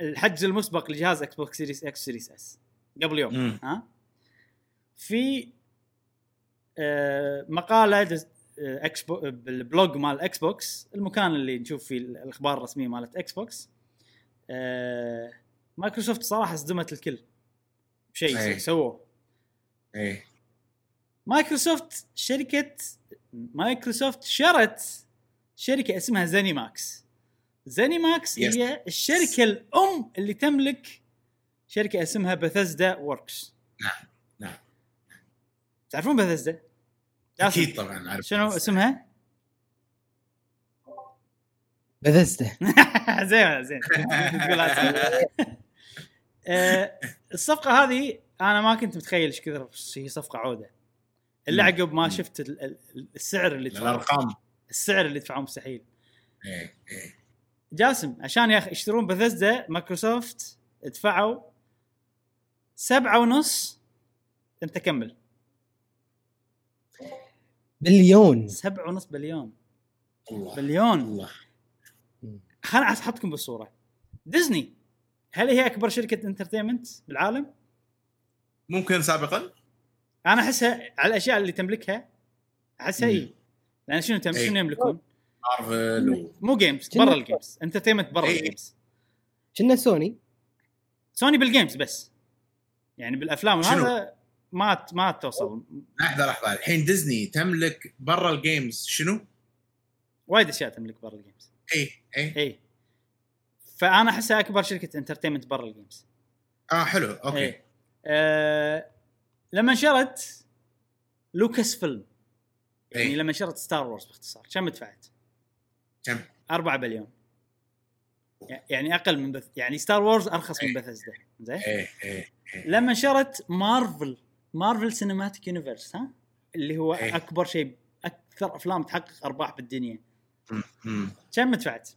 الحجز المسبق لجهاز Xbox Series X Series S قبل يوم. ها؟ في آه، مقالة آه، Xbo- بال blog مال Xbox المكان اللي نشوف فيه الأخبار الرسمية مالت Xbox آه، مايكروسوفت صراحة صدمت الكل. بشيء أي. سووه. اي مايكروسوفت شركة مايكروسوفت شرت شركة اسمها ZeniMax ZeniMax Yes. هي الشركة الأم اللي تملك شركة اسمها Bethesda Works نعم نعم تعرفون بثزدا؟ أكيد طبعا عارف شنو اسمها؟ بثزدا زين زين. آه، الصفقة هذه أنا ما كنت متخيل إيش كثر هي صفقة عودة الا. عقب ما. شفت ال- ال- السعر اللي الأرقام السعر اللي دفعوه مستحيل. إيه إيه. جاسم عشان يا أخي يشترون بثزدا مايكروسوفت دفعوا سبعة ونص أنت كمل. بليون. سبعة ونص بليون. الله بليون. الله. خليني أحطكم بالصورة. ديزني هل هي أكبر شركة entertainment بالعالم؟ ممكن سابقا؟ أنا أحسها على الأشياء اللي تملكها أحسها مم. لأن شنو تم... شنو يملكون؟ مارفل. مو جيمز برا ال games entertainment برا إي. ال games كنا سوني. سوني بال games بس. يعني بالأفلام؟ هذا ما ما توصل. لحظه لحظه الحين ديزني تملك برا ال games شنو؟ وايد أشياء تملك برا ال games اي اي اي فأنا أحسها أكبر شركة entertainment برا ال games آه حلو. okay. إيه. آه لما انشرت Lucasfilm يعني إيه. لما انشرت Star Wars باختصار كم دفعت؟ كم؟ 4 بليون يعني أقل من Beth يعني Star Wars أرخص من إيه. بثزدا زين إيه إيه لما انشرت Marvel Marvel Cinematic Universe ها اللي هو إيه. أكبر شيء أكثر أفلام تحقق أرباح بالدنيا. كم دفعت؟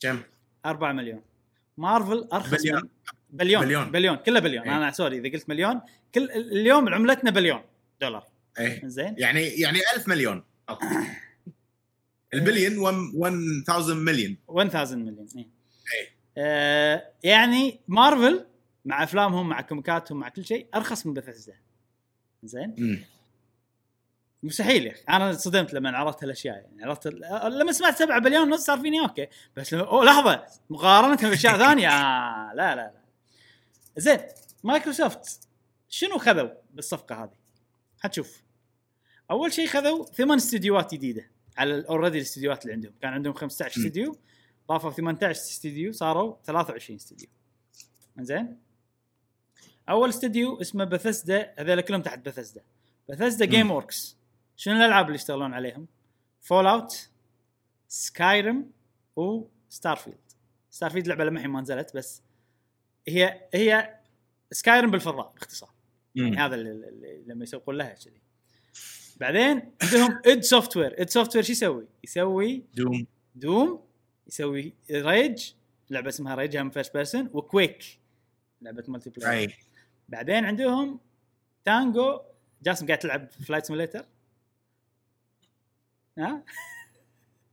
كم؟ 4 مليون مارفل أرخص بليون. من بليون بليون. بليون كله بليون إيه. أنا sorry إذا قلت مليون كل اليوم عملتنا بليون دولار إيه. زين. يعني يعني 1000 مليون. okay. البليون 1000 مليون 1000 مليون اي. آه يعني مارفل مع أفلامهم مع كوميكاتهم مع كل شيء أرخص من بثزدا زين. مستحيل يا أخي. أنا صدمت لما عرفت هالأشياء يعني عرفت ال- لما سمعت 7 بليون ونص صار فيني okay. بس لما أوه لحظة. مقارنة بأشياء ثانية. آه لا لا لا. زين. مايكروسوفت شنو خذوا بالصفقة هذه؟ حتشوف. أول شيء خذوا ثمان استديوهات جديدة على already الاستديوهات اللي عندهم. كان عندهم 15 م. استديو ضافوا 18 استديو صاروا 23 استديو. زين أول استديو اسمه بثزدا هذول كلهم تحت بثزدا م. Game Works شنو الألعاب اللي يشتغلون عليهم؟ Fallout Skyrim و Starfield Starfield لعبة لمحين ما نزلت بس هي هي Skyrim بالفضاء باختصار. يعني. هذا اللي لما يسوقون لها كذي. بعدين عندهم id Software id Software شو يسوي؟ يسوي Doom. Doom يسوي Rage لعبة اسمها Rage هم first person و Quake لعبة multiplayer اي بعدين عندهم تانجو جاسم قاعد تلعب Flight Simulator ها؟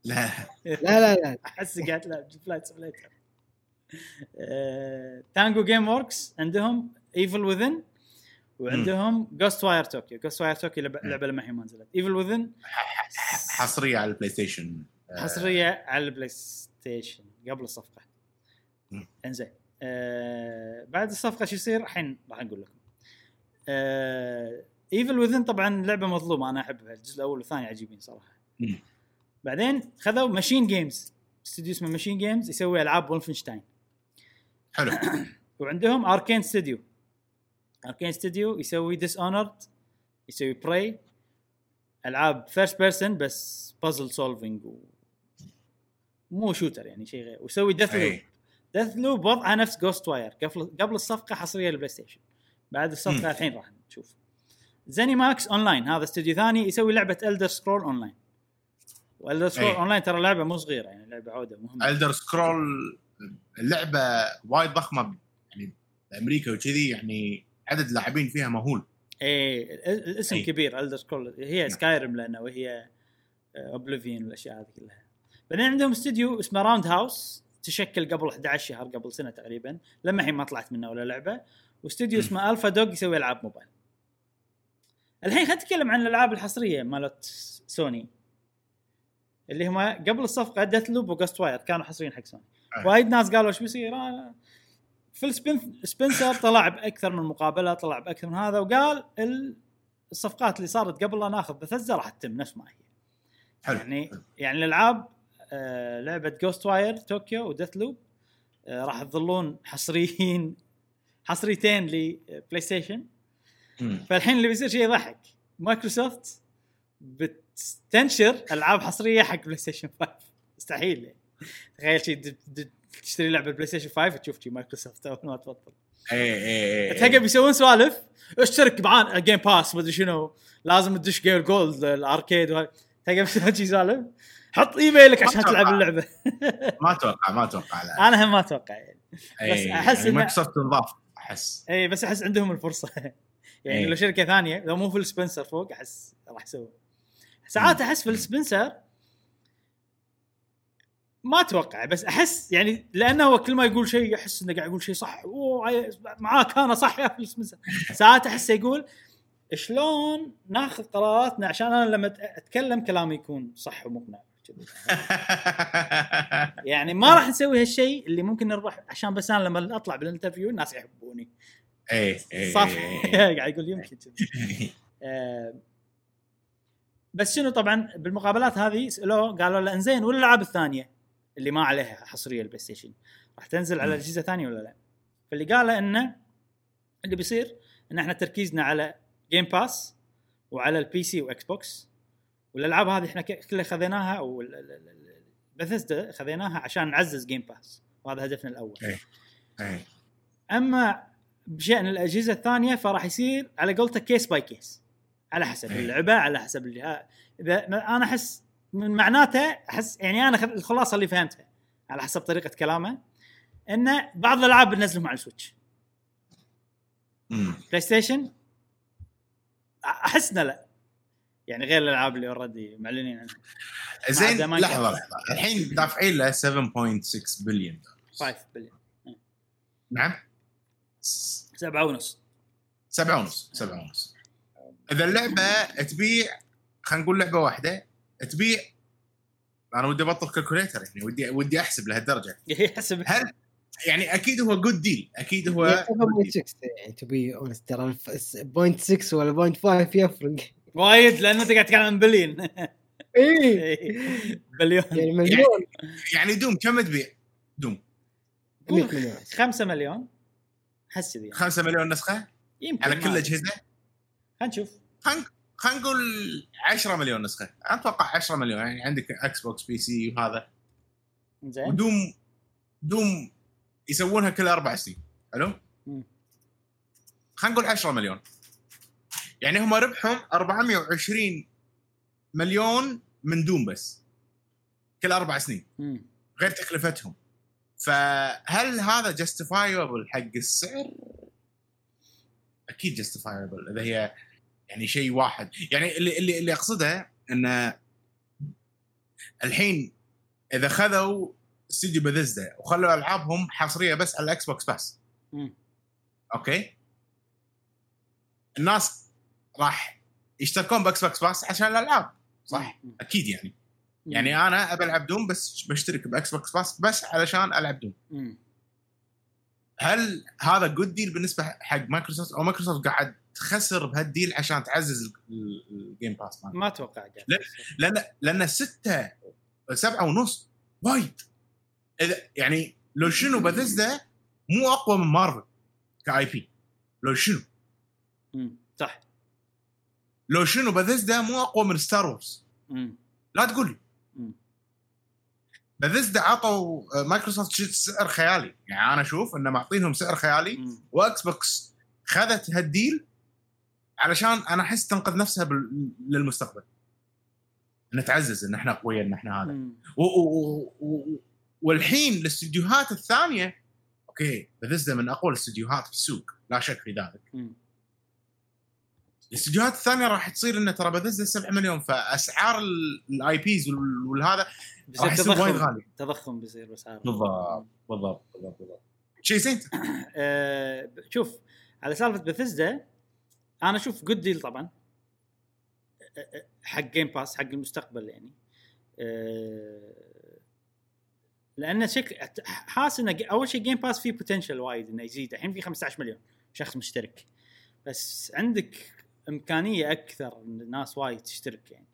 لا. لا لا لا. أحس قاعد تلعب Flight Simulator Tango Gameworks عندهم Evil Within وعندهم Ghostwire Tokyo Ghostwire Tokyo لعبة لما الحين ما نزلت. Evil Within حصرية على ال PlayStation آه، حصرية على ال PlayStation قبل الصفقة. إنزين. آه بعد الصفقة شو يصير؟ الحين راح نقول لكم. آه Evil Within طبعا لعبة مظلومة أنا أحبها. الجزء الأول والثاني عجيبين صراحة. بعدين خذوا MachineGames استوديو اسمه MachineGames يسوي ألعاب Wolfenstein حلو. وعندهم Arkane Studio Arkane Studio يسوي Dishonored يسوي Prey ألعاب first person بس puzzle solving و... مو shooter يعني شيء غير. ويسوي Deathloop. Deathloop وضعها نفس Ghostwire قبل قبل الصفقة حصرية لل PlayStation بعد الصفقة. الحين راح نشوف. ZeniMax Online هذا استوديو ثاني يسوي لعبة Elder Scrolls Online و Elder Scrolls. Online ترى لعبة مو صغيرة يعني لعبة عودة مهمة. Elder Scrolls اللعبة وايد ضخمة يعني بأمريكا وكذي يعني عدد لاعبين فيها مهول. إيه ال- الاسم أي. كبير Elder Scrolls هي نعم. Skyrim لأنه وهي Oblivion والأشياء هذه كلها. بعدين عندهم استوديو اسمه Roundhouse تشكل قبل 11 شهر قبل سنة تقريبا. لما الحين ما طلعت منه ولا لعبة. واستوديو. اسمه Alpha Dog يسوي ألعاب موبايل. الحين خلينا نتكلم عن الألعاب الحصرية مالت سوني اللي هم قبل الصفقة Deathloop و Ghostwire كانوا حصريين حق سوني آه. وايد ناس قالوا إيش بيصير؟ آه Phil Spen Spencer طلع بأكثر من مقابلة طلع بأكثر من هذا وقال ال- الصفقات اللي صارت قبل لا ناخذ بثزة راح تتم نفس ما هي حلو يعني يعني الألعاب آه لعبة Ghostwire Tokyo و Deathloop آه راح تظلون حصريين حصريتين ل PlayStation. فالحين اللي بيصير شيء يضحك مايكروسوفت بتنشر ألعاب حصرية حق PlayStation 5 مستحيل. تخيل شيء تشتري لعبة PlayStation 5 تشوف شي مايكروسوفت اول ما تبطل. اي اي اي بيسوون سوالف؟ اشترك معانا Game Pass مدري شنو. لازم تدش Game Gold ال Arcade وهاي. تلقى بيسوون شي سوالف؟ حط إيميلك عشان تلعب اللعبة. ما أتوقع ما أتوقع لا. أنا هم ما أتوقع يعني. إي، بس أحس يعني مايكروسوفت تنضاف أحس. اي بس أحس عندهم الفرصة. يعني إيه. لو شركة ثانية لو مو Phil Spencer فوق أحس راح يسوي ساعات أحس Phil Spencer ما أتوقع بس أحس يعني لأنه هو كل ما يقول شيء احس إنه قاعد يقول شيء صح. أوه معاك أنا صح يا سبنسر ساعات احسه يقول شلون ناخذ قراراتنا عشان أنا لما أتكلم كلامي يكون صح ومقنع. يعني ما راح نسوي هالشيء اللي ممكن نربح عشان بس أنا لما أطلع بال interview الناس يحبوني. اي اي صح. إي. قاعد يقول يمكن آه، بس شنو طبعا بالمقابلات هذه سألوه قالوا له إنزين والالعاب الثانية؟ اللي ما عليها حصرية ال PlayStation راح تنزل على. أجهزة ثانية ولا لا؟ فاللي قاله إنه اللي بيصير إن إحنا تركيزنا على Game Pass وعلى ال PC و Xbox والألعاب هذه إحنا كلها خذيناها أو بثزدا خذيناها عشان نعزز Game Pass وهذا هدفنا الأول إيه. اي أما بشأن الأجهزة الثانية فراح يصير على قولته case by case على حسب إيه. اللعبة على حسب اللي إذا أنا أحس من معناته احس يعني أنا الخلاصة اللي فهمتها على حسب طريقة كلامه إنه بعض الألعاب بنزلهم على ال Switch. PlayStation احسنا لا. يعني غير الألعاب اللي already معلنين عنها. زين لحظة لحظة. الحين دافعين له 7.6 بليون 5 بليون نعم؟ سبعة ونص. سبعة ونص سبعة ونص. إذا اللعبة تبيع خلينا نقول لعبة واحدة تبيع. أنا ودي أبطل calculator يعني ودي ودي أحسب لهالدرجة. يحسب. هل يعني أكيد هو good deal أكيد هو good deal. 7.6 يعني to be honest ترى الف- point 6 ولا point 5 يفرق. وايد لأنه أنت قاعد تتكلم عن بليون. إي. بليون. يعني مليون. يعني دوم كم تبيع؟ دوم. 100 مليون. 5 مليون. كذي يعني. 5 مليون نسخة؟ يمكن على كل. الاجهزه خلينا نشوف. خلينا نقول 10 مليون نسخة. أتوقع 10 مليون. يعني عندك إكس بوكس بي سي وهذا. زين. ودوم دوم يسوونها كل أربع سنين. حلو؟ خلينا نقول 10 مليون. يعني هم ربحهم 420 مليون من دوم بس. كل أربع سنين. مم. غير تكلفتهم. فهل هذا justifiable حق السعر؟ أكيد justifiable إذا هي يعني شيء واحد يعني اللي اللي, اللي أقصده إن الحين إذا خذوا استوديو بثزدا وخلوا ألعابهم حصرية بس على الاكس بوكس بس. أوكي الناس راح يشتركون باكس بوكس بس عشان الألعاب صح مم. أكيد يعني مم. يعني أنا ابى ألعب دوم بس بشترك باكس بوكس بس بس علشان ألعب دوم مم. هل هذا good deal بالنسبة حق مايكروسوفت أو مايكروسوفت قاعد تخسر بهال deal عشان تعزز ال- الجيم باس؟ ما أتوقع لا. لأن لأن ستة سبعة ونص وايد إذا يعني لو شنو بثزدا مو أقوى من مارفل ك IP لو شنو. صح لو شنو بثزدا مو أقوى من ستار وورز. لا تقول لي. بثزدا عطوا مايكروسوفت سعر خيالي يعني أنا أشوف انه معطينهم سعر خيالي. واكس بوكس خذت هال deal علشان أنا أحس تنقذ نفسها بال... للمستقبل. إن تعزز إن إحنا قوية إن إحنا هذا. و... و... و... والحين الاستديوهات الثانية أوكي بثزدا من أقوى الاستديوهات في السوق. لا شك في ذلك. مم. الاستديوهات الثانية راح تصير إنه ترى بثزدا 7 مليون فأسعار ال IPs والهذا راح يصير وايد غالي. تضخم بيصير باسعار بالضبط بالضبط بالضبط بالضبط. شيء زين. آه، شوف على سالفة بثزدا أنا أشوف good deal طبعا. حق جيم باس حق المستقبل يعني. آه، لأن شكل حاسس إنه أول شيء جيم باس فيه potential وايد إنه يزيد. الحين في 15 مليون شخص مشترك. بس عندك إمكانية أكثر إن الناس وايد تشترك يعني.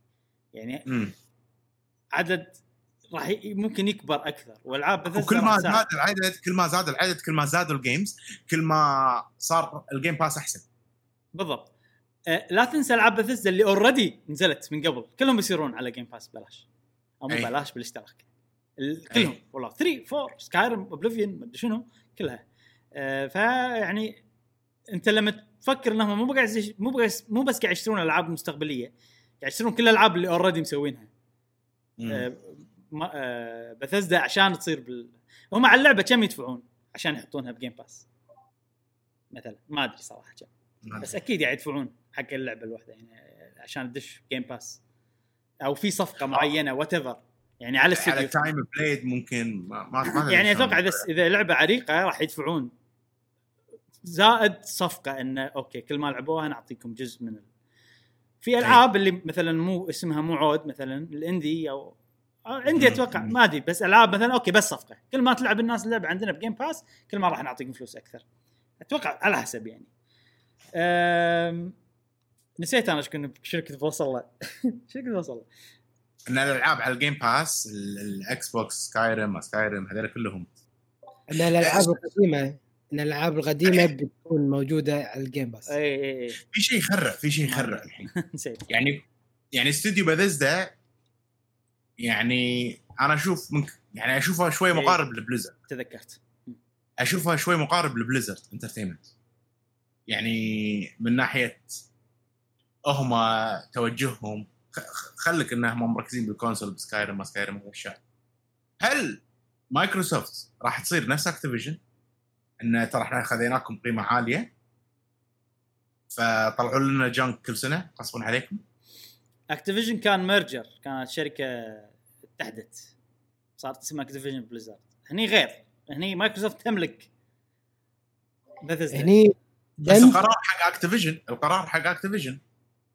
يعني امم عدد راح ممكن يكبر أكثر. والعاب بث وكل ما زاد العدد كل ما زاد العدد كل ما زادوا ال games كل ما صار الجيم باس أحسن. بالضبط. آه، لا تنسى العاب بثزدا اللي already نزلت من قبل. كلهم يصيرون على جيم باس ببلاش أو مو. ببلاش بالاشتراك. ال- كلهم. والله 3 4 سكايرم اوبليفيون مدري شنو كلها. آه، فيعني أنت لما تفكر إنهم مو قاعد مو بس مو بس قاعد يشترون الالعاب المستقبليه قاعد يشترون كل الألعاب اللي already مسوينها. آه، ما- آه، بثزدا عشان تصير بال هم على اللعبة كم يدفعون عشان يحطونها بجيم باس مثلا ما أدري صراحة كم. بس أكيد يعني يدفعون حق اللعبة الواحدة يعني عشان تدش جيم باس أو في صفقة معينة whatever يعني على على الاستديو time played ممكن ما ما يعني. أتوقع إذا إذا لعبة عريقة راح يدفعون. زائد صفقة انه أوكي كل ما لعبوها نعطيكم جزء من ال... في ألعاب اللي مثلا مو اسمها مو عود مثلا ال indie أو عندي أتوقع مم. ما أدري بس ألعاب مثلا أوكي بس صفقة. كل ما تلعب الناس اللعبة عندنا بجيم باس كل ما راح نعطيكم فلوس أكثر. أتوقع على حسب يعني. أم... نسيت أنا إيش شنو كنت بوصل له. شنو كنت بوصل له؟ إن الألعاب على الجيم باس ال- الاكس بوكس سكايرم سكايرم هذول كلهم. إن الألعاب القديمة إن الألعاب القديمة بتكون موجودة على الجيم باس اي اي اي في شيء يخرع في شيء يخرع الحين. نسيت. يعني يعني استوديو بثزدا يعني أنا أشوف من يعني أشوفها شوي إيه. مقارب لبليزرد. تذكرت. أشوفها شوي مقارب لبليزرد انترتينمنت يعني من ناحية هم توجههم خ- خ- خلك إنهم مركزين بال console بسكايرم ما سكايرم والاشياء هل مايكروسوفت راح تصير نفس أكتيفيجن؟ إن ترى إحنا خذيناكم قيمة عالية فطلعوا لنا junk كل سنة غصبا عليكم. أكتيفيجن كان merger كانت شركة اتحدت صارت اسمها أكتيفيجن بليزرد هني غير. هني مايكروسوفت تملك بثزدا هني بس القرار حق اكتيفيجن القرار حق اكتيفيجن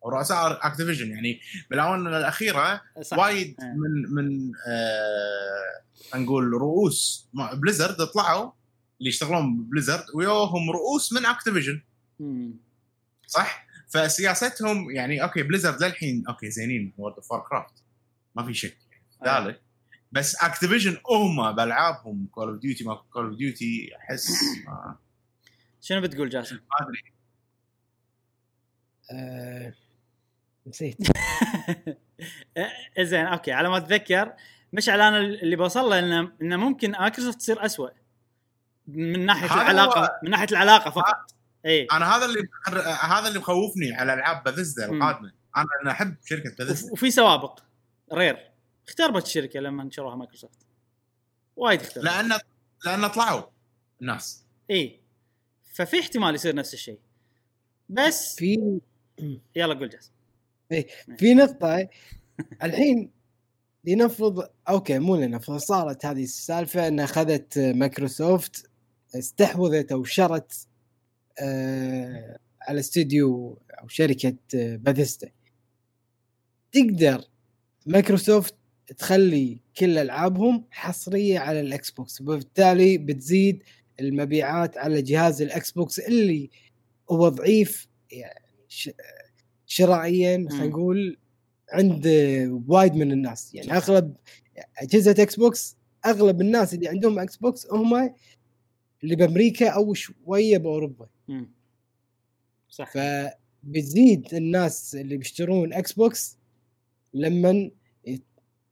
ورؤساء اكتيفيجن يعني بالاونه الأخيرة صح. وايد آه. من من آه نقول رؤوس بليزرد طلعوا اللي يشتغلون ببليزرد ويوهم رؤوس من اكتيفيجن. صح؟ فسياستهم يعني أوكي بليزرد للحين أوكي زينين وورد اوف كرافت ما في شك آه. ذلك بس اكتيفيجن هم بألعابهم كول اوف ديوتي ما كول اوف ديوتي أحس ما شنو بتقول جاسم؟ ما أدري. آه نسيت. زين أوكي على ما أتذكر مشعل أنا اللي بوصل له إنه إنه ممكن مايكروسوفت تصير اسوء من ناحية العلاقه هو- من ناحية العلاقة فقط. إي. أنا هذا اللي هذا اللي مخوفني على العاب باثيزدا مم. القادمة. أنا أنا أحب شركة باثيزدا وفي سوابق. Rare. اختربت الشركة لما نشروها مايكروسوفت. وايد اختربت لأن لأن طلعوا الناس. إي. ففي احتمال يصير نفس الشيء. بس في يلا قول جاسم. في نقطة الحين لنفرض أوكي مو لنفرض صارت هذه السالفة إن أخذت مايكروسوفت استحوذت أو شرت آه على استوديو أو شركة آه، باثيستا تقدر مايكروسوفت تخلي كل ألعابهم حصرية على الإكس بوكس وبالتالي بتزيد المبيعات على جهاز الإكس بوكس اللي هو ضعيف يعني ش- شرائيا خلينا. نقول عند وايد من الناس يعني أغلب أجهزة إكس بوكس أغلب الناس اللي عندهم إكس بوكس هم اللي بأمريكا أو شوية بأوروبا مم. صح فبتزيد الناس اللي بيشترون إكس بوكس لما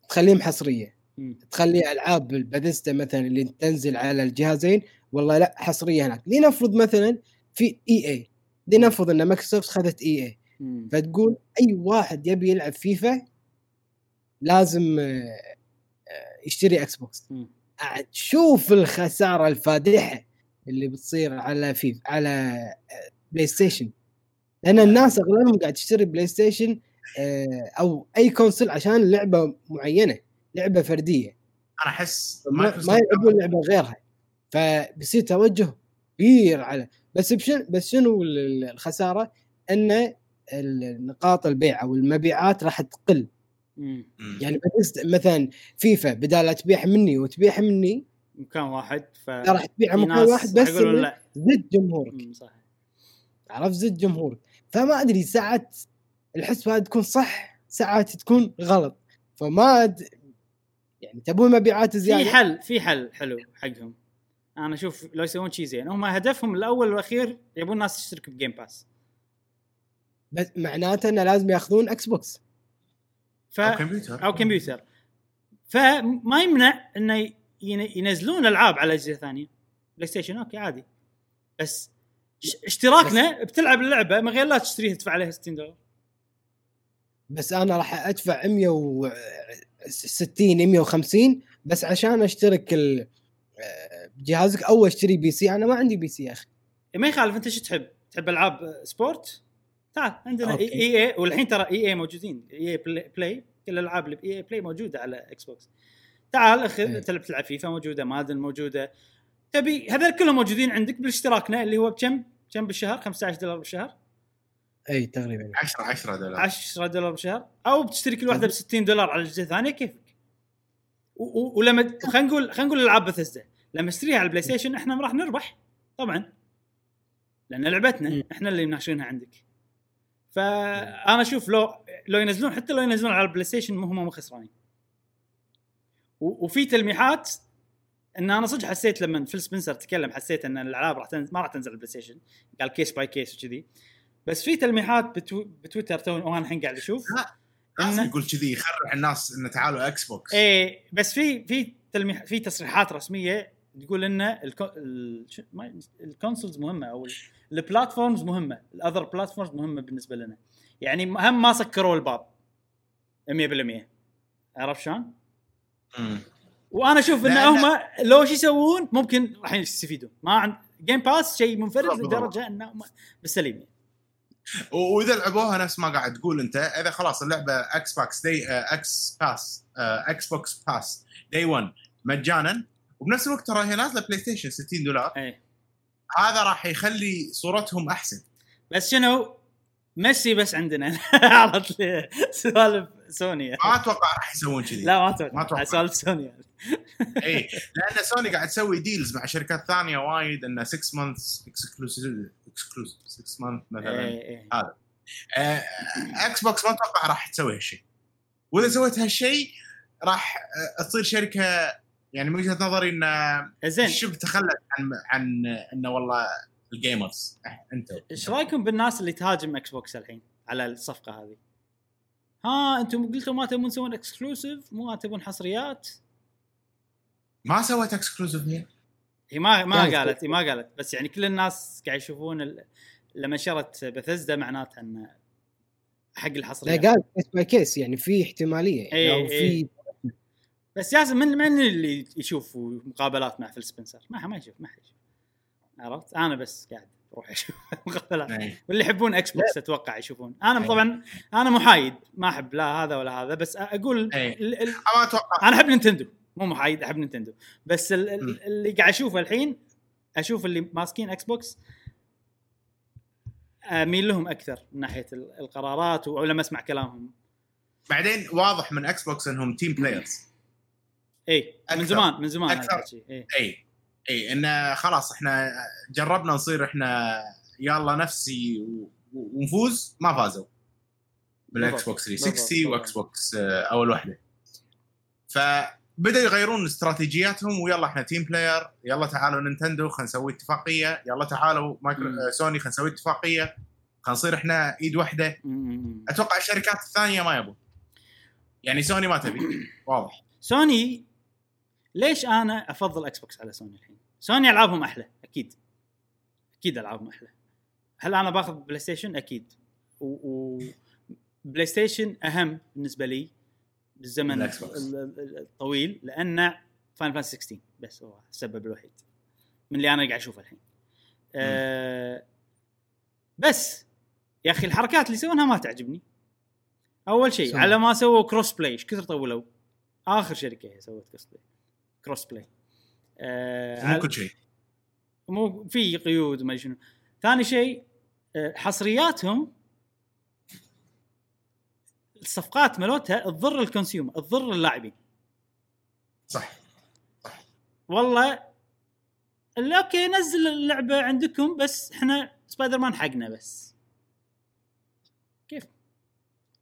تخليهم حصرية مم. تخلي ألعاب الباثيستا مثلا اللي تنزل على الجهازين والله لا حصرية هناك. لنفرض مثلا في EA لنفرض إن مايكروسوفت خذت EA. فتقول أي واحد يبي يلعب فيفا لازم آه، آه، يشتري إكس بوكس شوف الخسارة الفادحة اللي بتصير على فيفا على آه، بلاي ستيشن لأن الناس أغلبهم قاعد تشتري بلاي ستيشن آه، أو أي console عشان لعبة معينة لعبة فردية. أنا أحس ما, ما يلعبون لعبة غيرها. فبيصير توجه كبير على بس بشن بس شنو ال- ال- الخسارة؟ إن النقاط البيع أو المبيعات راح تقل. يعني مثلا فيفا بدال لا تبيع مني وتبيع مني مكان واحد ف راح تبيع في مكان واحد بس زد جمهورك. مم، صح عرفت؟ زد جمهورك. فما أدري ساعات الحسبة هذه تكون صح ساعات تكون غلط. فما أد... يعني تبون مبيعات في زيادة؟ حل في حل حلو حقهم. أنا أشوف لو يسوون شيء زين. هم هدفهم الأول والأخير يبون الناس تشترك ب Game Pass بس معناته إنه لازم ياخذون إكس بوكس ف أو كمبيوتر. أو كمبيوتر. فما يمنع إنه ين- ينزلون ألعاب على أجهزة ثانية. بلاي ستيشن أوكي عادي. بس اشتراكنا بتلعب اللعبة من غير لا تشتريها تدفع عليها 60 دولار. بس أنا راح أدفع 160 150 بس عشان أشترك ال- بجهازك أو اشتري PC أنا ما عندي PC يا أخي ما يخالف أنت شو تحب؟ تحب ألعاب sport؟ تعال عندنا أوكي. إي إي والحين ترى EA موجودين EA Play كل الألعاب اللي ب EA Play موجودة على إكس بوكس تعال اخذ إيه. تلعب تلعب فيفا موجودة مادن موجودة تبي هذول كلهم موجودين عندك بالاشتراكنا اللي هو بكم؟ كم بالشهر؟ 15 دولار بالشهر؟ إي تقريبا 10 10 دولار 10 دولار بالشهر أو بتشتري كل واحدة ب 60 دولار على اجهزه ثانية كيفك ولما خلينا نقول خلينا نقول ألعاب بثزدا لما نشتريها على البلاي ستيشن إحنا راح نربح طبعا. لأن لعبتنا. إحنا اللي ناشرينها عندك. فانا أشوف لو لو ينزلون حتى لو ينزلون على البلاي ستيشن مو هم مو خسرانين. وفي تلميحات إن أنا صدق حسيت لما فيل سبنسر تكلم حسيت إن الألعاب راح تنزل ما راح تنزل على البلاي ستيشن قال case by case وكذي. بس في تلميحات بتو... بتويتر تو وأنا الحين قاعد أشوف لازم يقول كذي يخرع الناس إنه تعالوا إكس بوكس إيه بس في في تلميح في تصريحات رسمية تقول إن الكو... ال... ال consoles مهمة أو ال- platforms مهمة. ال other platforms مهمة بالنسبة لنا. يعني هم ما سكروا الباب. 100% عرفت شلون؟ وأنا أشوف إن هم لو شو يسوون ممكن راح يستفيدون. ما عند Game Pass شيء منفرد. لدرجة إنه بالسليم. وإذا لعبوها نفس ما قاعد تقول أنت. إذا خلاص اللعبة إكس باكس day إكس باس إكس بوكس باس day 1 مجانا. وبنفس الوقت ترى هي نازلة بلاي ستيشن 60 دولار. إيه. هذا راح يخلي صورتهم أحسن. بس شنو؟ ميسي بس عندنا. عرفت سوالف سوني. ما أتوقع راح يسوون كذي. لا ما أتوقع. ما أتوقع. سوالف سوني. يعني. اي لأن سوني قاعد تسوي deals مع شركات ثانية وايد إنه 6 months exclusive exclusive 6 month مثلا. إيه إيه. آه، إكس بوكس ما أتوقع راح تسوي هالشيء. وإذا سويت هالشيء راح آه، تصير شركة يعني من وجهة نظري إن زين. شبه تخلت عن عن إنه والله ال gamers أنت. إيش رأيكم بالناس اللي تهاجم إكس بوكس الحين على الصفقة هذه؟ ها أنتم قلتوا ما تبون تسوون exclusive مو ما تبون حصريات. ما سويت exclusive هي هي ما ما يعني قالت هي ما قالت بس يعني كل الناس قاعد يشوفون ال... لما شرت بثزدا معناتها إن حق لا الحصريات قال case by case يعني في احتمالية. إيه، أو في إيه. بس ياسر من من اللي يشوف مقابلات مع فيل سبنسر؟ ما ما يشوف ما حد يشوف عرفت؟ أنا بس قاعد أروح أشوف مقابلات. واللي يحبون إكس بوكس أتوقع يشوفون أنا. طبعا أنا محايد ما أحب لا هذا ولا هذا بس أقول. ال- ال- أنا أحب نينتندو مو محايد أحب نينتندو بس ال- ال-. اللي قاعد أشوفه الحين أشوف اللي ماسكين إكس بوكس أميل لهم أكثر من ناحية ال- القرارات أو لما أسمع كلامهم بعدين واضح من إكس بوكس إنهم team players اي من. زمان من زمان الشيء اي اي اي انه خلاص إحنا جربنا نصير إحنا يلا نفسي ونفوز ما فازوا بالإكس بوكس بالضبط. 360 واكس بوكس أول واحدة فبدأوا يغيرون استراتيجياتهم ويلا إحنا team player يلا تعالوا نينتندو خلينا نسوي اتفاقية يلا تعالوا مايكرو. آه، سوني خلينا نسوي اتفاقية خلينا نصير إحنا إيد واحدة. أتوقع الشركات الثانية ما يبون يعني سوني ما تبي واضح سوني ليش أنا افضل إكس بوكس على سوني الحين؟ سوني ألعابهم أحلى أكيد أكيد ألعابهم أحلى هل أنا باخذ بلاي ستيشن؟ أكيد و, و... بلاي ستيشن أهم بالنسبة لي بالزمن الطويل لأن فاينل فانتسي 16 بس هو السبب الوحيد من اللي أنا قاعد أشوفه الحين. أه بس يا أخي الحركات اللي يسوونها ما تعجبني. أول شيء. على ما سووا cross-play إيش كثر طولوا؟ آخر شركة هي سوت cross-play cross-play أه مو كل شيء. مو في قيود وما شنو. ثاني شيء آه، حصرياتهم الصفقات مالوتها تضر ال consumer تضر اللاعبين. صح. والله اللي أوكي نزل اللعبة عندكم بس إحنا سبايدر مان حقنا بس. كيف؟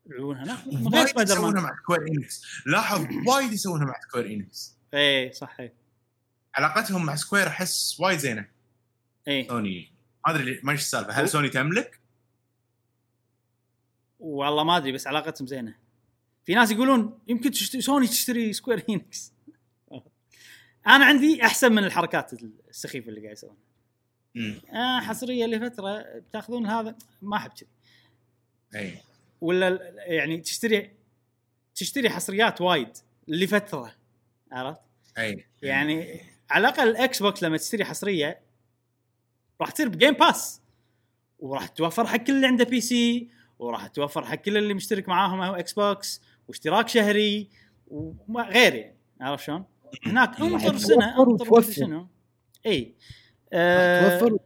يلعبون هناك؟ غير سبايدر مان مع سكوير إنكس لاحظ وايد يسوونها مع سكوير إنكس إيه صح إيه علاقتهم مع سكوير إنكس وايد زينة. إيه. سوني. ما أدري ما إيش السالفة. هل سوني تملك؟ والله ما أدري بس علاقتهم زينة. في ناس يقولون يمكن تشتري سوني تشتري سكوير إنكس أنا عندي أحسن من الحركات السخيفة اللي قاعد يسوونها. آه حصرية لفترة بتاخذون هذا ما أحب كذي. إي. ولا يعني تشتري تشتري حصريات وايد لفترة. عرفت؟ أي يعني على الأقل الاكس بوكس لما تشتري حصرية راح تصير بجيم باس وراح توفر حق كل اللي عنده PC وراح توفر حق كل اللي مشترك معاهم أو إكس بوكس واشتراك شهري وما غير يعني عرفت شلون؟ هناك انطر راح سنة انطر شنو إي آه توفر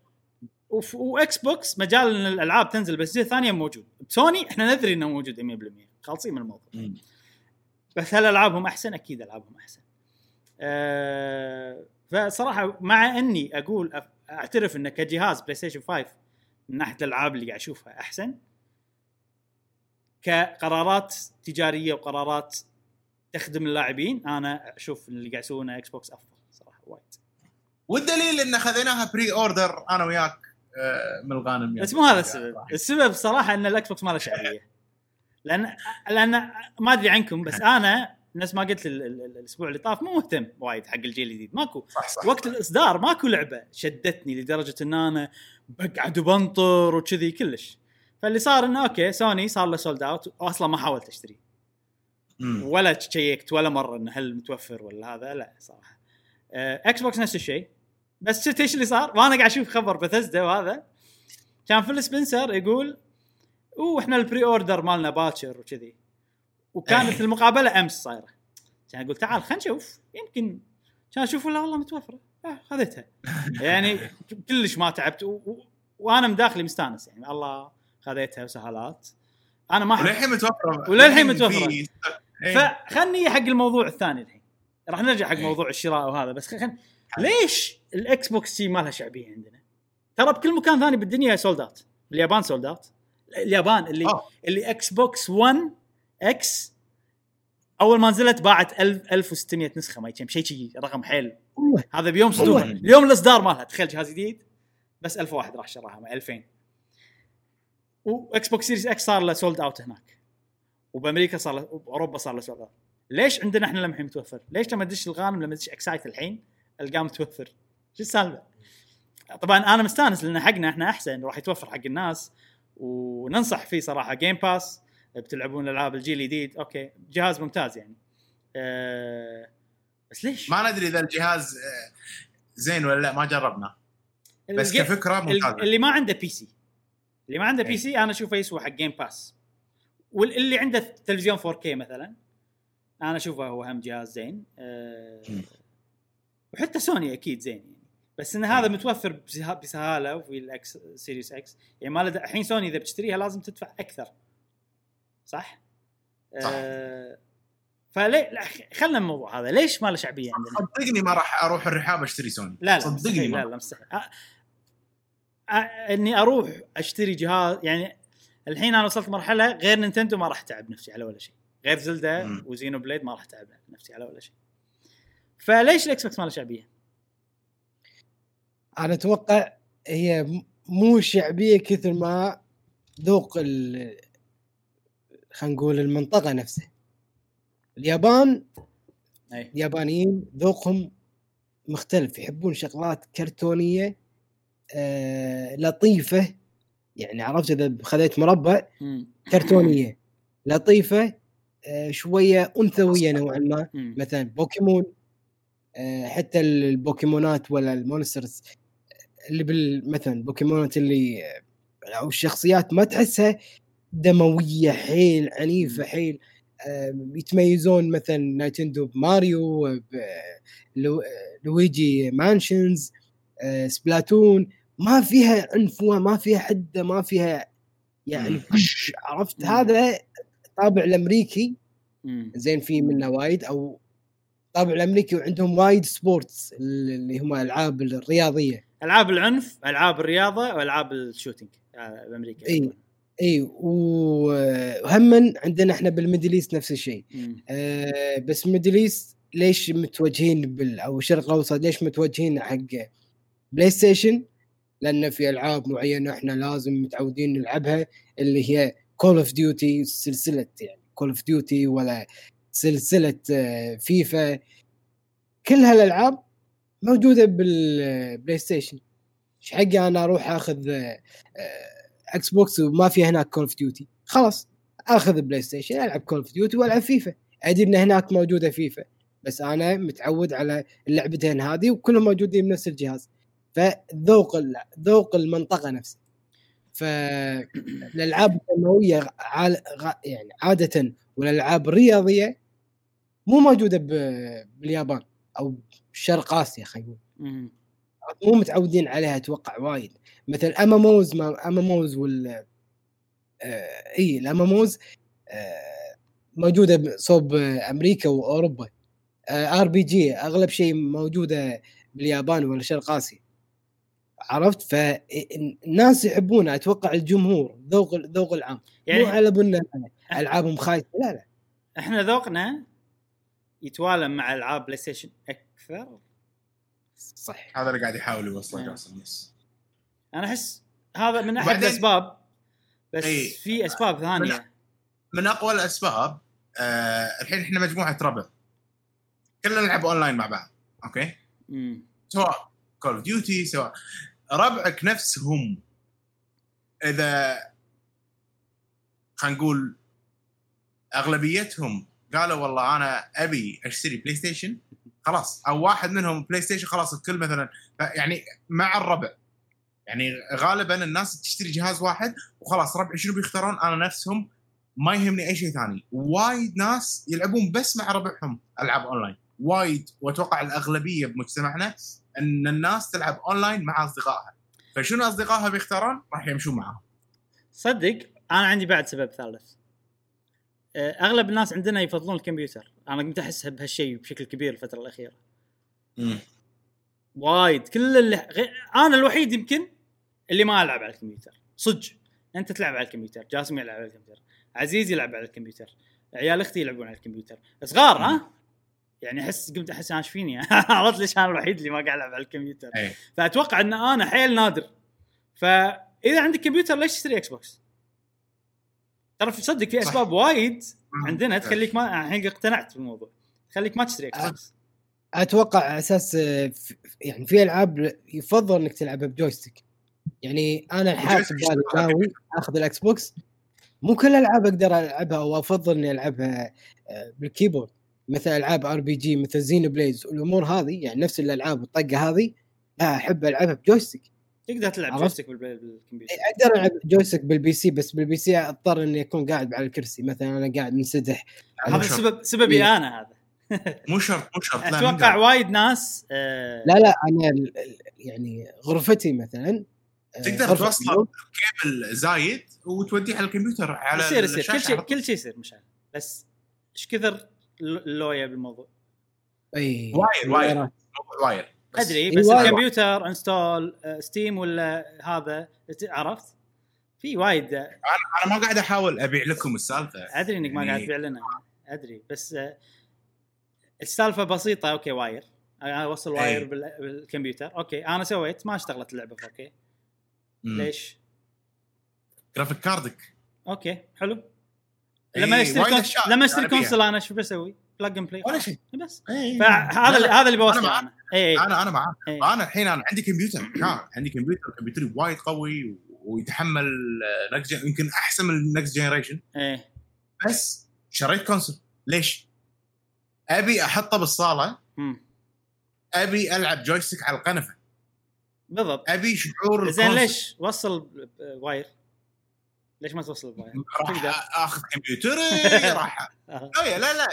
وف- واكس بوكس مجال إن الألعاب تنزل بس الجزء الثانية موجود بسوني إحنا ندري إنه موجود 100% خالصين من الموضوع مم. بس هل ألعابهم أحسن؟ أكيد ألعابهم أحسن. أه فصراحة مع إني أقول أعترف انه كجهاز بلاي ستيشن 5 من ناحية الألعاب اللي قاعد أشوفها أحسن كقرارات تجارية وقرارات تخدم اللاعبين أنا أشوف اللي قاعد يسوونه إكس بوكس أفضل صراحة وايد. والدليل إن خذيناها pre-order أنا وياك آه، من الغانم يعني. بس مو هذا السبب، السبب صراحة إن الاكس بوكس ما له شعبية. لأن لأن ما أدري عنكم بس أنا نفس ما قلت ال- ال- ال- الأسبوع اللي طاف مو مهتم وايد حق الجيل الجديد. ماكو. صح صح وقت الإصدار ماكو لعبة شدتني لدرجة إن أنا بقعد وبنطر وكذي كلش. فاللي صار إنه أوكي سوني صار له sold out واصلا ما حاولت أشتري. ولا شيكت ولا مرة إنه هل متوفر ولا هذا لا صراحة. آه، إكس بوكس نفس الشيء. بس شفت إيش اللي صار؟ وأنا قاعد أشوف خبر بثزدا وهذا. كان فيل سبنسر يقول أوه إحنا ال pre-order مالنا باكر وكذي. وكانت إيه. المقابلة أمس صايرة. كان أقول تعال خلينا نشوف. يمكن كان أشوف ولا والله متوفرة. آه خذيتها. يعني كلش ما تعبت. و... و... وأنا مداخلي مستانس يعني. الله خذيتها وسهالات أنا ما وللحين متوفرة. وللحين متوفرة. في- إيه. فخلني حق الموضوع الثاني الحين. راح نرجع حق إيه. موضوع الشراء وهذا. بس خل... ليش الإكس بوكس شي ما لها شعبية عندنا؟ ترى بكل مكان ثاني بالدنيا sold out اليابان sold out اليابان اللي آه. اللي إكس بوكس 1 إكس أول ما نزلت باعت 1000 1600 نسخة ما يجي شيء شيء رقم حيل. هذا بيوم صدورها. اليوم الإصدار مالها تخيل جهاز جديد. بس 1000 واحد راح شراها ما 2000 واكس بوكس سيريز إكس صار له sold out هناك. وبأمريكا صار له باوروبا صار له sold out ليش عندنا إحنا لما الحين متوفر؟ ليش لما تدش الغانم لما تدش اكسايت الحين القاه متوفر؟ شو السالفة؟ طبعا أنا مستأنس لأن حقنا إحنا أحسن راح يتوفر حق الناس. وننصح فيه صراحة جيم باس بتلعبون العاب الجيل الجديد. أوكي. جهاز ممتاز يعني. أه بس ليش؟ ما ندري إذا الجهاز آه، زين ولا لا ما جربنا. بس كفكرة ممتازة. اللي ما عنده PC اللي ما عنده إيه. PC أنا أشوفه يسوى حق جيم باس واللي عنده تلفزيون 4K مثلا أنا أشوفه هو هم جهاز زين. أه. وحتى سوني أكيد زين يعني. بس إن هذا متوفر بسه- بسهالة في الاكس سيريز إكس يعني ما الحين سوني إذا بتشتريها لازم تدفع أكثر. صح؟ صح. أه فليه لا خلنا من الموضوع هذا ليش ما له شعبية عندنا؟ صدقني ما راح أروح الرحاب أشتري سوني لا لا صدقني ما لا لا مستحيل أ... أ... إني أروح أشتري جهاز يعني الحين أنا وصلت مرحلة غير نينتندو ما راح أتعب نفسي على ولا شيء غير زلدا. وزينوبليد ما راح أتعب نفسي على ولا شيء فليش الـ Xbox ما له شعبية؟ أنا أتوقع هي مو شعبية كثر ما هي ذوق ال خلينا نقول المنطقة نفسها. اليابان أي. اليابانيين ذوقهم مختلف يحبون شغلات كرتونية آه لطيفة. يعني عرفت إذا خذيت مربع. كرتونية لطيفة آه شوية أنثوية نوعا ما. مثلا بوكيمون آه، حتى البوكيمونات ولا الـ monsters اللي بال مثلا بوكيمونات اللي آه، أو الشخصيات ما تحسها دموية حيل عنيفة مم. حيل آه، يتميزون مثلا Nintendo بـ Mario Luigi's Mansion آه، Splatoon ما فيها عنف ما فيها حدة ما فيها يعني مم. كش عرفت مم. هذا طابع الأمريكي. زين في منه وايد أو طابع الأمريكي وعندهم وايد sports اللي هم الالعاب الرياضية ألعاب العنف ألعاب الرياضة وألعاب الـ shooting آه، بأمريكا إي. إي وهم عندنا إحنا بالـ Middle East نفس الشيء. آه، بس Middle East ليش متوجهين بال أو الشرق الأوسط ليش متوجهين حق PlayStation؟ لأن في ألعاب معينة إحنا لازم متعودين نلعبها اللي هي Call of Duty سلسلة يعني Call of Duty ولا سلسلة آه، فيفا كل هالألعاب موجودة بالـ PlayStation إيش حقي أنا أروح أخذ آه، آه، Xbox وما في هناك Call of Duty خلاص آخذ PlayStation ألعب Call of Duty وألعب فيفا أدري إن هناك موجودة فيفا بس أنا متعود على اللعبتين هذه وكلهم موجودين بنفس الجهاز. فذوق ذوق المنطقة نفسها. فالالعاب الدموية يعني عادة والألعاب الرياضية مو موجودة باليابان أو شرق آسيا خلينا نقول. مو متعودين عليها أتوقع وايد. مثل اماموز ما اماموز وال آه إي الاماموز آه موجودة صوب آه، أمريكا وأوروبا. RPG أغلب شيء موجودة باليابان ولا شرق آسيا. عرفت؟ فالناس يحبونها أتوقع الجمهور ذوق ذوق العام. يعني مو على بالنا ألعابهم خايسة لا لا. إحنا ذوقنا يتوالم مع ألعاب PlayStation أكثر. صح هذا اللي قاعد يحاول يوصله نعم. جاسم yes أنا أحس هذا من أحد الأسباب بس إي. في أسباب ثانية. من أقوى الأسباب آه الحين إحنا مجموعة ربع. كلنا نلعب اونلاين مع بعض okay؟ مم. سواء Call of Duty سواء ربعك نفسهم. إذا خلينا نقول أغلبيتهم قالوا والله أنا أبي أشتري PlayStation خلاص. أو واحد منهم PlayStation خلاص الكل مثلا. يعني مع الربع. يعني غالبا الناس تشتري جهاز واحد وخلاص ربعي شنو بيختارون؟ أنا نفسهم ما يهمني أي شيء ثاني. وايد ناس يلعبون بس مع ربعهم ألعاب أونلاين. وايد. وأتوقع الأغلبية بمجتمعنا إن الناس تلعب أونلاين مع أصدقائها. فشنو أصدقائها بيختارون؟ راح يمشون معاهم. صدق؟ أنا عندي بعد سبب ثالث. آه، أغلب الناس عندنا يفضلون الكمبيوتر. أنا قمت أحس بهالشيء بشكل كبير الفترة الأخيرة. وايد. كل اللي. أنا الوحيد يمكن اللي ما ألعب على الكمبيوتر. صدق. أنت تلعب على الكمبيوتر. جاسم يلعب على الكمبيوتر. عزيز يلعب على الكمبيوتر. عيال أختي يلعبون على الكمبيوتر. صغار ها؟ يعني أحس قمت أحس أنا فيني عرفت ليش أنا الوحيد اللي ما قاعد ألعب على الكمبيوتر. اي فأتوقع إن أنا حيل نادر. فإذا عندك كمبيوتر ليش تشتري Xbox؟ ترى في صدق في. أسباب وايد عندنا تخليك ما الحين اقتنعت بالموضوع. تخليك ما تشتري Xbox أتوقع على أساس آه، يعني في ألعاب يفضل إنك تلعبها بـ joystick. يعني أنا الـ joystick بالي ناوي آخذ الـ Xbox مو كل الالعاب أقدر ألعبها أو أفضل إني ألعبها آه، بالـ keyboard. مثل ألعاب RPG مثل Xenoblade والامور هذه يعني نفس الألعاب الطقه هذه لا أحب ألعبها بـ joystick. تقدر تلعب؟ joystick بالكمبيوتر. أقدر ألعب joystick بالـ PC بس بالـ PC أضطر إني أكون قاعد على الكرسي. مثلا أنا قاعد منسدح. هذا. سبب سببي إيه. أنا هذا. مو شرط مو شرط. أتوقع. وايد ناس آه لا لا أنا ال- ال- يعني غرفتي مثلا آه، تقدر النوم، كيبل زايد وتوديه على الكمبيوتر على يصير يصير. كل شيء. كل شيء يصير مشعل بس إيش كثر اللوية بالموضوع؟ اي wire wire wire بس. أدري إي بس وايد. الكمبيوتر install آه، Steam ولا هذا عرفت؟ في وايد آه، أنا ما قاعد أحاول أبيع لكم السالفة أدري إنك ما يعني- قاعد تبيع لنا أدري بس آه، السالفة بسيطة okay wire أنا أوصل wire أي. بال- بالكمبيوتر okay أنا سويت ما اشتغلت اللعبة okay مم. ليش؟ graphic card ك okay حلو إي، لما اشتري لما اشتري. console أنا شو بسوي؟ plug and play ولا شيء بس إي. فهذا لا، اللي لا. هذا اللي بوصله معاك. أنا أنا أنا معاك. أنا الحين أنا عندي كمبيوتر كان عندي كمبيوتر كمبيوتري وايد قوي ويتحمل next يمكن أحسن من الـ next generation إيه بس شريت console ليش؟ أبي أحطه بالصالة. أبي ألعب joystick على القنفة بالضبط أبي شعور زين. ليش وصل wire؟ ليش ما توصل بـ wire؟ راح آخذ كمبيوتري راح. آه. لا لا. لا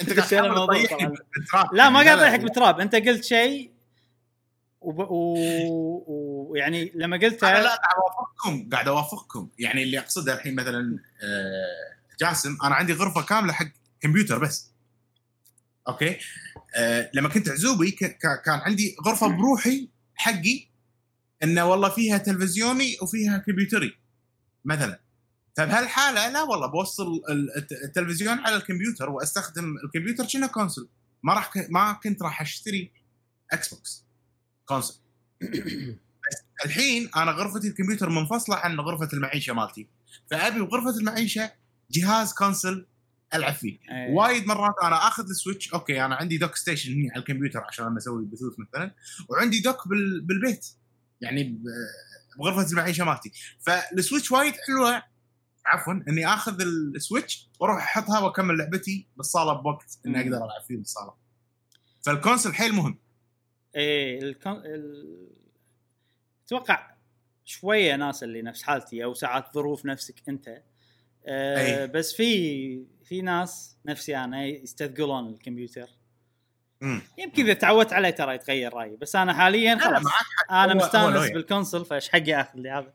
أنت قاعد تطيحني. بالتراب لا ما. قاعد اطيحك بالتراب. أنت قلت شيء وب- و- ويعني لما قلته أنا لا قاعد أوافقكم قاعد أوافقكم. يعني اللي أقصده الحين مثلا آه، جاسم أنا عندي غرفة كاملة حق كمبيوتر بس. أوكي؟ آه، لما كنت عزوبي كان عندي غرفة بروحي حقي إنه والله فيها تلفزيوني وفيها كمبيوتري مثلا. فبهالحاله لا والله بوصل ال- الت- التلفزيون على الكمبيوتر وأستخدم الكمبيوتر كأنه console ما راح ما كنت راح أشتري إكس بوكس console الحين أنا غرفتي الكمبيوتر منفصلة عن غرفة المعيشة مالتي. فأبي بغرفة المعيشة جهاز console ألعب فيه. إيه. وايد مرات أنا آخذ السويتش أوكي أنا عندي dock station هنا على الكمبيوتر عشان أسوي بلوتوث مثلا وعندي dock بال... بالبيت. يعني ب... بغرفة المعيشة مالتي. فالسويتش وايد حلوة عفوا إني آخذ السويتش وأروح أحطها وأكمل لعبتي بالصاله بوقت إني. أقدر ألعب فيه بالصاله فال console حيل مهم إيه الكون... ال... أتوقع شوية ناس اللي نفس حالتي أو ساعات ظروف نفسك أنت آه أي. بس في في ناس نفسي أنا يستثقلون الكمبيوتر مم. يمكن إذا تعودت عليه ترى يتغير رأيي بس أنا حاليا لا لا خلاص أنا مستانس. بال console فإيش حقي آخذ لي هذا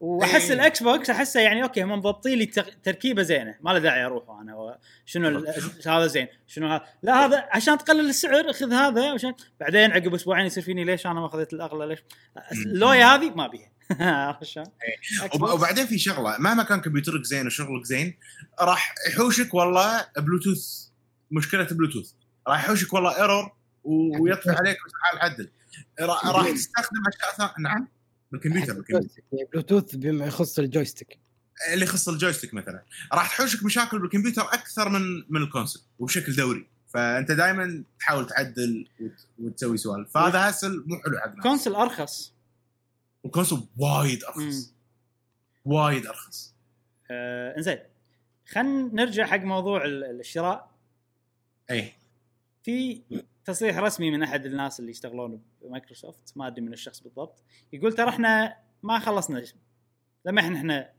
وأحس إيه. الإكس بوكس أحسه يعني أوكي هم مضبطين لي تركيبة زينة ما له داعي أروح أنا شنو هذا زين شنو هذا لا هذا عشان تقلل السعر خذ هذا عشان بعدين عقب أسبوعين يصير فيني ليش أنا ما أخذت الأغلى ليش؟ اللويا هذه ما بيها؟ وب- وبعدين في شغلة مهما كان كمبيوترك زين وشغلك زين راح يحوشك والله بلوتوث مشكلة بلوتوث راح يحوشك والله error ويطفي عليك وتعال عدل را- راح تستخدم أشياء ثانية نعم؟ بالكمبيوتر بالكمبيوتر. يعني بلوتوث بما يخص ال joystick. اللي يخص ال joystick مثلا. راح تحوشك مشاكل بالكمبيوتر أكثر من من ال console وبشكل دوري. فأنت دائما تحاول تعدل وت- وتسوي سوالف فهذا hassle مو حلو حق الناس. console أرخص. ال console وايد أرخص. وايد أرخص. آه إنزين. خلينا نرجع حق موضوع ال- الشراء. اي في تصريح رسمي من أحد الناس اللي يشتغلون بمايكروسوفت ما أدري من الشخص بالضبط يقول ترى إحنا ما خلصنا لما إحنا إحنا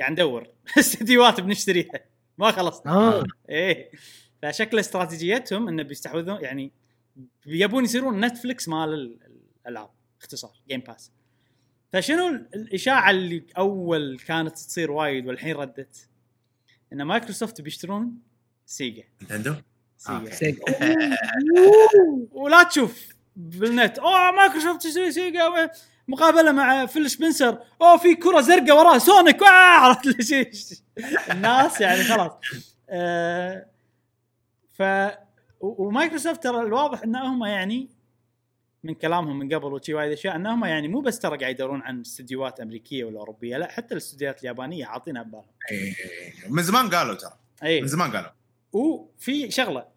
قاعد ندور. استديوهات بنشتريها. ما خلصنا. آه. إيه. فشكل استراتيجيتهم إنه بيستحوذون يعني يبون يصيرون نتفلكس مال ال- الألعاب اختصار جيم باس فشنو ال- الإشاعة اللي أول كانت تصير وايد والحين ردت؟ إن مايكروسوفت بيشترون سيجا. نينتندو؟ سيجا. سيجا. ولا تشوف بالنت. أوه مايكروسوفت تشتري سيجا مقابلة مع فيل سبنسر. أوه في كرة زرقاء وراه سونيك. آه عرفت الناس يعني خلاص. آه ف ومايكروسوفت ترى الواضح انهم يعني من كلامهم من قبل وشي وايد أشياء انهم يعني مو بس ترى قاعد يدورون عن استديوهات أمريكية ولا أوروبية لا حتى الاستديوهات اليابانية عاطينها ببالهم. إي. من زمان قالوا ترى. اي من زمان قالوا. وفي شغلة.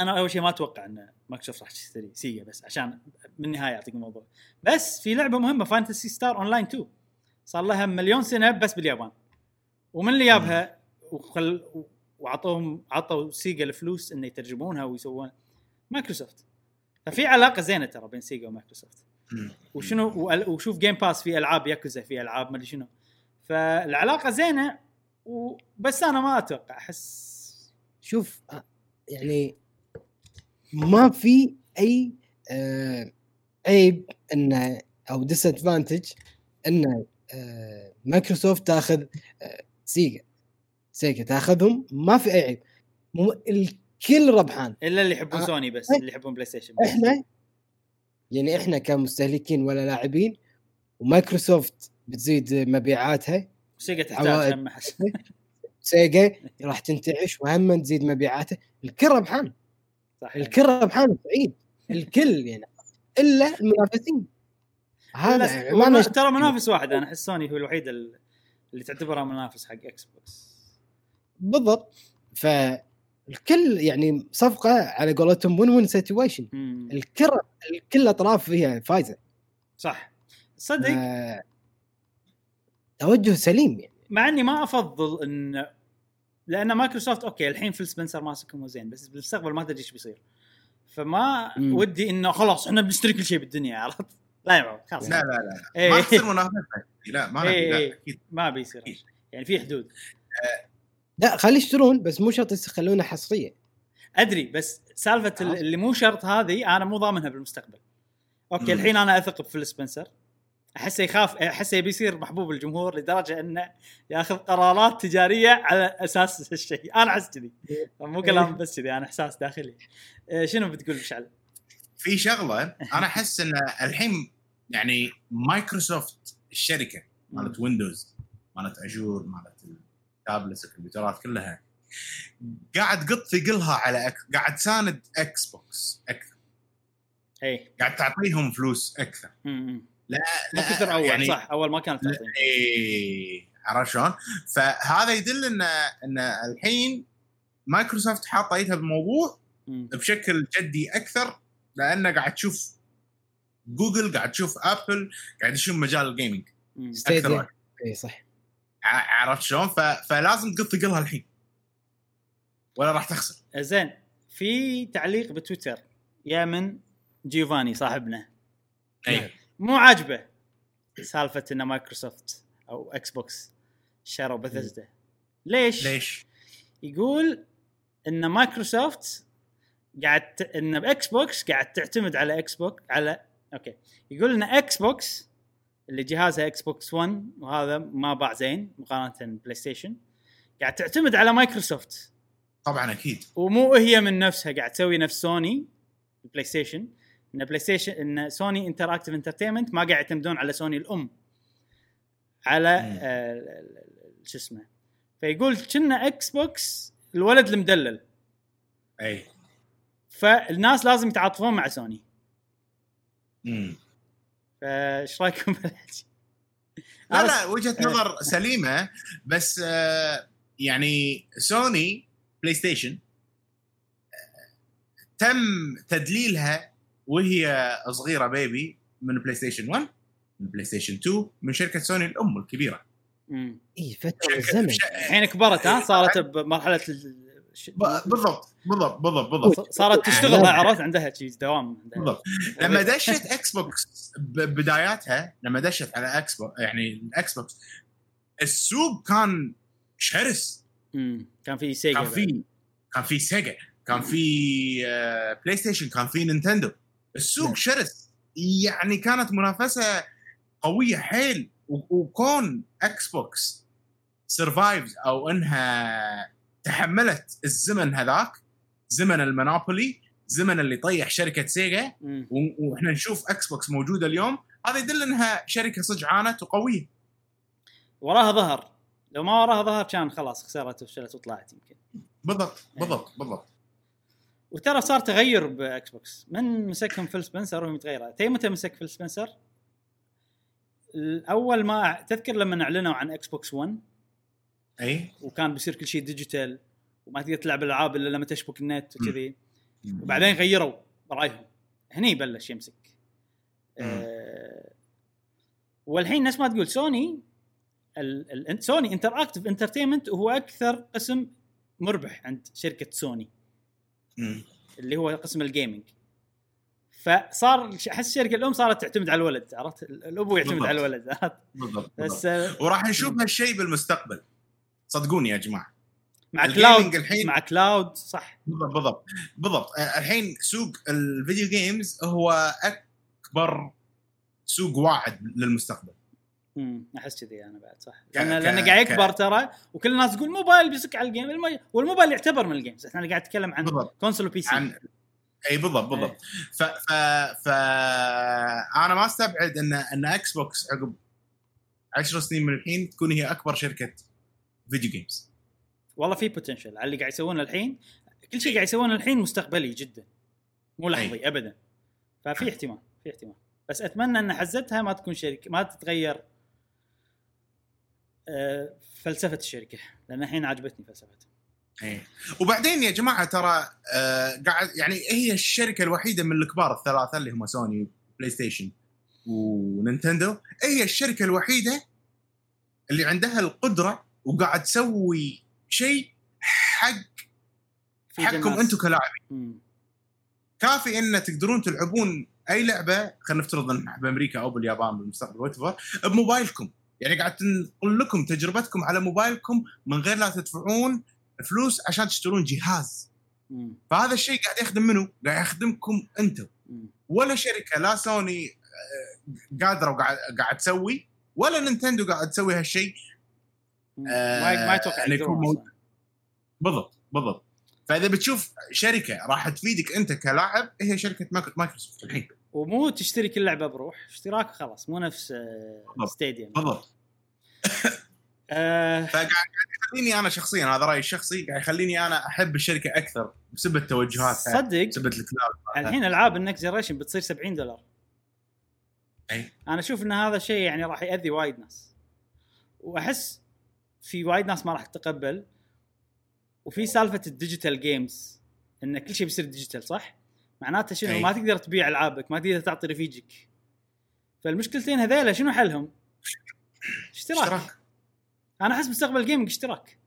أنا أول شيء ما أتوقع إن مايكروسوفت راح تشتري سيجا بس عشان بالنهايه أعطيك الموضوع. بس في لعبة مهمة فانتسي ستار أونلاين 2 صار لها مليون سنة بس باليابان. ومن اللي جابها وخل وعطوهم عطوا سيجا الفلوس إنه يترجمونها ويسوون مايكروسوفت. ففي علاقة زينة ترى بين سيجا ومايكروسوفت. وشنو؟ وشوف جيم باس في ألعاب ياكوزا في ألعاب ما أدري شنو. فالعلاقة زينة وبس أنا ما أتوقع احس شوف يعني ما في أي آه عيب انه أو disadvantage إن آه مايكروسوفت تاخذ آه سيجا سيجا تاخذهم ما في أي عيب الكل ربحان إلا اللي يحبون آه. سوني بس إيه. اللي يحبون بلاي ستيشن بس. إحنا يعني إحنا كمستهلكين ولا لاعبين ومايكروسوفت بتزيد مبيعاتها سيجا تحتاج. هم سيجا راح تنتعش وهم تزيد مبيعاتها الكل ربحان صح الكل ربحان سعيد الكل يعني إلا المنافسين. هذا يعني ما. ترى منافس واحد أنا أحس سوني هو الوحيد ال- اللي تعتبرها منافس حق إكس بوكس بالضبط. فالكل يعني صفقة على قولتهم win win situation. الكل الكل الاطراف فيها فايزة. صح. صدق. آه، توجه سليم يعني. مع إني ما أفضل إن لأن مايكروسوفت أوكي الحين فيل سبنسر ماسكهم زين بس بالمستقبل ما تدري إيش بيصير. فما مم. ودي إنه خلاص إحنا بنشتري كل شيء بالدنيا عرفت؟ لا يا معود خلاص. لا لا لا. إيه. ما تصير منافسة. لا ما إيه، لا إيه. أكيد. ما بيصير. يعني في حدود. لا خلي يشترون بس مو شرط يخلونها حصريه أدري بس سالفة ال- آه. اللي مو شرط هذه أنا مو ضامنها بالمستقبل. أوكي مم. الحين أنا أثق بفيل سبنسر. أحسه يخاف أحسه يبي يصير محبوب الجمهور لدرجة إنه ياخذ قرارات تجارية على أساس هالشيء. أنا أحس كذي. مو كلام بس كذي أنا إحساس داخلي. آه، شنو بتقول مشعل؟ في شغلة أنا أحس إن الحين يعني مايكروسوفت الشركة مالت ويندوز مالت أژور مالت التابلت الكمبيوترات كلها قاعد قط ثقلها على أك... قاعد تساند إكس بوكس أكثر. اي قاعد تعطيهم فلوس أكثر. لا لا كثر أول يعني صح أول ما كانت اي عرفت شلون؟ فهذا يدل إن إن الحين مايكروسوفت حاطة إيدها بالموضوع. بشكل جدي أكثر لأنه قاعد تشوف جوجل قاعد تشوف آبل قاعد يشوف مجال ال gaming. أكثر. اي صح ع- عرفت شلون؟ ف... فلازم تقط ثقلها الحين ولا راح تخسر زين في تعليق بتويتر يا من جيوفاني صاحبنا اي مو عاجبه سالفة إن مايكروسوفت أو إكس بوكس شروا بثزدا ليش؟ ليش؟ يقول إن مايكروسوفت قاعد ت... إن إكس بوكس قاعد تعتمد على إكس بوكس على أوكي. يقول إن إكس بوكس اللي جهازها إكس بوكس 1 وهذا ما باع زين مقارنة بلاي ستيشن قاعد تعتمد على مايكروسوفت. طبعا أكيد. ومو هي من نفسها قاعد تسوي نفس سوني البلاي ستيشن إن بلاي ستيشن إن سوني interactive entertainment ما قاعد يعتمدون على سوني الأم على. آه، شو اسمه فيقول كنا إكس بوكس الولد المدلل أي فالناس لازم يتعاطفون مع سوني مم. فايش رأيكم بالحكي؟ لا لا وجهة نظر سليمة بس آه، يعني سوني بلاي ستيشن آه، تم تدليلها وهي صغيرة baby من بلاي ستيشن 1 من بلاي ستيشن 2 من شركة سوني الأم الكبيرة. اي فترة ش- الحين كبرت ها؟ صارت بمرحلة ش- بالضبط بالضبط بالضبط بالضبط. صارت تشتغل عرفت عندها شيء دوام. عندها بالضبط. لما دشت إكس بوكس ببداياتها لما دشت على إكس بوكس يعني الإكس بوكس السوق كان شرس. مم. كان في سيجا كان. في كان في سيجا كان في آه، بلاي ستيشن كان في نينتندو السوق نعم. شرس. يعني كانت منافسة قوية حيل. وكون إكس بوكس survives أو إنها تحملت الزمن هذاك زمن ال monopoly زمن اللي طيح شركة سيجا وإحنا نشوف إكس بوكس موجودة اليوم. هذا يدل إنها شركة صدق عانت وقوية. وراها ظهر. لو ما وراها ظهر كان خلاص خسرت وفشلت وطلعت يمكن. بالضبط بالضبط بالضبط. وترى صار تغير بإكس بوكس. من مسكهم فيل سبنسر وهي متغيره تي متى مسك فيل سبنسر؟ اول ما تذكر لما أعلنوا عن إكس بوكس 1 أي. وكان بيصير كل شيء digital وما تقدر تلعب الالعاب إلا لما تشبك النت وكذي. وبعدين غيروا رأيهم. هني بلش يمسك. آه والحين نفس ما تقول سوني ال ال سوني interactive entertainment هو أكثر قسم مربح عند شركة سوني. اللي هو قسم ال gaming فصار أحس الشركة الأم صارت تعتمد على الولد عرفت؟ ال- الابو يعتمد بالضبط. على الولد عرفت؟ بالضبط بس وراح نشوف هالشيء بالمستقبل. صدقوني يا جماعة. مع cloud الحين- مع cloud صح. بالضبط بالضبط. بالضبط. الحين سوق ال video games هو أكبر سوق واعد للمستقبل. امم أحس كذي أنا بعد صح. لأن ك- لأنه قاعد يكبر ترى وكل الناس تقول موبايل بيسك على ال game الم... والموبايل يعتبر من ال games. إحنا قاعد نتكلم عن بالضبط. console و PC عن إي بالضبط بالضبط. ف ف ف أنا ما أستبعد ان إن إكس بوكس عقب 10 سنين من الحين تكون هي أكبر شركة video games والله في potential على اللي قاعد يسوونه الحين كل شيء قاعد يسوونه الحين مستقبلي جدا. مو لحظي ابدا. ففي احتمال في احتمال. بس أتمنى إن حزتها ما تكون شركه ما تتغير فلسفة الشركة لأن الحين عجبتني فلسفتها إيه. وبعدين يا جماعة ترى آه قاعد يعني هي الشركة الوحيدة من الكبار الثلاثة اللي هم سوني بلاي ستيشن ونينتندو. هي الشركة الوحيدة اللي عندها القدرة وقاعد تسوي شيء حق حقكم أنتم كلاعبين. كافي إن تقدرون تلعبون أي لعبة خلينا نفترض إن بأمريكا أو باليابان بالمستقبل what بموبايلكم. يعني قاعد تنقل لكم تجربتكم على موبايلكم من غير لا تدفعون فلوس عشان تشترون جهاز. فهذا الشيء قاعد يخدم منو؟ قاعد يخدمكم أنتم. ولا شركة لا سوني آه، قادرة وقاعد قاعد تسوي ولا نينتندو قاعد تسوي هالشيء. آه، ما يتوقع. أصلاً. بالضبط بالضبط فإذا بتشوف شركة راح تفيدك أنت كلاعب هي شركة مايك- مايكروسوفت الحين ومو تشتري كل لعبة بروح اشتراك خلاص مو نفس بالضبط. ستاديا بالضبط آه فقاعد قاعد يخليني أنا شخصيا هذا رأيي الشخصي قاعد يخليني أنا أحب الشركة أكثر بسبب توجهاتها صدق؟ بسبب ال cloud. الحين ألعاب ال next generation بتصير 70 دولار. أي. أنا أشوف إن هذا الشيء يعني راح يأذي وايد ناس. وأحس في وايد ناس ما راح تتقبل. وفي سالفة ال digital games إن كل شيء بيصير digital صح؟ معناته شنو. ما تقدر تبيع ألعابك ما تقدر تعطي رفيجك. فالمشكلتين هذيلا شنو حلهم؟ اشتراك. اشتراك. أنا احس مستقبل ال gaming اشتراك.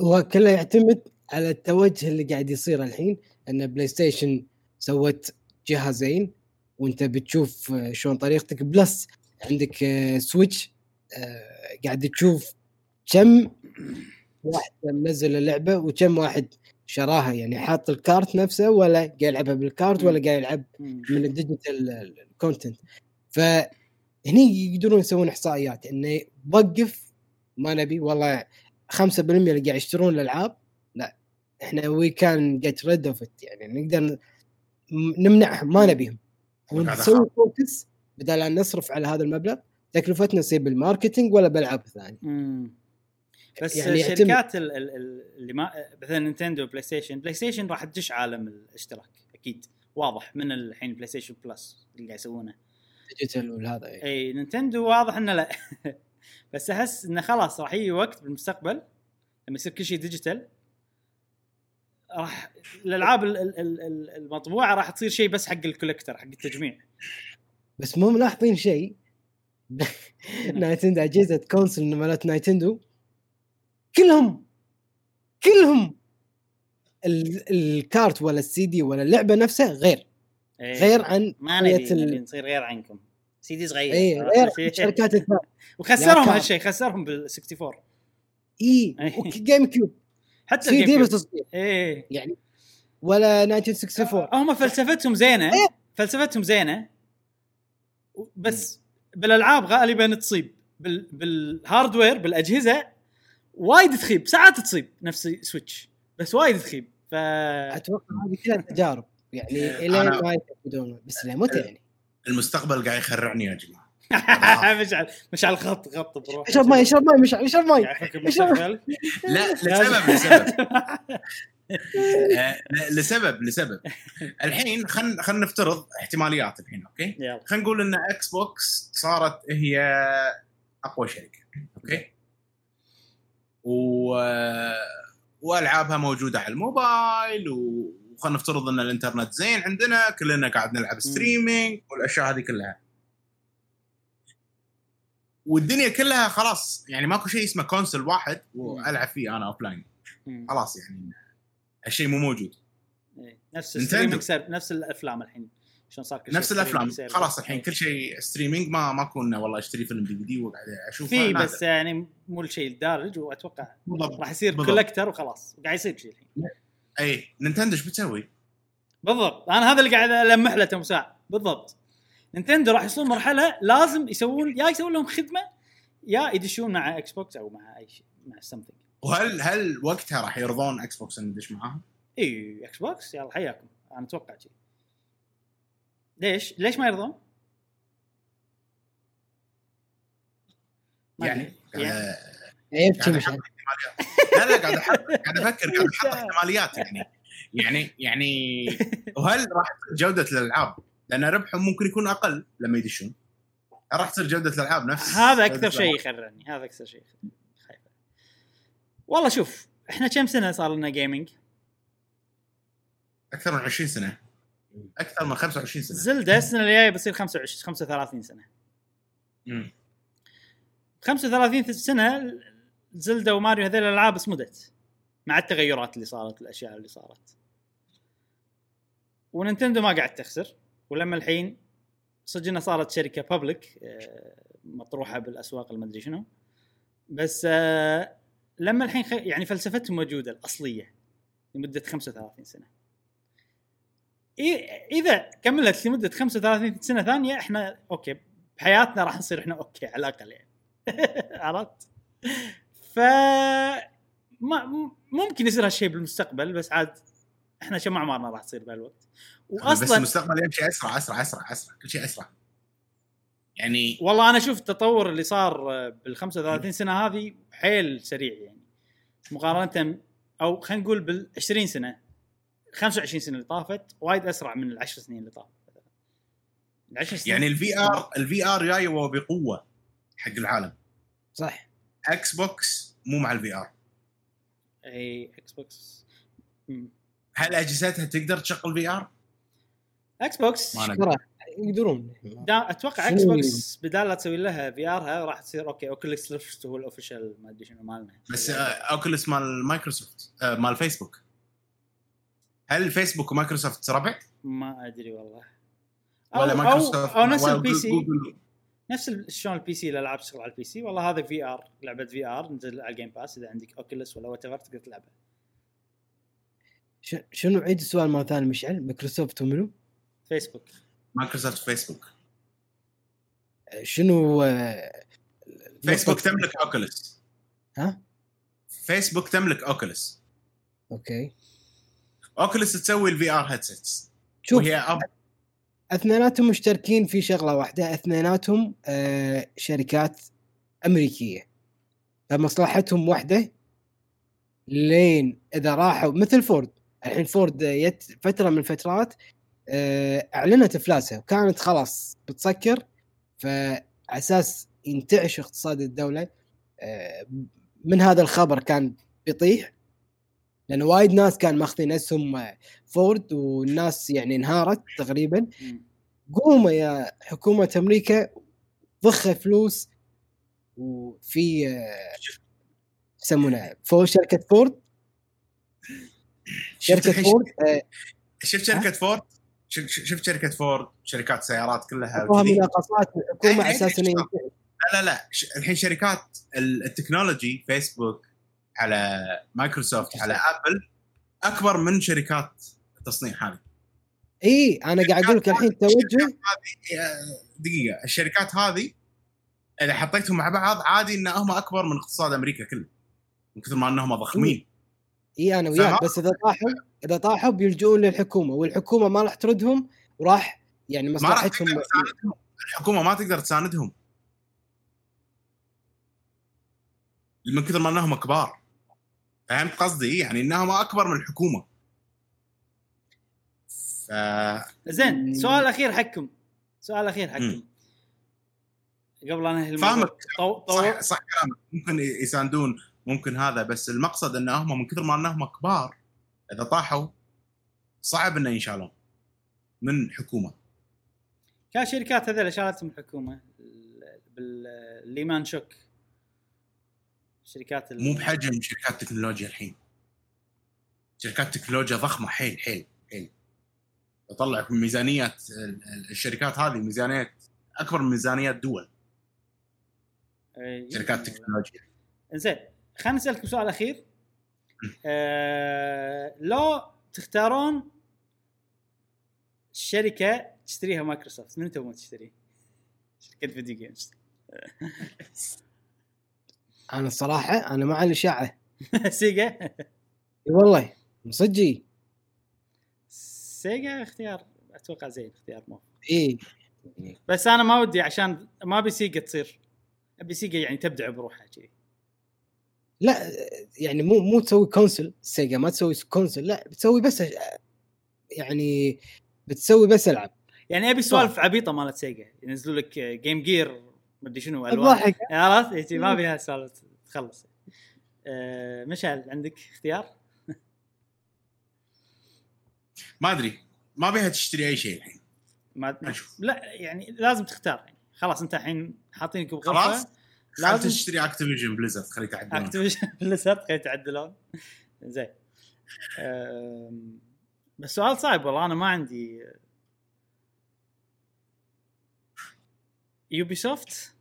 هو كله يعتمد على التوجه اللي قاعد يصير الحين. ان PlayStation سوت جهازين وانت بتشوف آه، شلون طريقتك. plus عندك آه، Switch آه، قاعد تشوف كم واحد منزل اللعبة وكم واحد شراها. يعني حاط ال card نفسه ولا قاعد يلعبها بال card ولا قاعد يلعب من ال digital content فهني يقدرون يسوون إحصائيات. انه وقف ما نبي والله 5% اللي قاعد يشترون الألعاب لا. إحنا we can get rid of يعني نقدر نمنعهم ما نبيهم. ونسوي focus بدل أن نصرف على هذا المبلغ تكلفتنا تصير بال marketing ولا بالألعاب الثانية. مم. بس يعني يعتمد. الشركات ال- ال- ال- اللي ما مثلا Nintendo PlayStation PlayStation راح تدش عالم الاشتراك أكيد. واضح من الحين PlayStation Plus اللي قاعد يسوونه. digital والهذا إيه. اي Nintendo واضح إنه لا. بس أحس إنه خلاص راح يجي وقت بالمستقبل لما يصير كل شيء digital راح الألعاب ال- ال- ال- ال- المطبوعة راح تصير شيء بس حق ال collector حق التجميع. بس مو ملاحظين شيء Nintendo أجهزة console مالت Nintendo كلهم كلهم ال- ال card ولا السي دي ولا اللعبة نفسها غير. إيه. غير عن ما نبي نصير غير عنكم. سي دي صغير. اي غير الشركات الثانية. وخسرهم يا هالشيء خسرهم بال 64 إي إيه. GameCube. حتى سي دي بس إيه. يعني ولا 1964 هم فلسفتهم زينة. إيه. فلسفتهم زينة. بس بالألعاب غالبا تصيب. بال... بال hardware بالأجهزة وايد تخيب. ساعات تصيب نفس Switch بس وايد تخيب. ف أتوقع هذه كلها تجارب. يعني إيه، الين أنا- ما يتأكدون بس لمتى يعني؟ المستقبل قاعد يخرعني يا جماعة. مشعل مشعل خط خط بروح اشرب ماي اشرب ماي مش اشرب ماي لا لسبب لسبب. آه، لسبب لسبب. الحين خلينا خلينا نفترض احتماليات الحين أوكي؟ يلا. خلينا نقول إن Xbox صارت هي أقوى شركة أوكي؟ و وألعابها موجودة على الموبايل و- وخلينا نفترض ان الانترنت زين عندنا كلنا قاعد نلعب streaming والأشياء هذه كلها والدنيا كلها خلاص يعني ماكو شيء اسمه console واحد وألعب فيه أنا offline. خلاص يعني هالشيء مو موجود إيه. نفس. ال streaming نفس الأفلام الحين شلون صار كل نفس الأفلام. خلاص الحين كل شيء streaming ما ماكو والله أشتري فيلم DVD وقاعد أشوفه في. بس يعني مو الشيء الدارج وأتوقع بالضبط راح يصير. collector وخلاص قاعد يصير شيء الحين اي Nintendo إيش بتسوي؟ بالضبط أنا هذا اللي قاعد ألمح له تو ساعة بالضبط Nintendo راح يوصلون مرحلة لازم يسوون يا يسوون لهم خدمة يا يدشون مع Xbox أو مع أي شيء مع something وهل هل وقتها راح يرضون Xbox إن ندش معاهم؟ إي Xbox يلا حياكم أنا أتوقع شيء ليش؟ ليش ما يرضون؟ ما يعني. يعني أبي أحط احتماليات لا لا قاعد قاعد أفكر قاعد أحط احتماليات يعني يعني يعني وهل راح تصير جودة الألعاب؟ لأن ربحهم ممكن يكون أقل لما يدشون راح تصير جودة الألعاب نفس هذا أكثر شيء. يخرعني هذا أكثر شيء. خايف والله شوف إحنا كم سنة صار لنا جيمنج أكثر من 20 سنة أكثر من 25 سنة زلدة السنة الجاية بتصير 25 35 سنة مم. 35 سنة زلدة وماريو هذول الألعاب صمدت مع التغيرات اللي صارت الأشياء اللي صارت ونينتندو ما قاعد تخسر ولما الحين صدق إنها صارت شركة بابليك مطروحة بالأسواق المدري شنو بس آه، لما الحين. يعني فلسفتهم موجودة الأصلية لمدة 35 سنة إذا كملت لمدة 35 سنة ثانية إحنا أوكي بحياتنا راح نصير إحنا أوكي على الأقل يعني عرفت؟ ف ما ممكن يصير هالشيء بالمستقبل بس عاد إحنا شو اعمارنا راح تصير بهالوقت. بس واصلا المستقبل يمشي أسرع أسرع أسرع أسرع كل شيء أسرع. يعني والله أنا أشوف التطور اللي صار بال 35 سنة هذه حيل سريع يعني. مقارنة أو خلينا نقول بال 20 سنه 25 سنة اللي طافت وايد أسرع من العشر سنين اللي طافت. العشر سنين يعني ال VR ال VR جاي وبقوه حق العالم. صح. Xbox مو مع ال VR إي Xbox. هل أجهزتها تقدر تشغل VR؟ Xbox يقدرون. دا أتوقع Xbox بدال لا تسوي لها VR ها راح تصير أوكي Oculus Rift هو ال official ما أدري شنو مالنا. بس آه، Oculus مال مايكروسوفت آه، مال فيسبوك هل Facebook و Microsoft ربع؟ ما أدري والله. ولا أو أو, مايكروسوفت أو نفس ال PC Google؟ نفس ال- شلون ال PC الألعاب تشتغل على ال PC والله هذا VR لعبة VR نزل على ال Game Pass إذا عندك Oculus ولا whatever تقدر تلعبها ش- شنو عيد السؤال مرة ثانية مشعل. مايكروسوفت ومنو؟ Facebook Microsoft Facebook شنو آه، فيسبوك نقطة- تملك Oculus ها؟ فيسبوك تملك Oculus أوكي. Oculus تسوي ال VR headsets شوف وهي أب... اثنيناتهم مشتركين في شغلة واحدة اثنيناتهم آه شركات أمريكية. فمصلحتهم واحدة لين إذا راحوا مثل فورد. الحين فورد يت فترة من الفترات آه أعلنت إفلاسها وكانت خلاص بتسكر. فاساس ينتعش اقتصاد الدولة آه من هذا الخبر كان بيطيح. لأن وايد ناس كان ماخذين اسهم آه، فورد والناس يعني انهارت تقريبا. قوموا يا حكومة أمريكا ضخ فلوس وفي آه، يسمونها فور شركة فورد الحين- فورد آه، شفت شركة فورد شف- شفت شركة فورد شركات سيارات كلها. مناقصات إيش ينتهي. لا لا لا الحين شركات ال- ال technology فيسبوك على مايكروسوفت على آبل أكبر من شركات التصنيع هذه. إي أنا قاعد أقول لك الحين توجه الشركات هذه آه، دقيقة. الشركات هذه إذا حطيتهم مع بعض عادي إن هم أكبر من اقتصاد أمريكا كله من كثر ما إنهم ضخمين. إي أنا وياك. بس إذا طاحوا إذا طاحوا بيلجؤون للحكومة والحكومة ما راح تردهم وراح يعني ما راح مصلحتهم تقدر تساندهم. الحكومة ما تقدر تساندهم. من كثر ما إنهم كبار. فهمت قصدي يعني انهم أكبر من الحكومة ف زين. سؤال أخير حقكم سؤال أخير حقكم مم. قبل لا ننهي الموضوع. فاهمك. طو... طو... صح صح كلامك ممكن يساندون ممكن هذا بس المقصد إن هم من كثر ما انهم كبار إذا طاحوا صعب إنه ينشالون من حكومة كان شركات هذول شالتهم الحكومة بالليمان شوك شركات ال... مو بحجم شركات تكنولوجيا الحين. شركات تكنولوجيا ضخمة حيل حيل حيل. أطلع من ميزانيات ال- ال- الشركات هذه ميزانيات أكبر من ميزانيات دول. إيه، شركات يمكن. تكنولوجيا. زين خليني أسألكم سؤال أخير. آه لو تختارون شركة تشتريها مايكروسوفت من تبون تشتري؟ شركة video games أنا الصراحة أنا مع الإشاعة Sega؟ والله صدقي. Sega اختيار أتوقع زين اختيار مو إي. بس أنا ما ودي عشان ما أبي سيجا تصير أبي سيجا يعني تبدع بروحها كذي لا يعني مو مو تسوي console Sega ما تسوي console لا بتسوي بس يعني بتسوي بس ألعاب. يعني أبي سوالف عبيطة مالت Sega. ينزلوا لك Game Gear مدري شنو الوان الضحك عرفت إيه، ما فيها سوالف تخلص. آه مشعل عندك اختيار؟ ما أدري. ما بيها تشتري أي شيء الحين. ما أشوف. لا يعني لازم تختار. يعني خلاص أنت الحين حاطينك خلاص؟ بغرفه لازم لازم تشتري Activision Blizzard خلي تعدلون. Activision Blizzard خلي يتعدلون زين. بس سؤال صعب والله أنا ما عندي Ubisoft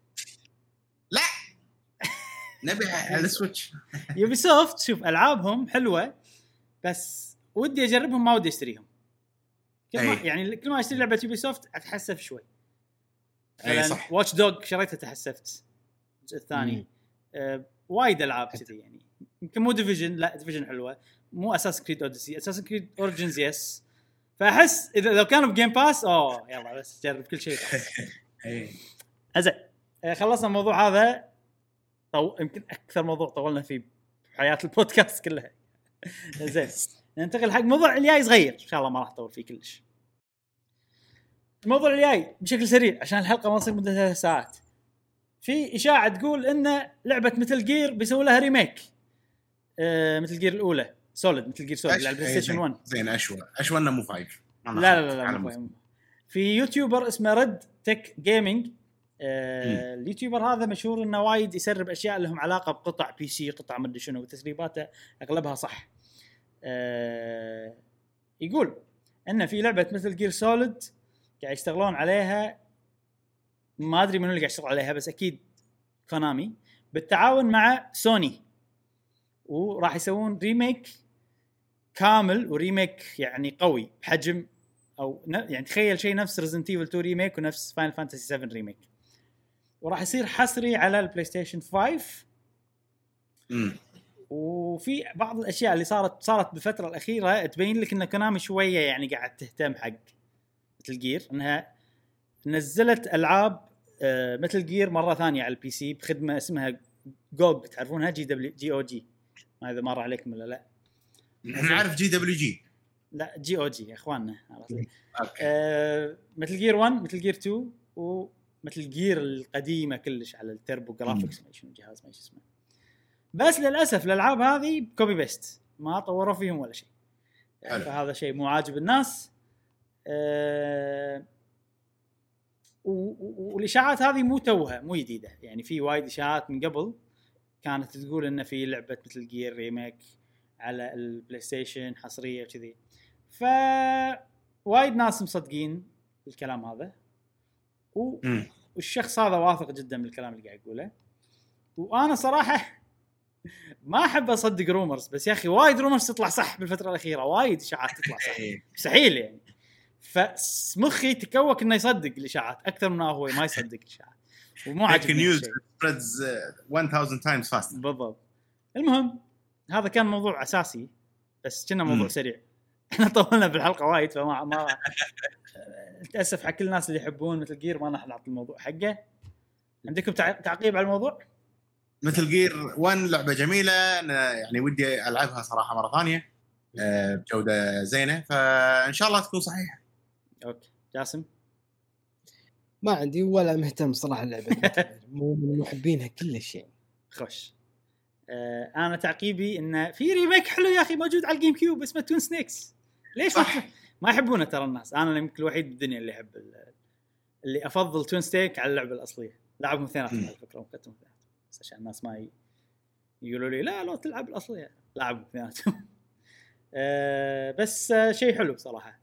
لا. نبيها على ال Switch. Ubisoft شوف ألعابهم حلوة بس ودي أجربهم ما ودي أشتريهم. كل ما أي. يعني كل ما أشتري لعبة Ubisoft أتحسف شوي. أي صح. Watch Dogs شريتها تحسفت. الجزء الثاني. آه وايد ألعاب كذي يعني. يمكن مو Division لا Division حلوة. مو Assassin's Creed Odyssey Assassin's Creed Origins yes فأحس اذا لو كانوا ب Game Pass أوه يلا بس جرب كل شيء. أي. زين آه، خلصنا الموضوع هذا. طو... يمكن أكثر موضوع طولنا فيه بحياه البودكاست كلها. زين. ننتقل حق موضوع الجاي صغير. إن شاء الله ما راح أطول فيه كلش. الموضوع الجاي بشكل سريع عشان الحلقة ما تصير مدتها ثلاث ساعات. في إشاعة تقول إن لعبة Metal Gear بيسوي لها remake آه Metal Gear الأولى. Solid Metal Gear Solid على ال Play إيه، Station زين. 1 زين أشوى. أشوى إنه مو five لا لا لا, لا. فاهم. في YouTuber اسمه Red Tech Gaming آه ال YouTuber هذا مشهور إنه وايد يسرب أشياء لهم علاقة بقطع PC قطع مدري شنو وتسريباته أغلبها صح. آه يقول إن في لعبة Metal Gear Solid قاعد يشتغلون عليها. ما أدري منو اللي قاعد يشتغل عليها بس أكيد Konami بالتعاون مع سوني وراح يسوون remake كامل و remake يعني قوي بحجم أو يعني تخيل شيء نفس Resident Evil 2 remake ونفس Final Fantasy 7 remake وراح يصير حصري على ال PlayStation 5 مم. وفي بعض الأشياء اللي صارت صارت بالفترة الأخيرة تبين لك إن Konami شوية يعني قاعد تهتم حق Metal Gear إنها نزلت ألعاب آه، Metal Gear مرة ثانية على ال PC بخدمة اسمها GOG تعرفونها؟ جي دبليو جي أو جي ما إذا مر عليكم ولا لا. نعرف جي دبليو جي لا جي أو جي يا إخواننا عرفت؟ لي؟ okay. آه، Metal Gear 1 Metal Gear 2 و Metal Gear القديمة كلش على ال TurboGrafx ما شنو جهاز ما شو اسمه. بس للأسف الألعاب هذه copy paste ما طوروا فيهم ولا شيء. حلو. فهذا شيء مو عاجب الناس. و- والإشاعات هذه مو توها مو جديدة. يعني في وايد إشاعات من قبل كانت تقول انه في لعبة Metal Gear remake على ال PlayStation حصرية وكذي. ف وايد ناس مصدقين الكلام هذا. و... والشخص هذا واثق جدا بالكلام اللي قاعد يقوله. وأنا صراحة ما أحب أصدق rumors بس يا أخي وايد rumors تطلع صح بالفترة الأخيرة وايد إشاعات تطلع صح. مستحيل يعني. فمخي تكوك إنه يصدق الإشاعات أكثر من هو ما يصدق الإشاعات. ومو عاجبني news. spreads 1000 times fast بالضبط. المهم هذا كان موضوع أساسي بس كنا موضوع. سريع. إحنا طولنا بالحلقة وايد فما ما للأسف حق كل الناس اللي يحبون Metal Gear ما راح نعطي الموضوع حقه. عندكم تع- تعقيب على الموضوع؟ Metal Gear 1 لعبة جميلة أنا يعني ودي ألعبها صراحة مرة ثانية. آه، بجوده زينة فإن شاء الله تكون صحيحة. okay. جاسم؟ ما عندي ولا مهتم صراحة اللعبة. مو من محبينها كلش يعني خش آه أنا تعقيبي انه في remake حلو يا أخي موجود على ال GameCube اسمه Twin Snakes ليش ما. ما يحبونه ترى الناس. أنا يمكن الوحيد بالدنيا اللي يحب ال- اللي أفضل Twin Snakes على اللعبة الأصلية. لعبهم اثنيناتهم. على فكره مكتبهم اثنيناتهم بس عشان الناس ما ي... يقولوا لي لا لو تلعب الأصلية. لعبهم اثنيناتهم آه بس آه شيء حلو صراحة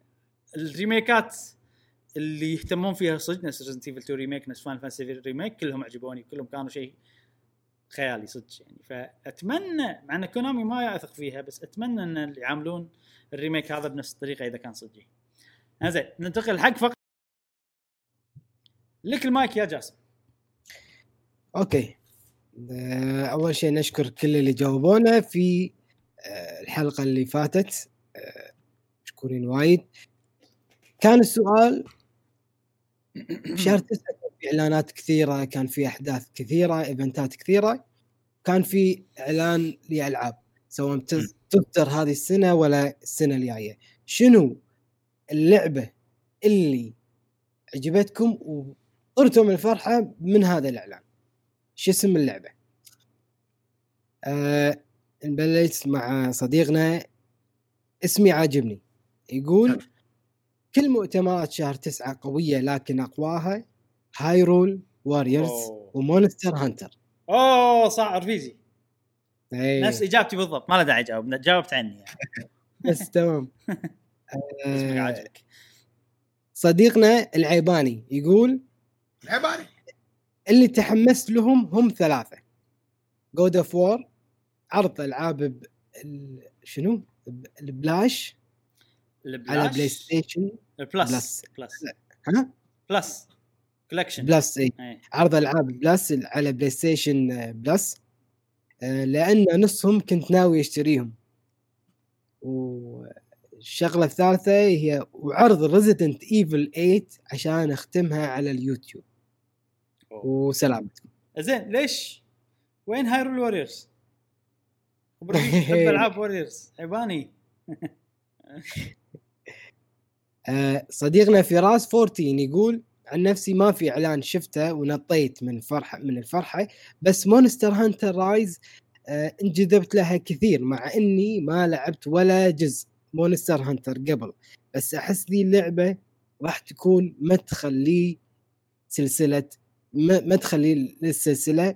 الريميكات اللي يهتمون فيها صدق نفس Resident Evil 2 remake نفس Final Fantasy remake كلهم عجبوني كلهم كانوا شيء خيالي صدق يعني. فأتمنى مع إن Konami ما اثق فيها بس أتمنى إن اللي يعاملون ال remake هذا بنفس الطريقة إذا كان صدقي. زين ننتقل حق فقط. لك المايك يا جاسم. okay. آه، أول شيء نشكر كل اللي جاوبونا في آه، الحلقة اللي فاتت. آه، مشكورين وايد. كان السؤال شهر تسعة كان في إعلانات كثيرة كان في أحداث كثيرة إيفنتات كثيرة. كان في إعلان لألعاب. سواء تصدر هذه السنة ولا السنة الجاية. شنو اللعبة اللي عجبتكم وطرتم الفرحة من هذا الإعلان؟ شو اسم اللعبة؟ أه نبلش مع صديقنا اسمي عاجبني. يقول كل مؤتمرات شهر تسعة قوية لكن أقواها Hyrule Warriors. و Monster Hunter أوه صح رفيجي أي. نفس إجابتي بالضبط ما له داعي أجاوب جاوبت عني يعني. بس تمام. اسمك عاجبك. صديقنا العيباني يقول عبالي اللي تحمست لهم هم ثلاثة. God of War عرض ألعاب ب... ال- شنو؟ ب- البلاش. البلاش؟ على PlayStation ال Plus Plus. Plus ها؟ بلس كولكشن بلس اي إيه. عرض ألعاب Plus على PlayStation آه، Plus آه، لأن نصهم كنت ناوي أشتريهم. والشغلة الثالثة هي وعرض Resident Evil 8 عشان أختمها على اليوتيوب. وسلامتكم. زين ليش؟ وين Hyrule Warriors؟ تحب ألعاب Warriors حيباني آه، صديقنا فراس 14 يقول عن نفسي ما في إعلان شفته ونطيت من فرحه من الفرحة بس Monster Hunter Rise آه، انجذبت لها كثير مع إني ما لعبت ولا جزء Monster Hunter قبل. بس أحس ذي اللعبة راح تكون مدخل لي سلسلة مدخل لي للسلسله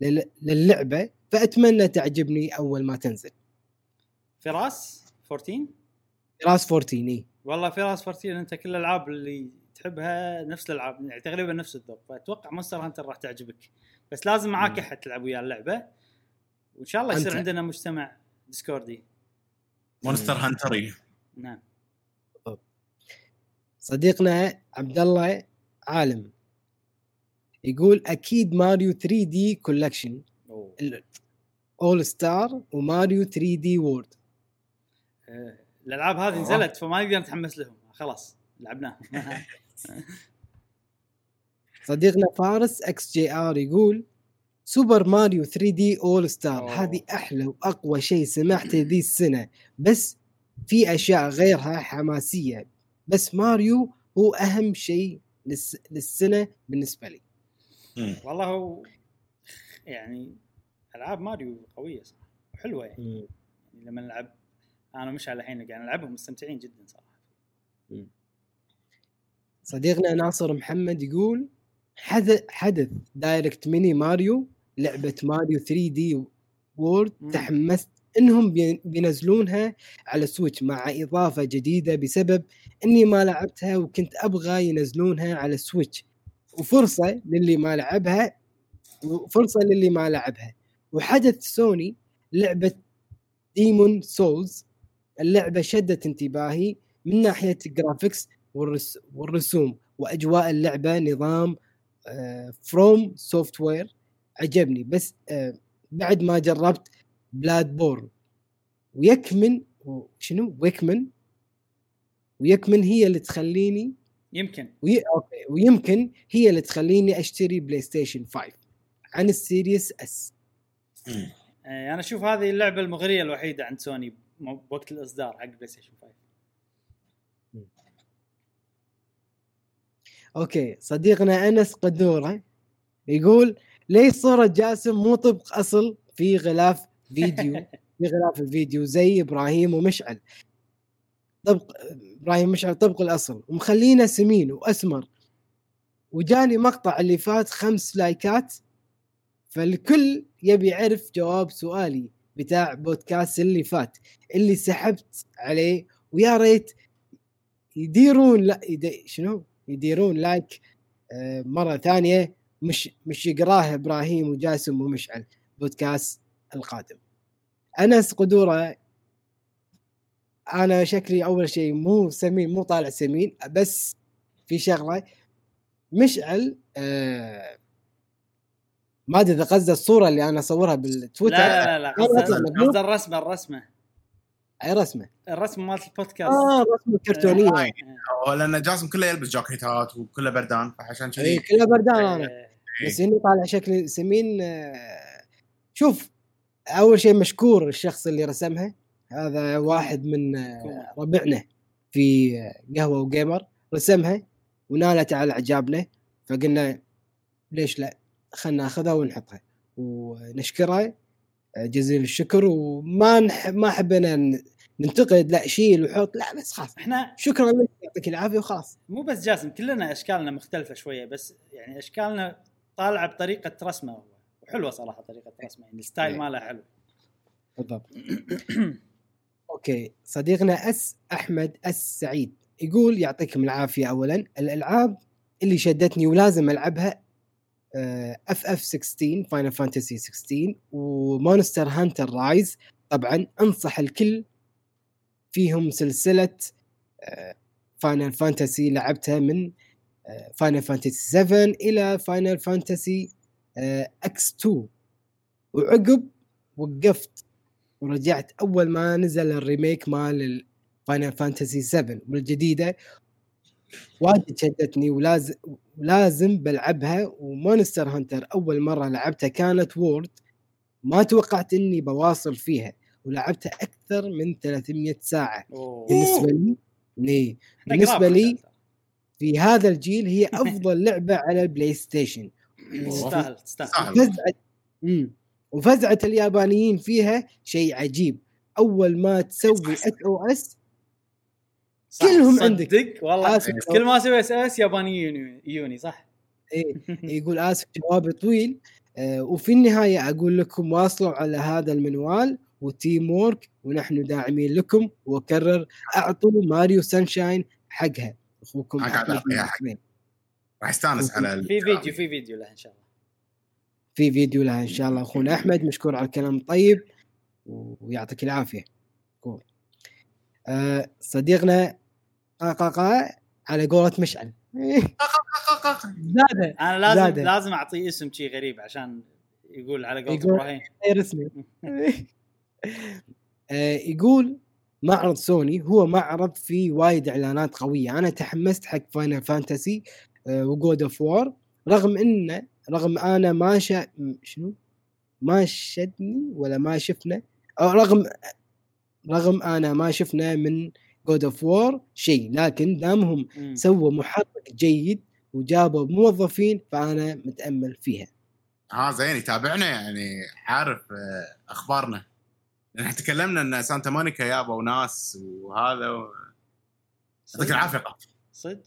لل- للعبة فأتمنى تعجبني أول ما تنزل. فراس؟ 14 راس 14 إي. والله فراس 14 أنت كل الألعاب اللي تحبها نفس الألعاب يعني تقريبا نفس الذوق فأتوقع Monster Hunter راح تعجبك. بس لازم معاك. أحد تلعب وياه اللعبة. وإن شاء الله يصير. عندنا مجتمع ديسكوردي. مونستر هانتري نعم. صديقنا عبد الله عالم يقول أكيد Mario 3D Collection. All-Stars و Mario 3D World آه، الألعاب هذه نزلت فما نقدر نتحمس لهم. خلاص لعبناهم. صديقنا فارس XGR يقول Super Mario 3D All-Stars. هذه أحلى وأقوى شيء سمعته ذي السنة بس في أشياء غيرها حماسية بس ماريو هو أهم شيء للس... للسنة بالنسبة لي. والله هو يعني ألعاب ماريو قوية صراحة وحلوة يعني يعني لما نلعب أنا ومشعل الحين قاعد نلعبهم مستمتعين جدا صراحة صديقنا ناصر محمد يقول حدث حدث Direct Mini Mario لعبة Mario 3D World. تحمست إنهم بي- بينزلونها على Switch مع إضافة جديدة بسبب إني ما لعبتها وكنت أبغى ينزلونها على Switch وفرصة للي ما لعبها وفرصة للي ما لعبها وحدث سوني لعبة Demon's Souls اللعبة شدت انتباهي من ناحية ال graphics والرس والرسوم وأجواء اللعبة نظام FromSoftware عجبني. بس آه، بعد ما جربت Bloodborne ويكمن شنو ويكمن. ويكمن هي اللي تخليني يمكن. وي... أوكي. ويمكن هي اللي تخليني أشتري PlayStation 5 عن ال Series S. آه، أنا أشوف هذه اللعبة المغرية الوحيدة عند سوني بوقت الإصدار حق PlayStation 5 أوكي صديقنا أنس قدوره يقول ليش صورة جاسم مو طبق أصل في غلاف فيديو؟ في غلاف الفيديو زي إبراهيم ومشعل. طبق إبراهيم مشعل طبق الأصل. ومخلينا سمين وأسمر. وجاني مقطع اللي فات خمس لايكات فالكل يبي يعرف جواب سؤالي بتاع بودكاست اللي فات اللي سحبت عليه. ويا ريت يديرون لا يدي شنو؟ يديرون like آه، مرة ثانية مش مش يقراه إبراهيم وجاسم ومشعل بودكاست القادم. انس قدورة. أنا شكلي أول شيء مو سمين مو طالع سمين بس في شغلة. مشعل آه ما أدري إذا قصده الصورة اللي أنا أصورها بالتويتر. لا لا لا أنا أطلع قصد مقلوب. قصد الرسمة الرسمة. أي رسمة؟ الرسمة مالت البودكاست. آه رسمة كرتونية. آه. هو لأن جاسم كله يلبس جاكيتات وكله بردان فعشان اي كذي كلها بردان أنا. آه، بس اني طالع شكلي سمين آه، شوف أول شيء مشكور الشخص اللي رسمها. هذا واحد من آه، ربعنا في آه، قهوة وجيمر. رسمها ونالت على إعجابنا. فقلنا ليش لا؟ خلنا ناخذها ونحطها. ونشكره آه، جزيل الشكر وما نح... ما حبينا ننتقد لا شيل وحط لا بس خلاص. إحنا شكرا لك يعطيك العافية وخلاص. مو بس جاسم كلنا أشكالنا مختلفة شوية بس يعني أشكالنا طالعة بطريقة رسمة وحلوة صراحة طريقة رسمة يعني الستايل إيه. ماله حلو. بالضبط. أوكي. صديقنا أس أحمد أس سعيد يقول يعطيكم العافية اولا الألعاب اللي شدتني ولازم ألعبها FF 16 Final Fantasy 16 و Monster Hunter Rise طبعا أنصح الكل فيهم سلسلة Final Fantasy لعبتها من Final Fantasy 7 إلى Final Fantasy X 2 وعقب وقفت ورجعت أول ما نزل ال remake مال Final Fantasy 7 والجديدة وايد شدتني ولازم ولازم بلعبها و Monster Hunter أول مرة لعبتها كانت World. ما توقعت إني بواصل فيها ولعبتها أكثر من 300 ساعة. أوه. بالنسبة لي ليه إحنا بالنسبة لي. في هذا الجيل هي أفضل لعبة على ال PlayStation تستاهل تستاهل. وفزعة اليابانيين فيها شيء عجيب. أول ما تسوي SOS كلهم عندك. صدق والله. آسف. كل ما أسوي SOS ياباني يوني, يوني صح؟ إيه يقول آسف جوابي طويل. آه وفي النهاية أقول لكم واصلوا على هذا المنوال و teamwork ونحن داعمين لكم وأكرر أعطوا Mario Sunshine حقها. أخوكم حق. راح استانس على في فيديو في فيديو له إن شاء الله. في فيديو لها إن شاء الله. أخونا أحمد مشكور على الكلام الطيب ويعطيك العافية. آه صديقنا قاقاقا على قولة مشعل زاده أنا لازم زادة. لازم اعطيه اسم شي غريب عشان يقول على قولة إبراهيم يقول معرض سوني هو معرض فيه وايد اعلانات قويه أنا تحمست حق Final Fantasy و God of War رغم انه رغم أنا ما شا شنو ما شدني ولا ما شفنا أو رغم رغم أنا ما شفنا من God of War شيء لكن دامهم. سووا محرك جيد وجابوا موظفين فأنا متأمل فيها. ها زين يتابعنا يعني عارف آه، أخبارنا. إحنا تكلمنا إن سانتا مونيكا يابوا ناس وهذا و- يعطيك العافية. قاف صدق؟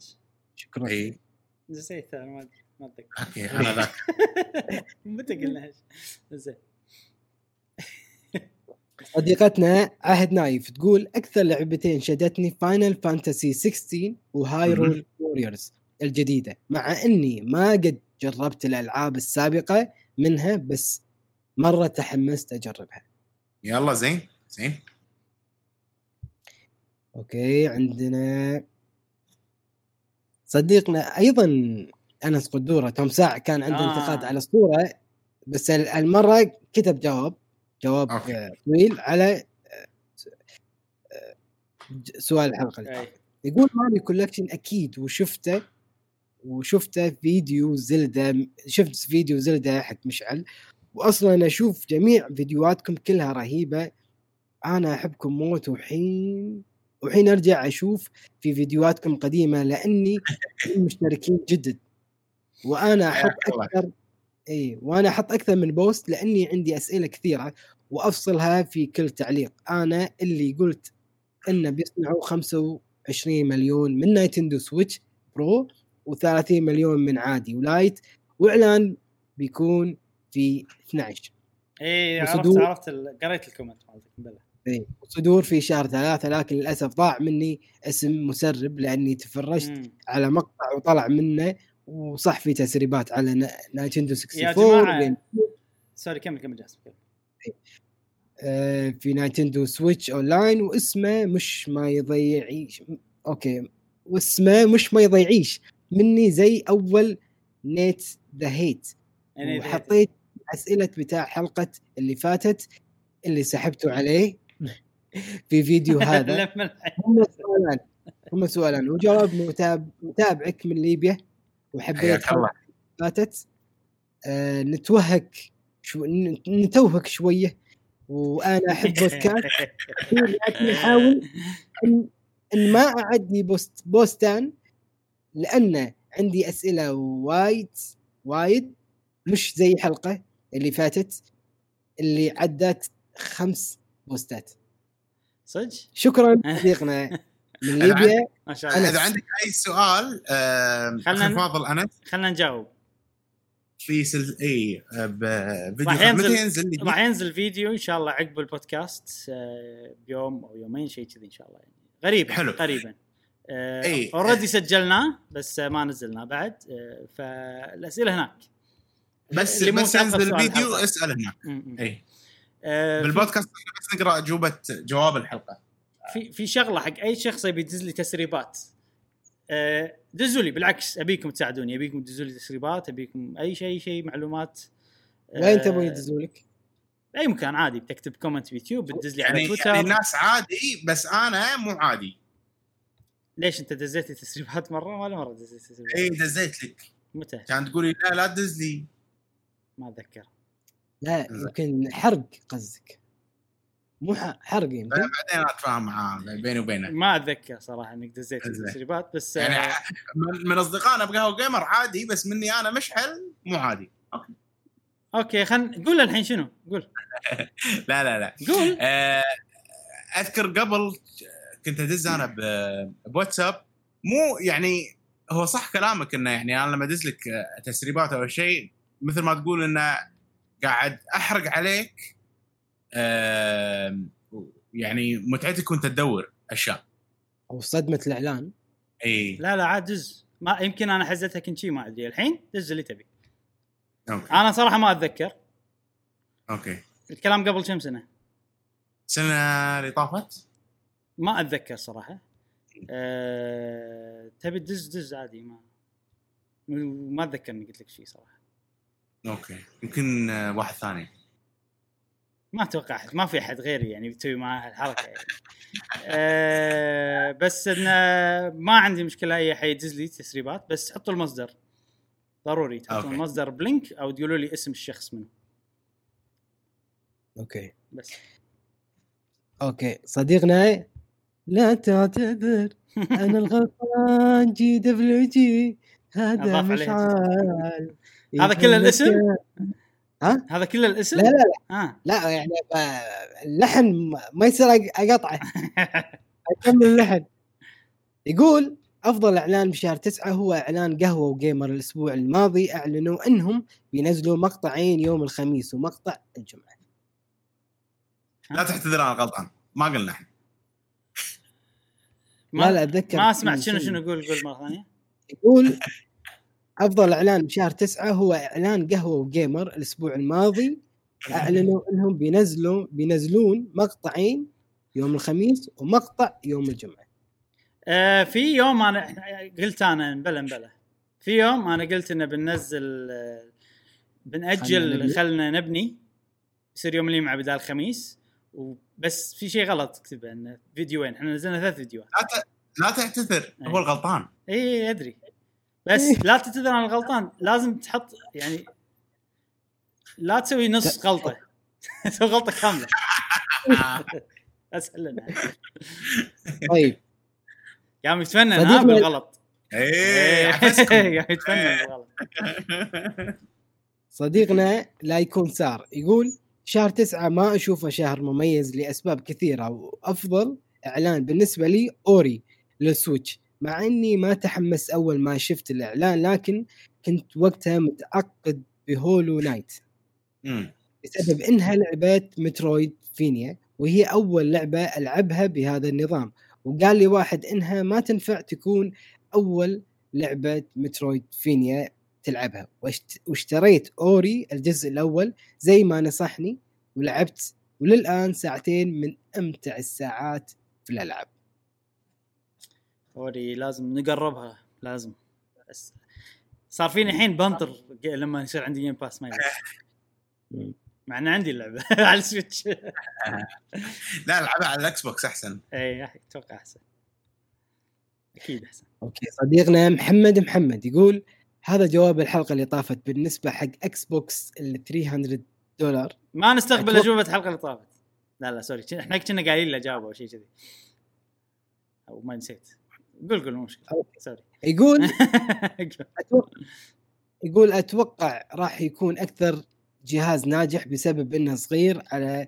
شكرا. إي. نسيت أنا ما ما أتذكر. okay أنا ذاك. متى قلنا هالشيء؟ زين. صديقتنا عهد نايف تقول أكثر لعبتين شدتني Final Fantasy 16 و Hyrule Warriors الجديدة مع إني ما قد جربت الألعاب السابقة منها بس مرة تحمست أجربها. يلا زين زين. okay عندنا صديقنا أيضا انس قدوره توم ساعة كان عنده آه. انتقاد على الصورة بس ال- المرة كتب جواب. جواب okay. طويل على سؤال الحلقة اللي أي. يقول Mario Collection أكيد وشفته وشفته فيديو زلدة شفت فيديو زلدة حق مشعل واصلا أشوف جميع فيديوهاتكم كلها رهيبة أنا أحبكم موت وحين وحين أرجع أشوف في فيديوهاتكم قديمة لأني مشتركين جدد وأنا أحط. أكثر اي وأنا أحط أكثر من بوست لأني عندي أسئلة كثيرة وأفصلها في كل تعليق أنا اللي قلت إنه بيصنعوا 25 مليون من Nintendo Switch Pro و30 مليون من عادي و Lite وإعلان بيكون في 12 اي عرفت وصدور. عرفت ال- قريت ال comment مالتك بلى اي صدور في شهر ثلاثة لكن للأسف ضاع مني اسم مسرب لأني تفرجت مم. على مقطع وطلع منه وصح في تسريبات على Nin- Nintendo 64 يا جماعة. sorry كمل كمل جاسم في نايتندو سويتش أونلاين واسمه مش ما يضيعيش. أوكي. واسمه مش ما يضيعيش. مني زي أول نيت ذا هيت. يعني وحطيت اسئله بتاع حلقة اللي فاتت اللي سحبتوا عليه في فيديو هذا. هم سؤالان. هم سؤالان. وجواب متاب... متابعك من ليبيا. وحبيت فاتت. آه نتوهك. شو... نتوهك شوية. وأنا أحب بودكاست. كثير لكن أحاول ان, إن ما اعدي بوست بوستان لأن عندي أسئلة وايد وايد مش زي حلقة اللي فاتت اللي عدت خمس بوستات. صدق؟ شكرا صديقنا من ليبيا. ما شاء الله. إذا عندك أي سؤال آه، خلنا- فاضل أنس. خلينا نجاوب. في سل إي آه، بفيديو راح ينزل- متى ينزل؟ راح ينزل فيديو إن شاء الله عقب البودكاست آه، بيوم أو يومين شيء كذي إن شاء الله يعني قريبا حلو. قريبا إي. already سجلناه بس آه، ما نزلناه بعد آه، فالأسئلة هناك بس اللي بس سؤال الفيديو. اسأل هناك. إي آه، بالبودكاست بس نقرأ اجوبه جواب الحلقة في في شغلة حق أي شخص يبي يدز لي تسريبات آه، دزوا لي بالعكس أبيكم تساعدوني أبيكم تدزوا لي تسريبات أبيكم أي شيء شيء معلومات آه، وين تبون يدزوا لك؟ اي مكان عادي بتكتب comment في يوتيوب بتدز لي على يعني, تويتر يعني الناس عادي بس أنا مو عادي ليش أنت دزيت لي تسريبات مرة ولا مرة دزيت تسريبات؟ اي دزيت لك متى؟ كان تقولي لا لا تدز لي ما أتذكر لا. يمكن حرق قصدك مو ح- حرق يمكن. بعدين أتفاهم معاه بيني وبينه ما أتذكر صراحة إنك دزيت لي زين. تسريبات بس يعني آه، من أصدقائنا بقهوه و Gamer عادي بس مني أنا مشعل مو عادي. okay. خل قول الحين شنو؟ قول. لا لا لا. قول. آه، أذكر قبل كنت أدز أنا بواتساب. مو يعني هو صح كلامك إنه يعني أنا لما أدز لك تسريبات أو شيء مثل ما تقول إنه قاعد أحرق عليك يعني متعتك وانت تدور أشياء. أو صدمة الإعلان. إي. لا لا عاد دز. ما يمكن أنا حزتها كنت شي ما أدري. الحين دز اللي تبي. okay. أنا صراحة ما أتذكر. okay. الكلام قبل كم سنة؟ السنة اللي طافت؟ ما أتذكر صراحة. أه... تبي تدز دز عادي ما. ما أتذكر إني قلت لك شيء صراحة. okay. يمكن واحد ثاني. ما أتوقع أحد ما في أحد غيري يعني بتسوي معاه الحركه يعني. أه بس انه ما عندي مشكلة أي احد يدز لي تسريبات بس حطوا المصدر. ضروري تحطون okay. المصدر ب link أو تقولوا لي اسم الشخص منه. أوكي. بس. أوكي. صديقنا لا تعتذر. أنا الغلطان GWG. هذا مشعل. هذا كله الاسم؟ ها؟ هذا كله الاسم؟ لا لا لا, آه. لا يعني اللحن ما- ما يصير اقطعه أكمل اللحن. يقول أفضل إعلان بشهر تسعة هو إعلان قهوة و Gamer الأسبوع الماضي أعلنوا إنهم بينزلوا مقطعين يوم الخميس ومقطع الجمعة. لا تعتذر أنا غلطان ما قلنا إحنا. لا لا أتذكر. ما سمعت شنو. شنو؟ قول قول مرة ثانية. يقول أفضل إعلان بشهر تسعة هو إعلان قهوة وجيمر الأسبوع الماضي. أعلنوا إنهم بينزلوا بينزلون مقطعين يوم الخميس ومقطع يوم الجمعة. آه في يوم أنا قلت أنا بلا بلا. في يوم أنا قلت إنه بننزل آه، خلنا نبني. خلنا نبني. يصير يوم الجمعه بدال الخميس وبس في شيء غلط كتبه إنه فيديوين. إحنا نزلنا ثلاث فيديوهات. لا ت- لا تعتذر هو الغلطان. اي أدري. بس لا تعتذر عن الغلطان. لازم تحط يعني لا تسوي نص غلطة. تسوي غلطة كاملة. اسهل لنا طيب. قام يتفنن ها صديقنا- بالغلط. إيه عفسكم. قام يتفنن بالغلط. صديقنا لا يكون سار يقول شهر تسعة ما أشوفه شهر مميز لأسباب كثيرة وأفضل إعلان بالنسبة لي Ori لل Switch. مع إني ما تحمست أول ما شفت الإعلان لكن كنت وقتها متعقد ب Hollow Knight مم. بسبب إنها لعبة Metroidvania وهي أول لعبة ألعبها بهذا النظام. وقال لي واحد إنها ما تنفع تكون أول لعبة Metroidvania تلعبها. واشت- واشتريت Ori الجزء الأول زي ما نصحني ولعبت وللآن ساعتين من أمتع الساعات في الألعاب. Ori لازم نجربها لازم. بس صار فيني الحين بنطر لما يصير عندي Game Pass ما. مع إن عندي اللعبه على ال Switch لا العبها على ال Xbox احسن اي أتوقع أحسن. أكيد أحسن. okay صديقنا محمد محمد يقول هذا جواب الحلقة اللي طافت بالنسبة حق Xbox ال 300 دولار. ما نستقبل أجوبة الحلقة اللي طافت. لا لا sorry إحنا كنا قايلين له جابه أو شيء كذي. أو ما نسيت. قول قول مشكلة. sorry يقول يقول أتوقع راح يكون أكثر جهاز ناجح بسبب إنه صغير على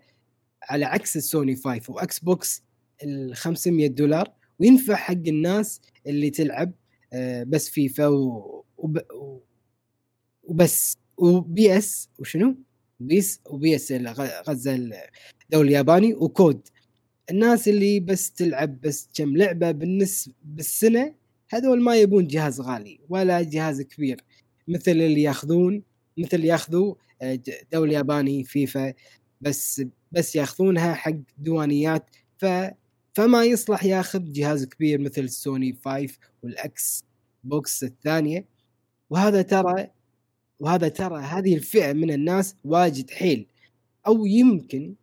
على عكس السوني 5 و Xbox ال 500 دولار وينفع حق الناس اللي تلعب آه، بس فيفا و... وب... وبس وبي إس وشنو؟ بيس وبي إس غزة الدوري الياباني وكود الناس اللي بس تلعب بس كم لعبة بالنسبة بالسنة هذول ما يبون جهاز غالي ولا جهاز كبير. مثل اللي ياخذون مثل ياخذوا آه، دوري ياباني فيفا بس بس ياخذونها حق ديوانيات ف فما يصلح ياخذ جهاز كبير مثل السوني 5 وال Xbox الثانية. وهذا ترى وهذا ترى هذه الفئة من الناس واجد حيل. أو يمكن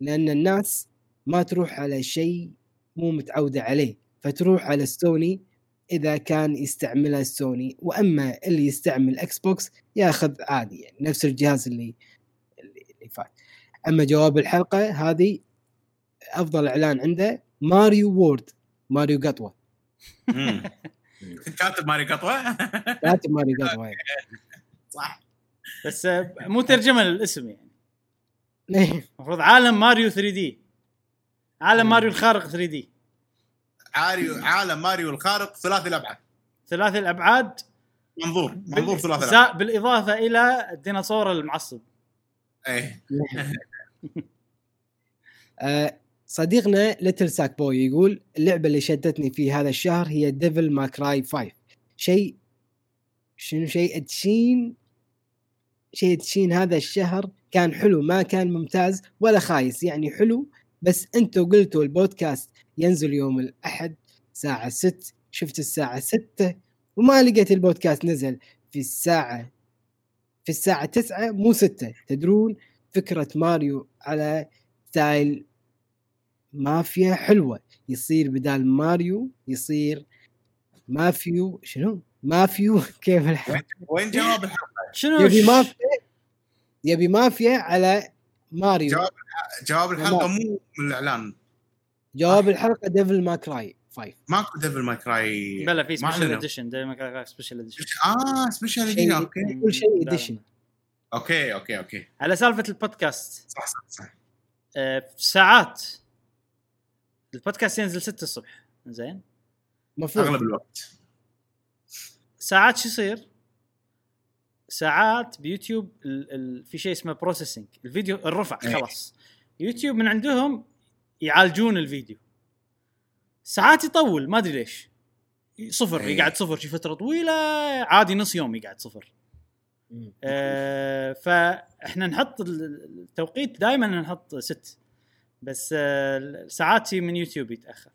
لأن الناس ما تروح على شيء مو متعودة عليه. فتروح على سوني إذا كان يستعملها سوني وأما اللي يستعمل Xbox ياخذ عادي يعني نفس الجهاز اللي اللي فات. أما جواب الحلقة هذه أفضل إعلان عنده ماريو World ماريو قطوة. كاتب ماري قطوة؟ كاتب ماريو قطوة يعني. صح. بس آه، مو ترجمة للاسم يعني. إيه. المفروض عالم ماريو 3D. عالم. ماريو الخارق 3D. عاريو عالم ماريو الخارق ثلاثي الأبعاد. ثلاثي الأبعاد. منظور منظور ثلاثي الأبعاد. بالإضافة إلى الديناصور المعصب. إيه. آه، صديقنا Little Sackboy يقول اللعبة اللي شدتني في هذا الشهر هي Devil May Cry 5 شيء شنو شيء تشين؟ شيء تشين هذا الشهر كان حلو ما كان ممتاز ولا خايس. يعني حلو بس أنتوا قلتوا البودكاست ينزل يوم الأحد الساعة 6 شفت الساعة 6 وما لقيت البودكاست نزل في الساعة في الساعة 9 مو 6 تدرون فكرة ماريو على style مافيا حلوة يصير بدال ماريو يصير مافيو شنو؟ مافيو كيف الحال؟ وين جواب الحلقة؟ شنو يبي مافيا يبي مافيا على ماريو. جواب جواب الحلقة مو من الإعلان. جواب الحلقة Devil May Cry 5 ماكو Devil May Cry مبلا في special. edition دائما special edition آه special شيء- edition okay. كل شيء edition. okay okay okay. على سالفة البودكاست صح صح صح. آه، في ساعات البودكاست ينزل 6 الصبح. زين؟ المفروض أغلب الوقت. ساعات شو يصير؟ ساعات بيوتيوب ال ال في شيء اسمه processing الفيديو الرفع إيه. خلاص. يوتيوب من عندهم يعالجون الفيديو. ساعات يطول ما أدري ليش. صفر إيه. يقعد صفر شي فترة طويلة عادي نص يوم يقعد صفر. آه فإحنا نحط ال- التوقيت دائما نحط ست. بس آه ساعات من يوتيوب يتأخر.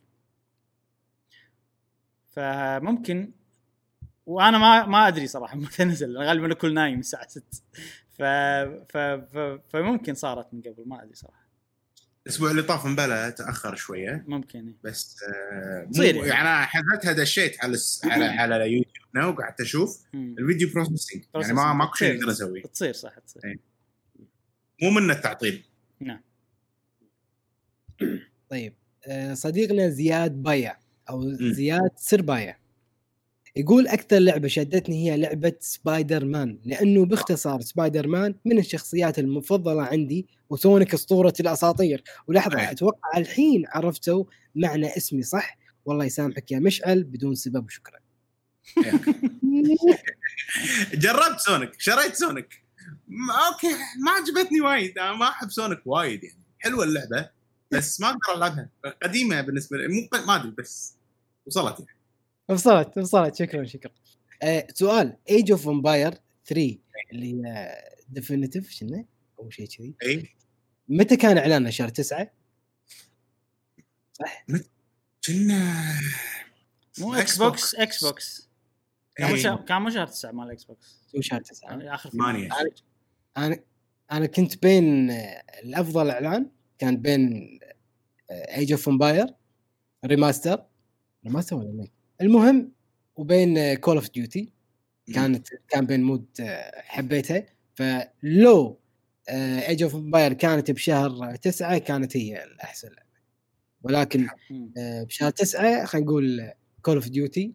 فممكن وأنا ما ما ادري صراحة متى نزل غالبا اكل نايم الساعة 6 ف... ف... ف... فممكن صارت من قبل ما ادري صراحة الأسبوع اللي طاف مبلا تأخر شوية ممكن إيه. بس آه مو- تصير يعني. يعني أنا حزتها دشيت على الس... على على يوتيوب هنا وقعدت أشوف مم. الفيديو processing يعني ما. ماكو شيء. أقدر أسويه تصير صح تصير إيه. مو من التعطيل نعم طيب آه، صديقنا زياد بايع أو. زياد سربايع يقول أكثر لعبة شدتني هي لعبة سبايدر مان لأنه باختصار سبايدر مان من الشخصيات المفضلة عندي و Sonic أسطورة الأساطير. ولحظة. أتوقع الحين عرفتوا معنى اسمي صح؟ والله يسامحك يا مشعل بدون سبب وشكرا جربت Sonic شريت Sonic. okay ما عجبتني وايد أنا ما أحب Sonic وايد يعني. حلوة اللعبة بس ما أقدر ألعبها. قديمة بالنسبة لي مو ما أدري بس وصلت يعني. وصلت وصلت شكرا شكرا. آه سؤال. Age of Empires 3 اللي هي Definitive شنو؟ أو شيء كذي. اي متى كان اعلانه شهر 9 صح؟ كنا مو Xbox Xbox كان مو. شهر- كان مو شهر 9 مال Xbox هو شهر 9 يعني آخر ثمانية. فيلم. أنا أنا كنت بين آه، الأفضل إعلان كان بين Age of Empires remaster remaster ولا مين؟ المهم وبين Call of Duty كانت كان بين مود حبيتها. فلو Age of Empires كانت بشهر تسعة كانت هي الأحسن. لعبة. ولكن. آه، بشهر تسعة خلينا نقول Call of Duty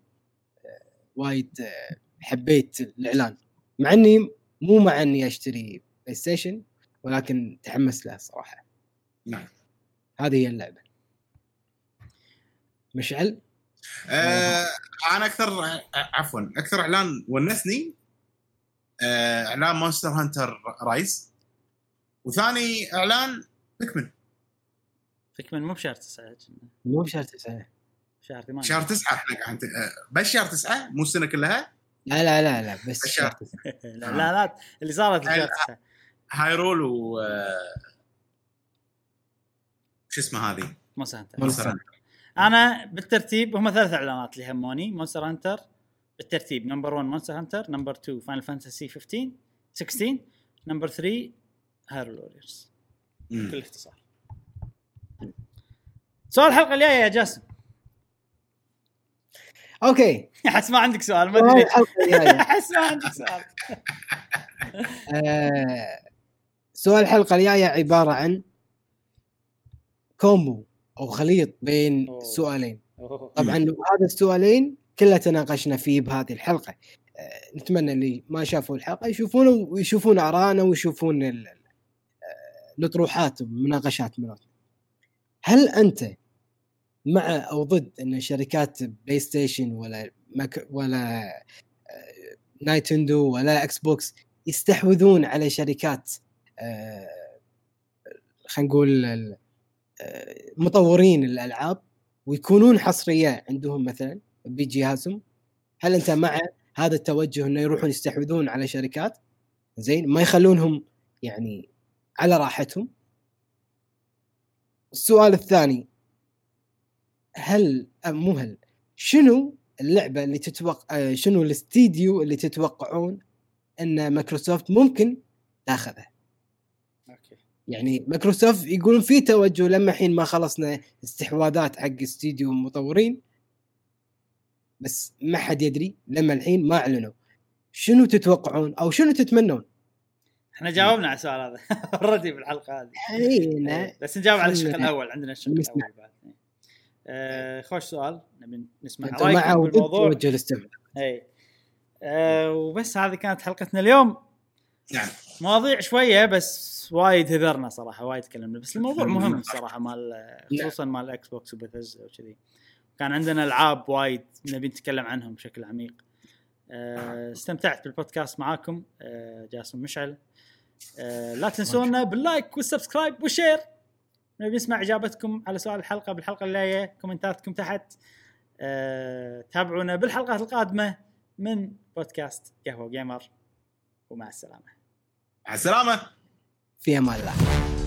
وايد آه، حبيت الإعلان. مع إني مو مع إني أشتري PlayStation ولكن تحمس له صراحة. نعم. هذه هي اللعبة. مشعل؟ آه أنا أكثر ع- عفوا أكثر إعلان ونسني آه إعلان Monster Hunter Rise. وثاني إعلان Pikmin Pikmin مو بشهر 9 مو بشهر تسعة. شهر 8 شهر تسعة إحنا قاعد آه بس شهر تسعة مو السنة كلها؟ لا لا لا لا بس. شهر تسعة. لا لا لا اللي صارت بشهر 9 Hyrule و آه، شو اسمه هذه؟ Monster Hunter. أنا بالترتيب هم ثلاث إعلانات اللي هموني Monster Hunter بالترتيب number 1 Monster Hunter number 2 Final Fantasy 15 16 number 3 Hyrule Warriors. بكل اختصار. سؤال الحلقة الجاية يا جاسم. okay. أحس ما عندك سؤال ما أدري. أحس ما عندك سؤال. آه، سؤال الحلقة الجاية عبارة عن combo. أو خليط بين أوه. سؤالين أوه. طبعا هذا السؤالين كلها تناقشنا فيه بهذه الحلقة آه، نتمنى اللي ما شافوا الحلقة يشوفونه ويشوفون ارائنا ويشوفون ال- آه، الأطروحات والمناقشات منهم هل أنت مع أو ضد أن شركات PlayStation ولا مك ولا آه، Nintendo ولا Xbox يستحوذون على شركات خلينا نقول ال- مطورين الألعاب ويكونون حصرية عندهم مثلا بجهازهم هل أنت مع هذا التوجه إنه يروحون يستحوذون على شركات؟ زين ما يخلونهم يعني على راحتهم. السؤال الثاني هل مو هل شنو اللعبة اللي تتوقع آه، شنو الاستديو اللي تتوقعون إن مايكروسوفت ممكن تاخذه؟ يعني مايكروسوفت يقولون في توجه لما الحين ما خلصنا استحواذات حق استديو مطورين بس ما حد يدري لما الحين ما أعلنوا. شنو تتوقعون أو شنو تتمنون؟ إحنا جاوبنا على السؤال هذا already بالحلقة هذه. إيه، بس نجاوب على الشق الأول عندنا الشق. الأول بعد. إيه. آه خوش سؤال نبي نسمع رأيكم بالموضوع. اي آه وبس هذه كانت حلقتنا اليوم. نعم. مواضيع شوية بس وايد هذرنا صراحة وايد تكلمنا بس الموضوع مهم الصراحه مال خصوصا مال Xbox و Bethesda وكذي. كان عندنا ألعاب وايد نبي نتكلم عنهم بشكل عميق. آه، استمتعت بالبودكاست معاكم. آه، جاسم مشعل. آه، لا تنسونا بال like وال subscribe وال share. نبي نسمع إجابتكم على سؤال الحلقة بالحلقة الجاية كومنتاتكم تحت. آه، تابعونا بالحلقات القادمة من بودكاست قهوة جيمر. ومع السلامة. مع السلامة. في أمان الله